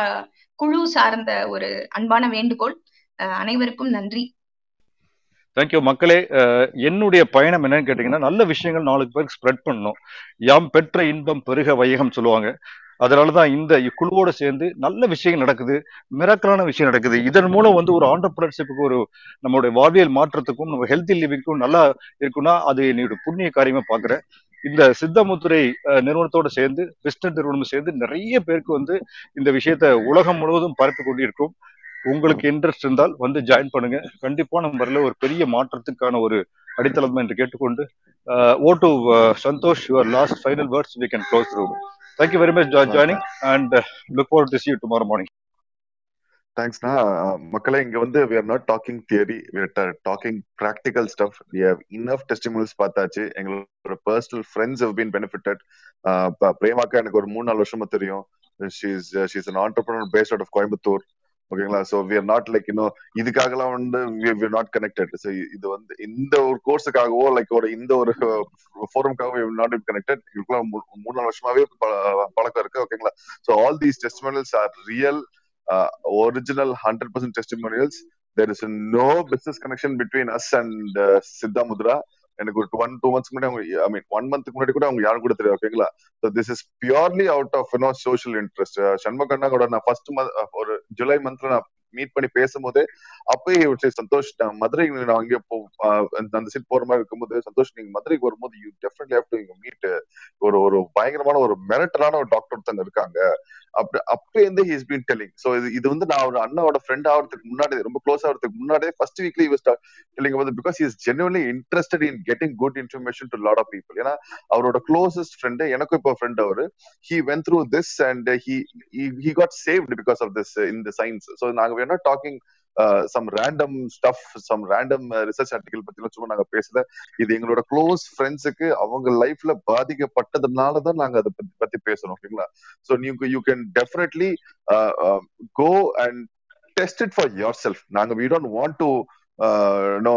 குழு சார்ந்த ஒரு அன்பான வேண்டுகோள். அஹ், அனைவருக்கும் நன்றி. தேங்க்யூ மக்களே என்னுடைய பயணம் என்னன்னு கேட்டீங்கன்னா நல்ல விஷயங்கள் நாலு பேருக்கு ஸ்ப்ரெட் பண்ணணும். யாம் பெற்ற இன்பம் பெருக வையகம் சொல்லுவாங்க. அதனாலதான் இந்த குழுவோட சேர்ந்து நல்ல விஷயங்கள் நடக்குது மிராக்கலான விஷயம் நடக்குது. இதன் மூலம் வந்து ஒரு ஆண்டர்பிரினர்ஷிப்புக்கு ஒரு நம்மளுடைய வாழ்வியல் மாற்றத்துக்கும் நம்ம ஹெல்த்தி லிவிங்க்கும் நல்லா இருக்குன்னா அது என்னுடைய புண்ணிய காரியமா பாக்குறேன் இந்த சித்தமுத்துரை நிறுவனத்தோட சேர்ந்து பிஸ்னஸ் நிறுவனம் சேர்ந்து நிறைய பேருக்கு வந்து இந்த விஷயத்த உலகம் முழுவதும் பரப்பி கொண்டிருக்கும் உங்களுக்கு இன்ட்ரெஸ்ட் இருந்தால் வந்து ஜாயின் பண்ணுங்க. கண்டிப்பான முறையில் ஒரு பெரிய மாற்றத்துக்கான ஒரு அடித்தளம் என்று கேட்டுக்கொண்டு over to Santhosh your last final words we can close room thank you very much joining and look forward to see you tomorrow morning தேங்க்ஸ்னா மக்களே இங்க வந்து we are not talking theory talking practical ta- talking practical stuff. We பார்த்தாச்சு. எங்களோட personal friends have been benefitted பிரேமாக்கா எனக்கு ஒரு மூணு நாலு வருஷமா தெரியும். She's she's an an based out of Coimbatore ஓகேங்களா? So we are not like இன்னும் இதுக்காகலாம் வந்து வி நாட் கனெக்டட் ஸோ இது வந்து இந்த ஒரு கோர்ஸுக்காகவோ லைக் ஒரு இந்த ஒரு ஃபோரம்காகவோ நாட் கனெக்டட் இதுக்குலாம் மூணு நாலு வருஷமாவே பழக்கம் இருக்கு ஓகேங்களா? So all these testimonials are real original hundred percent testimonials there is no business connection between us and Siddha Mudra எனக்கு ஒரு ஒன் டூ மந்த்ஸ் முன்னாடி அவங்க ஐ மீன் ஒன் மந்த்க்கு முன்னாடி கூட அவங்க யாரும் கூட தெரியும் ஓகேங்களா so this is purely out of you know social interest சண்முகண்ணா கூட நான் ஃபர்ஸ்ட் ஒரு ஜூலை மந்த்ல நான் மீட் பண்ணி பேசும்போது அப்பயே இவர் சந்தோஷ் மதுரை நான் அங்கே போ அந்த சீட் போற மாதிரி இருக்கும்போது சந்தோஷ் நீங்க மதுரைக்கு வரும்போது you definitely have to meet ஒரு ஒரு பயங்கரமான ஒரு மிரட்டலான ஒரு டாக்டர் ஒருத்தங்க இருக்காங்க. அப்படி இருந்து ஹீஸ் பீன் டெல்லிங் சோ இது இது வந்து நான் ஒரு அண்ணாவோட ஃப்ரெண்ட் ஆகிறதுக்கு முன்னாடி ரொம்ப க்ளோஸ் ஆகிறதுக்கு முன்னாடியே ஃபர்ஸ்ட் வீக்லி யூஸ் டெல்லிங் வந்து because is genuinely interested in getting good information to lot of people ஏன்னா அவரோட க்ளோசஸ்ட் ஃப்ரெண்டு எனக்கும் இப்போ friend our. He went through this and he he got saved because of this in the science so நாங்க வேணா talking some random stuff some random research article பத்தி சும்மா நாங்க பேசல. இது எங்களோட க்ளோஸ் ஃப்ரெண்ட்ஸுக்கு அவங்க லைஃப்ல பாதிக்கப்பட்டதுனால தான் நாங்க அதை பத்தி பத்தி பேசுறோம் ஓகேங்களா? ஸோ நீங்க you can definitely go and test it for yourself நாங்க we don't want to know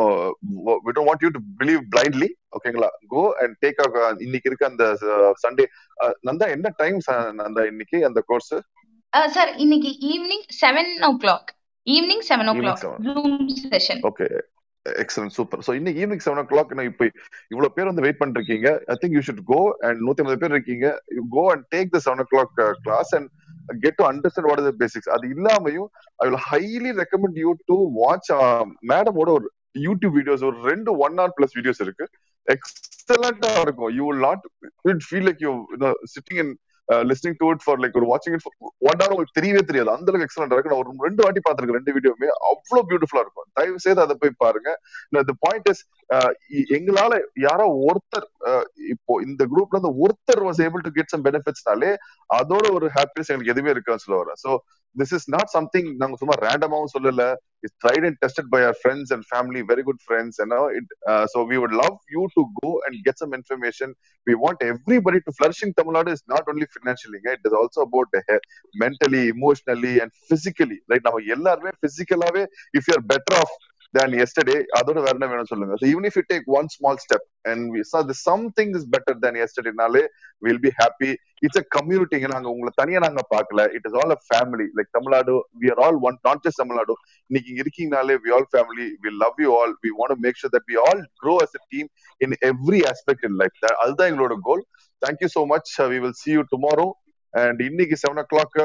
we don't want you to believe blindly ஓகேங்களா? கோ அண்ட் டேக் இன்னைக்கு இருக்க அந்த uh, சண்டே uh, நந்தா என்ன டைம் நந்தா இன்னைக்கு அந்த கோர்ஸ் சார் இன்னைக்கு evening seven o'clock evening seven o'clock Zoom session okay excellent super so இன்னைக்கு evening seven o'clock இப்போ இவ்வளவு பேர் வந்து வெயிட் பண்ணிருக்கீங்க. I think you should go and நூத்தி ஐம்பது பேர் இருக்கீங்க. You go and take the seven o'clock class and get to understand what is basics அது இல்லாமையும் I will highly recommend you to watch மேடமோட ஒரு யூடியூப் வீடியோஸ் ஒரு ரெண்டு ஒன் ஹவர் பிளஸ் வீடியோஸ் இருக்கு. எக்ஸலண்டா இருக்கும். You will not feel like you sitting in listening to it for like ஒரு வாட்சிங் இட் ஒன் ஹவர் உங்களுக்கு தெரியவே தெரியாது. அந்த அளவுக்கு எக்ஸலண்டா இருக்கு. நான் ஒரு ரெண்டு வாட்டி பார்த்திருக்கேன் ரெண்டு வீடியோமே அவ்வளவு பியூட்டிஃபுல்லா இருக்கும். தயவு செய்து அதை போய் பாருங்க. இந்த பாயிண்ட் இஸ் எங்களால யாரோ ஒருத்தர் uh, இப்போ இந்த குரூப்ல இருந்து ஒருத்தர் was able to get some பெனிஃபிட்ஸ்னாலே அதோட ஒரு ஹாப்பினஸ் எங்களுக்கு எதுவுமே இருக்கான்னு சொல்ல வரேன். So this is not something நாங்க சும்மா ரேண்டமாவும் சொல்லல. It's tried and tested by our friends and family very good friends it so we would love you to go and get some information we want everybody to flourishing Tamil Nadu is not only ஃபினான்ஷியலிங்க it is also about mentally emotionally and physically right நம்ம எல்லாருமே பிசிக்கலாவே if you are better off than yesterday அதோட வேற என்ன வேணும் சொல்லுங்க so if you take one small step and something is better than எஸ்டர்டேனாலே will be happy it's a கம்யூனிட்டிங்க நாங்க உங்களை தனியா நாங்க பாக்கல it is all a family like Tamil Nadu we all one not just Tamil Nadu இன்னைக்கு இருக்கீங்கனாலே we all family we love you all we want make sure that we all grow us a team in every aspect in life அதுதான் எங்களோட goal thank you so much we will see you tomorrow and இன்னைக்கு seven o'clock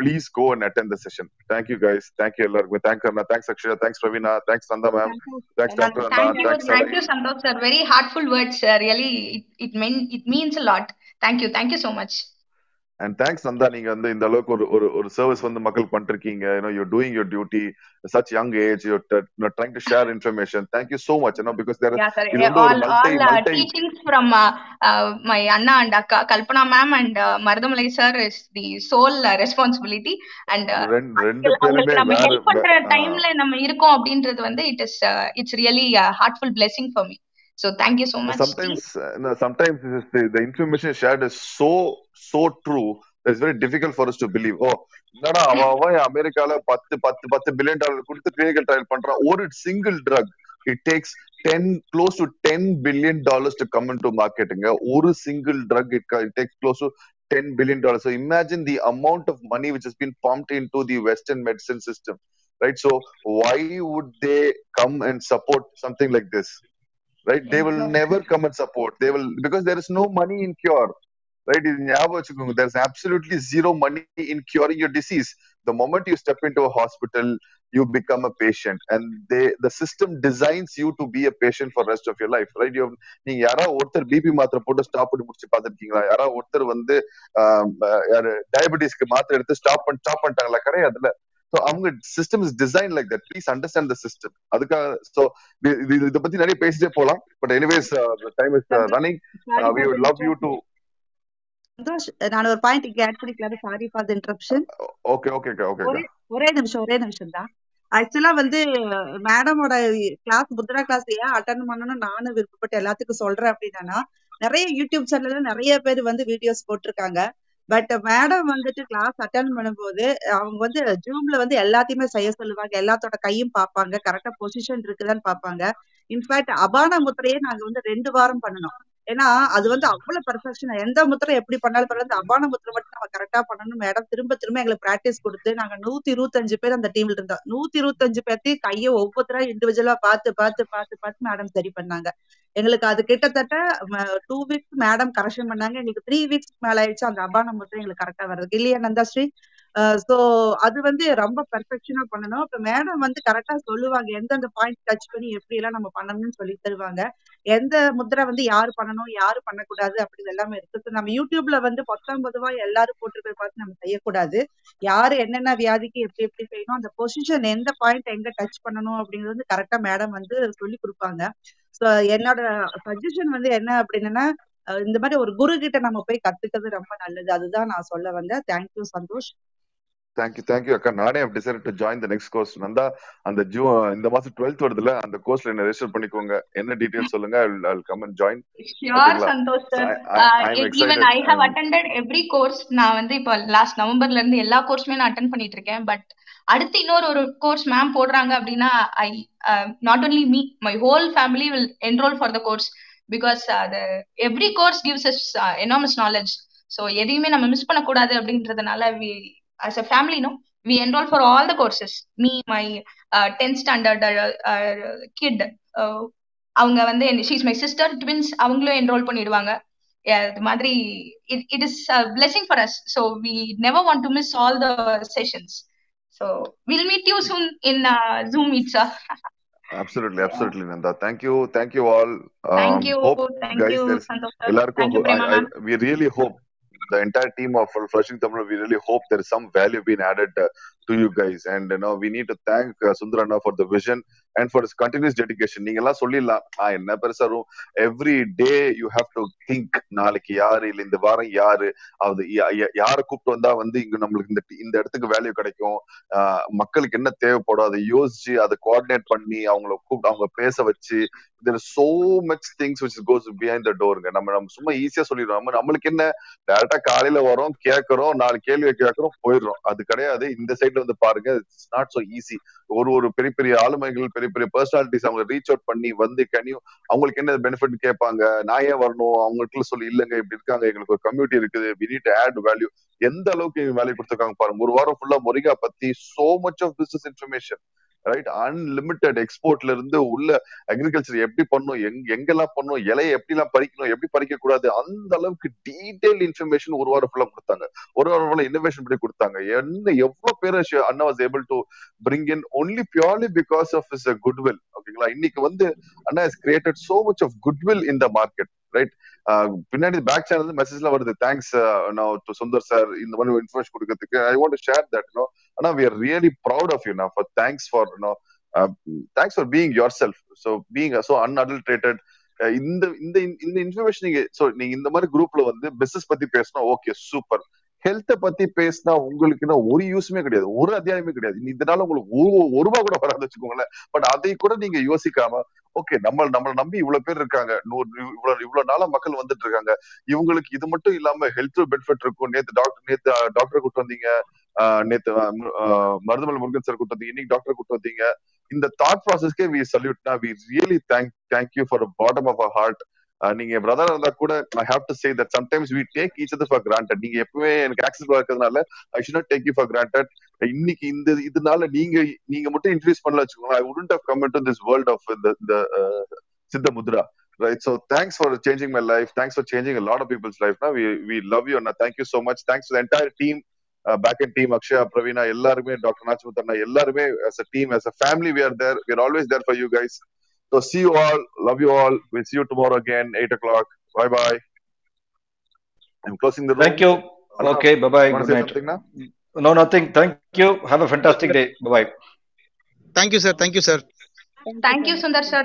please go and attend the session. Thank you guys. Thank you, Ellar. Thank Karna. Thanks, Akshaya. Thanks, Ravina. Thanks, Nanda ma'am. Thanks, Dr. Anna. Thank you, Thanks, thank you, sir. Very heartful words. Really, it it mean it means a lot. Thank you, thank you so much. And thanks Nanda நீங்க வந்து இந்த அளவுக்கு ஒரு ஒரு ஒரு service வந்து மக்கள் பண்ணிருக்கீங்க you know you doing your duty such young age you trying to share information thank you so much you know because there. இது வந்து ஒரு multi multi Anna and Akka, Kalpana ma'am and uh, Marudamalai sir is the sole uh, responsibility. And uh, ரெண்டு பேருமே நம்ம help பண்ற. டைம்ல நம்ம இருக்கோம் அப்படின்றது வந்து it is it's really heartful blessing for me so thank you so much sometimes uh, no, sometimes this is the, the information shared is so so true it's very difficult for us to believe oh என்னடா அவன் அவன் அமெரிக்கால பத்து பத்து பத்து billion dollar கொடுத்து clinical trial பண்றான் ஒரு single drug it takes ten close to ten billion dollars to come to மார்க்கெட்டுங்க ஒரு single drug it takes close to ten billion dollars so imagine the amount of money which has been pumped into the western medicine system right so why would they come and support something like this right they will never come and support they will because there is no money in cure right இது ஞாபகம் வச்சுக்கோங்க there's absolutely zero money in curing your disease the moment you step into a hospital you become a patient and they the system designs you to be a patient for rest of your life right you நீங்க யாராவது ஒருத்தர் BP மாத்திரை போட்டு stop பண்ணி முடிச்சு பார்த்திருக்கீங்களா யாராவது ஒருத்தர் வந்து யாரு டயபெட்டிஸ்க்கு மாத்திரை எடுத்து ஸ்டாப் பண்ணி ஸ்டாப் பண்ணிட்டாங்களா கிடையாதுல்ல ஸோ அவங்க system is design like that please understand the system அதுக்காக ஸோ இதை பத்தி நிறைய பேசிட்டே போலாம். But anyways time is running we would love you to Santhosh நான் ஒரு பாயிண்ட் இங்க ஆட் பண்ணிக்கலாம் sorry for the interruption okay okay okay ஒரே ஒரே நிமிஷம் ஒரே நிமிஷம் தான். ஆக்சுவலா வந்து மேடமோட கிளாஸ் புத்ரா கிளாஸ் ஏன் அட்டன் பண்ணணும்னு நானும் விருப்பப்பட்டு எல்லாத்துக்கும் சொல்றேன் அப்படின்னா நிறைய யூடியூப் சேனல்ல நிறைய பேர் வந்து வீடியோஸ் போட்டிருக்காங்க. பட் மேடம் வந்துட்டு கிளாஸ் அட்டன் பண்ணும்போது அவங்க வந்து ஜூம்ல வந்து எல்லாத்தையுமே செய்ய சொல்லுவாங்க. எல்லாத்தோட கையும் பார்ப்பாங்க. கரெக்டா பொசிஷன் இருக்குதான்னு பார்ப்பாங்க. இன்ஃபேக்ட் அபான முத்திரையே நாங்க வந்து ரெண்டு வாரம் பண்ணணும். ஏன்னா அது வந்து அவ்வளவு பெர்ஃபெக்ஷன் எந்த முத்திரை எப்படி பண்ணாலும் பரவாயில்ல. அந்த அபான முத்திரை மட்டும் நம்ம கரெக்டா பண்ணணும். மேடம் திரும்ப திரும்ப எங்களுக்கு பிராக்டிஸ் கொடுத்து நாங்க நூத்தி இருபத்தஞ்சு பேர் அந்த டீம்ல இருந்தோம். நூத்தி இருபத்தஞ்சு பேர்த்தையும் கையை ஒவ்வொருத்தரா இண்டிவிஜுவலா பார்த்து பார்த்து பார்த்து பார்த்து மேடம் சரி பண்ணாங்க. எங்களுக்கு அது கிட்டத்தட்ட டூ வீக்ஸ் மேடம் கரெக்ஷன் பண்ணாங்க. எங்களுக்கு த்ரீ வீக்ஸ் மேல ஆயிடுச்சு. அந்த அபான முத்திரை எங்களுக்கு கரெக்டா வருது இல்லையா நந்தாஸ்ரீ? ஸோ அது வந்து ரொம்ப பெர்ஃபெக்ஷனா பண்ணணும் இப்போ மேடம் வந்து கரெக்டா சொல்லுவாங்க. எந்தெந்த பாயிண்ட் டச் பண்ணி எப்படி எல்லாம் நம்ம பண்ணணும்னு சொல்லி தருவாங்க. எந்த முத்திரை வந்து யாரு பண்ணணும் யார் பண்ணக்கூடாது அப்படி எல்லாமே இருக்கு. நம்ம யூடியூப்ல வந்து பத்தாம் பொதுவா எல்லாரும் போட்டிருக்க பார்த்து நம்ம செய்யக்கூடாது. யாரு என்னென்ன வியாதிக்கு எப்படி எப்படி செய்யணும் அந்த பொசிஷன் எந்த பாயிண்ட் எங்க டச் பண்ணணும் அப்படிங்கிறது வந்து கரெக்டா மேடம் வந்து சொல்லி கொடுப்பாங்க. ஸோ என்னோட சஜஷன் வந்து என்ன அப்படின்னா இந்த மாதிரி ஒரு குரு கிட்ட நம்ம போய் கத்துக்கிறது ரொம்ப நல்லது. அதுதான் நான் சொல்ல வந்தேன். தேங்க்யூ சந்தோஷ். தேங்க்யூ தேங்க்யூ அக்கா நானே decide to join the next course Nanda அந்த ஜூ இந்த மாசம் டுவெல்த் வருதுல அந்த கோர்ஸ்ல என்ன ரெஜிஸ்டர் பண்ணிக்கோங்க. என்ன டீடைல்ஸ் சொல்லுங்க ஐ கம் அண்ட் ஜாயின் ஓகேங்களா? Santhosh sir even I have attended every course நான் வந்து இப்போ லாஸ்ட் நவம்பர்ல இருந்து எல்லா கோர்ஸுமே நான் அட்டன் பண்ணிட்டு இருக்கேன். பட் அடுத்து இன்னொரு ஒரு கோர்ஸ் மேம் போடுறாங்க அப்படின்னா I not only me my whole family will enrol for the course because அது every course gives enormous knowledge so எதையுமே நம்ம மிஸ் பண்ணக்கூடாது அப்படின்றதுனால we as a family no we enroll for all the courses me my uh, 10th standard uh, uh, kid uh, அவங்க வந்து she's my sister twins அவங்களும் enrol பண்ணிடுவாங்க இது மாதிரி it it is blessing for us so we never want to miss all the sessions so will meet you soon in Zoom meets thank you all thank um, you hope thank you எல்லாருக்கும் thank you ho- I, Prema I, the entire team of Flushing Tamil, we really hope there is some value being added uh, to you guys and no we need to thank Sundar Anna for the vision and for is continues his நீங்க எல்லாம் சொல்லிடலாம். ஆ, என்ன பெருசா every day you have to think நாளைக்கு யாரு இல்ல இந்த வாரம் யாரு? அது யார யாரை கூப்பிட்டு வந்தா வந்து இங்க நம்மளுக்கு இந்த இந்த இடத்துக்கு வேல்யூ கிடைக்கும்? ஆஹ் மக்களுக்கு என்ன தேவைப்படும்? அதை யோசிச்சு அதை கோஆர்டினேட் பண்ணி அவங்கள கூப்பிட்டு அவங்க பேச வச்சு there so much things which goes behind the டோருங்க நம்ம நம்ம சும்மா ஈஸியா சொல்லிடுறோம். நம்ம நம்மளுக்கு என்ன டேரக்டா காலையில வரோம் கேட்கறோம் நாலு கேள்வி கேட்கறோம் போயிடுறோம். அது கிடையாது. இந்த போயிட்டு வந்து பாருங்க இட்ஸ் நாட் so ஈஸி ஒரு ஒரு பெரிய பெரிய ஆளுமைகள் பெரிய பெரிய பர்சனாலிட்டிஸ் அவங்க ரீச் அவுட் பண்ணி வந்து கனியும் அவங்களுக்கு என்ன பெனிஃபிட் கேட்பாங்க? நான் ஏன் வரணும்? அவங்களுக்குள்ள சொல்லி இல்லைங்க இப்படி இருக்காங்க எங்களுக்கு ஒரு கம்யூனிட்டி இருக்குது வி நீட் ஆட் வேல்யூ எந்த அளவுக்கு வேல்யூ கொடுத்துருக்காங்க பாருங்க. ஒரு வாரம் ஃபுல்லா மொரிகா பத்தி so much of business information right unlimited எக்ஸ்போர்ட்ல இருந்து உள்ள அக்ரிகல்ச்சர் எப்படி பண்ணும் எங்க எங்கெல்லாம் பண்ணும் இலையை எப்படி எல்லாம் பறிக்கணும் எப்படி பறிக்க கூடாது அந்த அளவுக்கு டீடைல் இன்ஃபர்மேஷன் ஒரு வாரம் ஃபுல்லா கொடுத்தாங்க. ஒரு வாரம் ஃபுல்லா இன்னோவேஷன் பண்ணி கொடுத்தாங்க. என்ன எவ்வளவு பேர் அண்ணா was able to bring in only purely because of is goodwill ஓகேங்களா இன்னைக்கு வந்து அண்ணா is created so much of goodwill in the market right பின்னாடி பேக் சேனல் மெசேஜ்ல வருது. தேங்க்ஸ் டு சுந்தர் சார் இந்த மாதிரி இன்ஃபர்மேஷன் கொடுக்கறதுக்கு. I want share that no ஆனா we are really proud of you நா for thanks for no thanks for being yourself so being so unadulterated இந்த இந்த இந்த இன்ஃபர்மேஷன் நீங்க ஸோ நீங்க இந்த மாதிரி குரூப்ல வந்து பிசினஸ் பத்தி பேசினா ஓகே சூப்பர் ஹெல்த்த பத்தி பேசினா உங்களுக்கு என்ன ஒரு யூஸுமே கிடையாது. ஒரு அத்தியாயமே கிடையாது. இதனால உங்களுக்கு ஒரு ரூபா கூட வராது வச்சுக்கோங்களேன். பட் அதை கூட நீங்க யோசிக்காம ஓகே நம்ம நம்மளை நம்பி இவ்வளவு பேர் இருக்காங்க. நூறு இவ்வளவு இவ்வளவு நாளா மக்கள் வந்துட்டு இருக்காங்க. இவங்களுக்கு இது மட்டும் இல்லாம ஹெல்த் பெனிஃபிட் இருக்கும். நேத்து டாக்டர் நேத்து டாக்டர் கூட்டு வந்தீங்க. நேத்து மருதமல் முருகன் சார் கூட்டு வந்தீங்க. இன்னைக்கு டாக்டர் கூட்டு வந்தீங்க. இந்த தாட் ப்ராசஸ்க்கே we சல்யூட்னா we really thank thank you for bottom of a heart நீங்க பிரதர் இருந்தா கூட I have to say that sometimes we take each அது ஃபார் கிராண்டட் நீங்க எப்பவுமே எனக்கு ஆக்சஸ் இருக்கிறதுனால I should not take you for granted இன்னைக்கு இந்த இதனால நீங்க நீங்க மட்டும் இன்ட்ரடியூஸ் பண்ணல வச்சுக்கோங்க I wouldn't have come to this world of இந்த Siddha Mudra right so thanks for changing my life thanks for changing lot of peoples லைஃப்னா we we love you Anna thank you so much thanks entire team back and team Akshaya Praveena எல்லாருமே doctor நாச்சிமுத்தண்ணா எல்லாருமே team as a family we are there we are always there for you guys So see you all. Love you all. We'll see you tomorrow again, 8 o'clock. Bye bye. I'm closing the room. Thank you. Anna, okay. Bye bye. Good night. No, nothing. Thank you. Have a fantastic day. Bye bye. Thank you, sir. Thank you, sir. Thank you, Sundar, sir.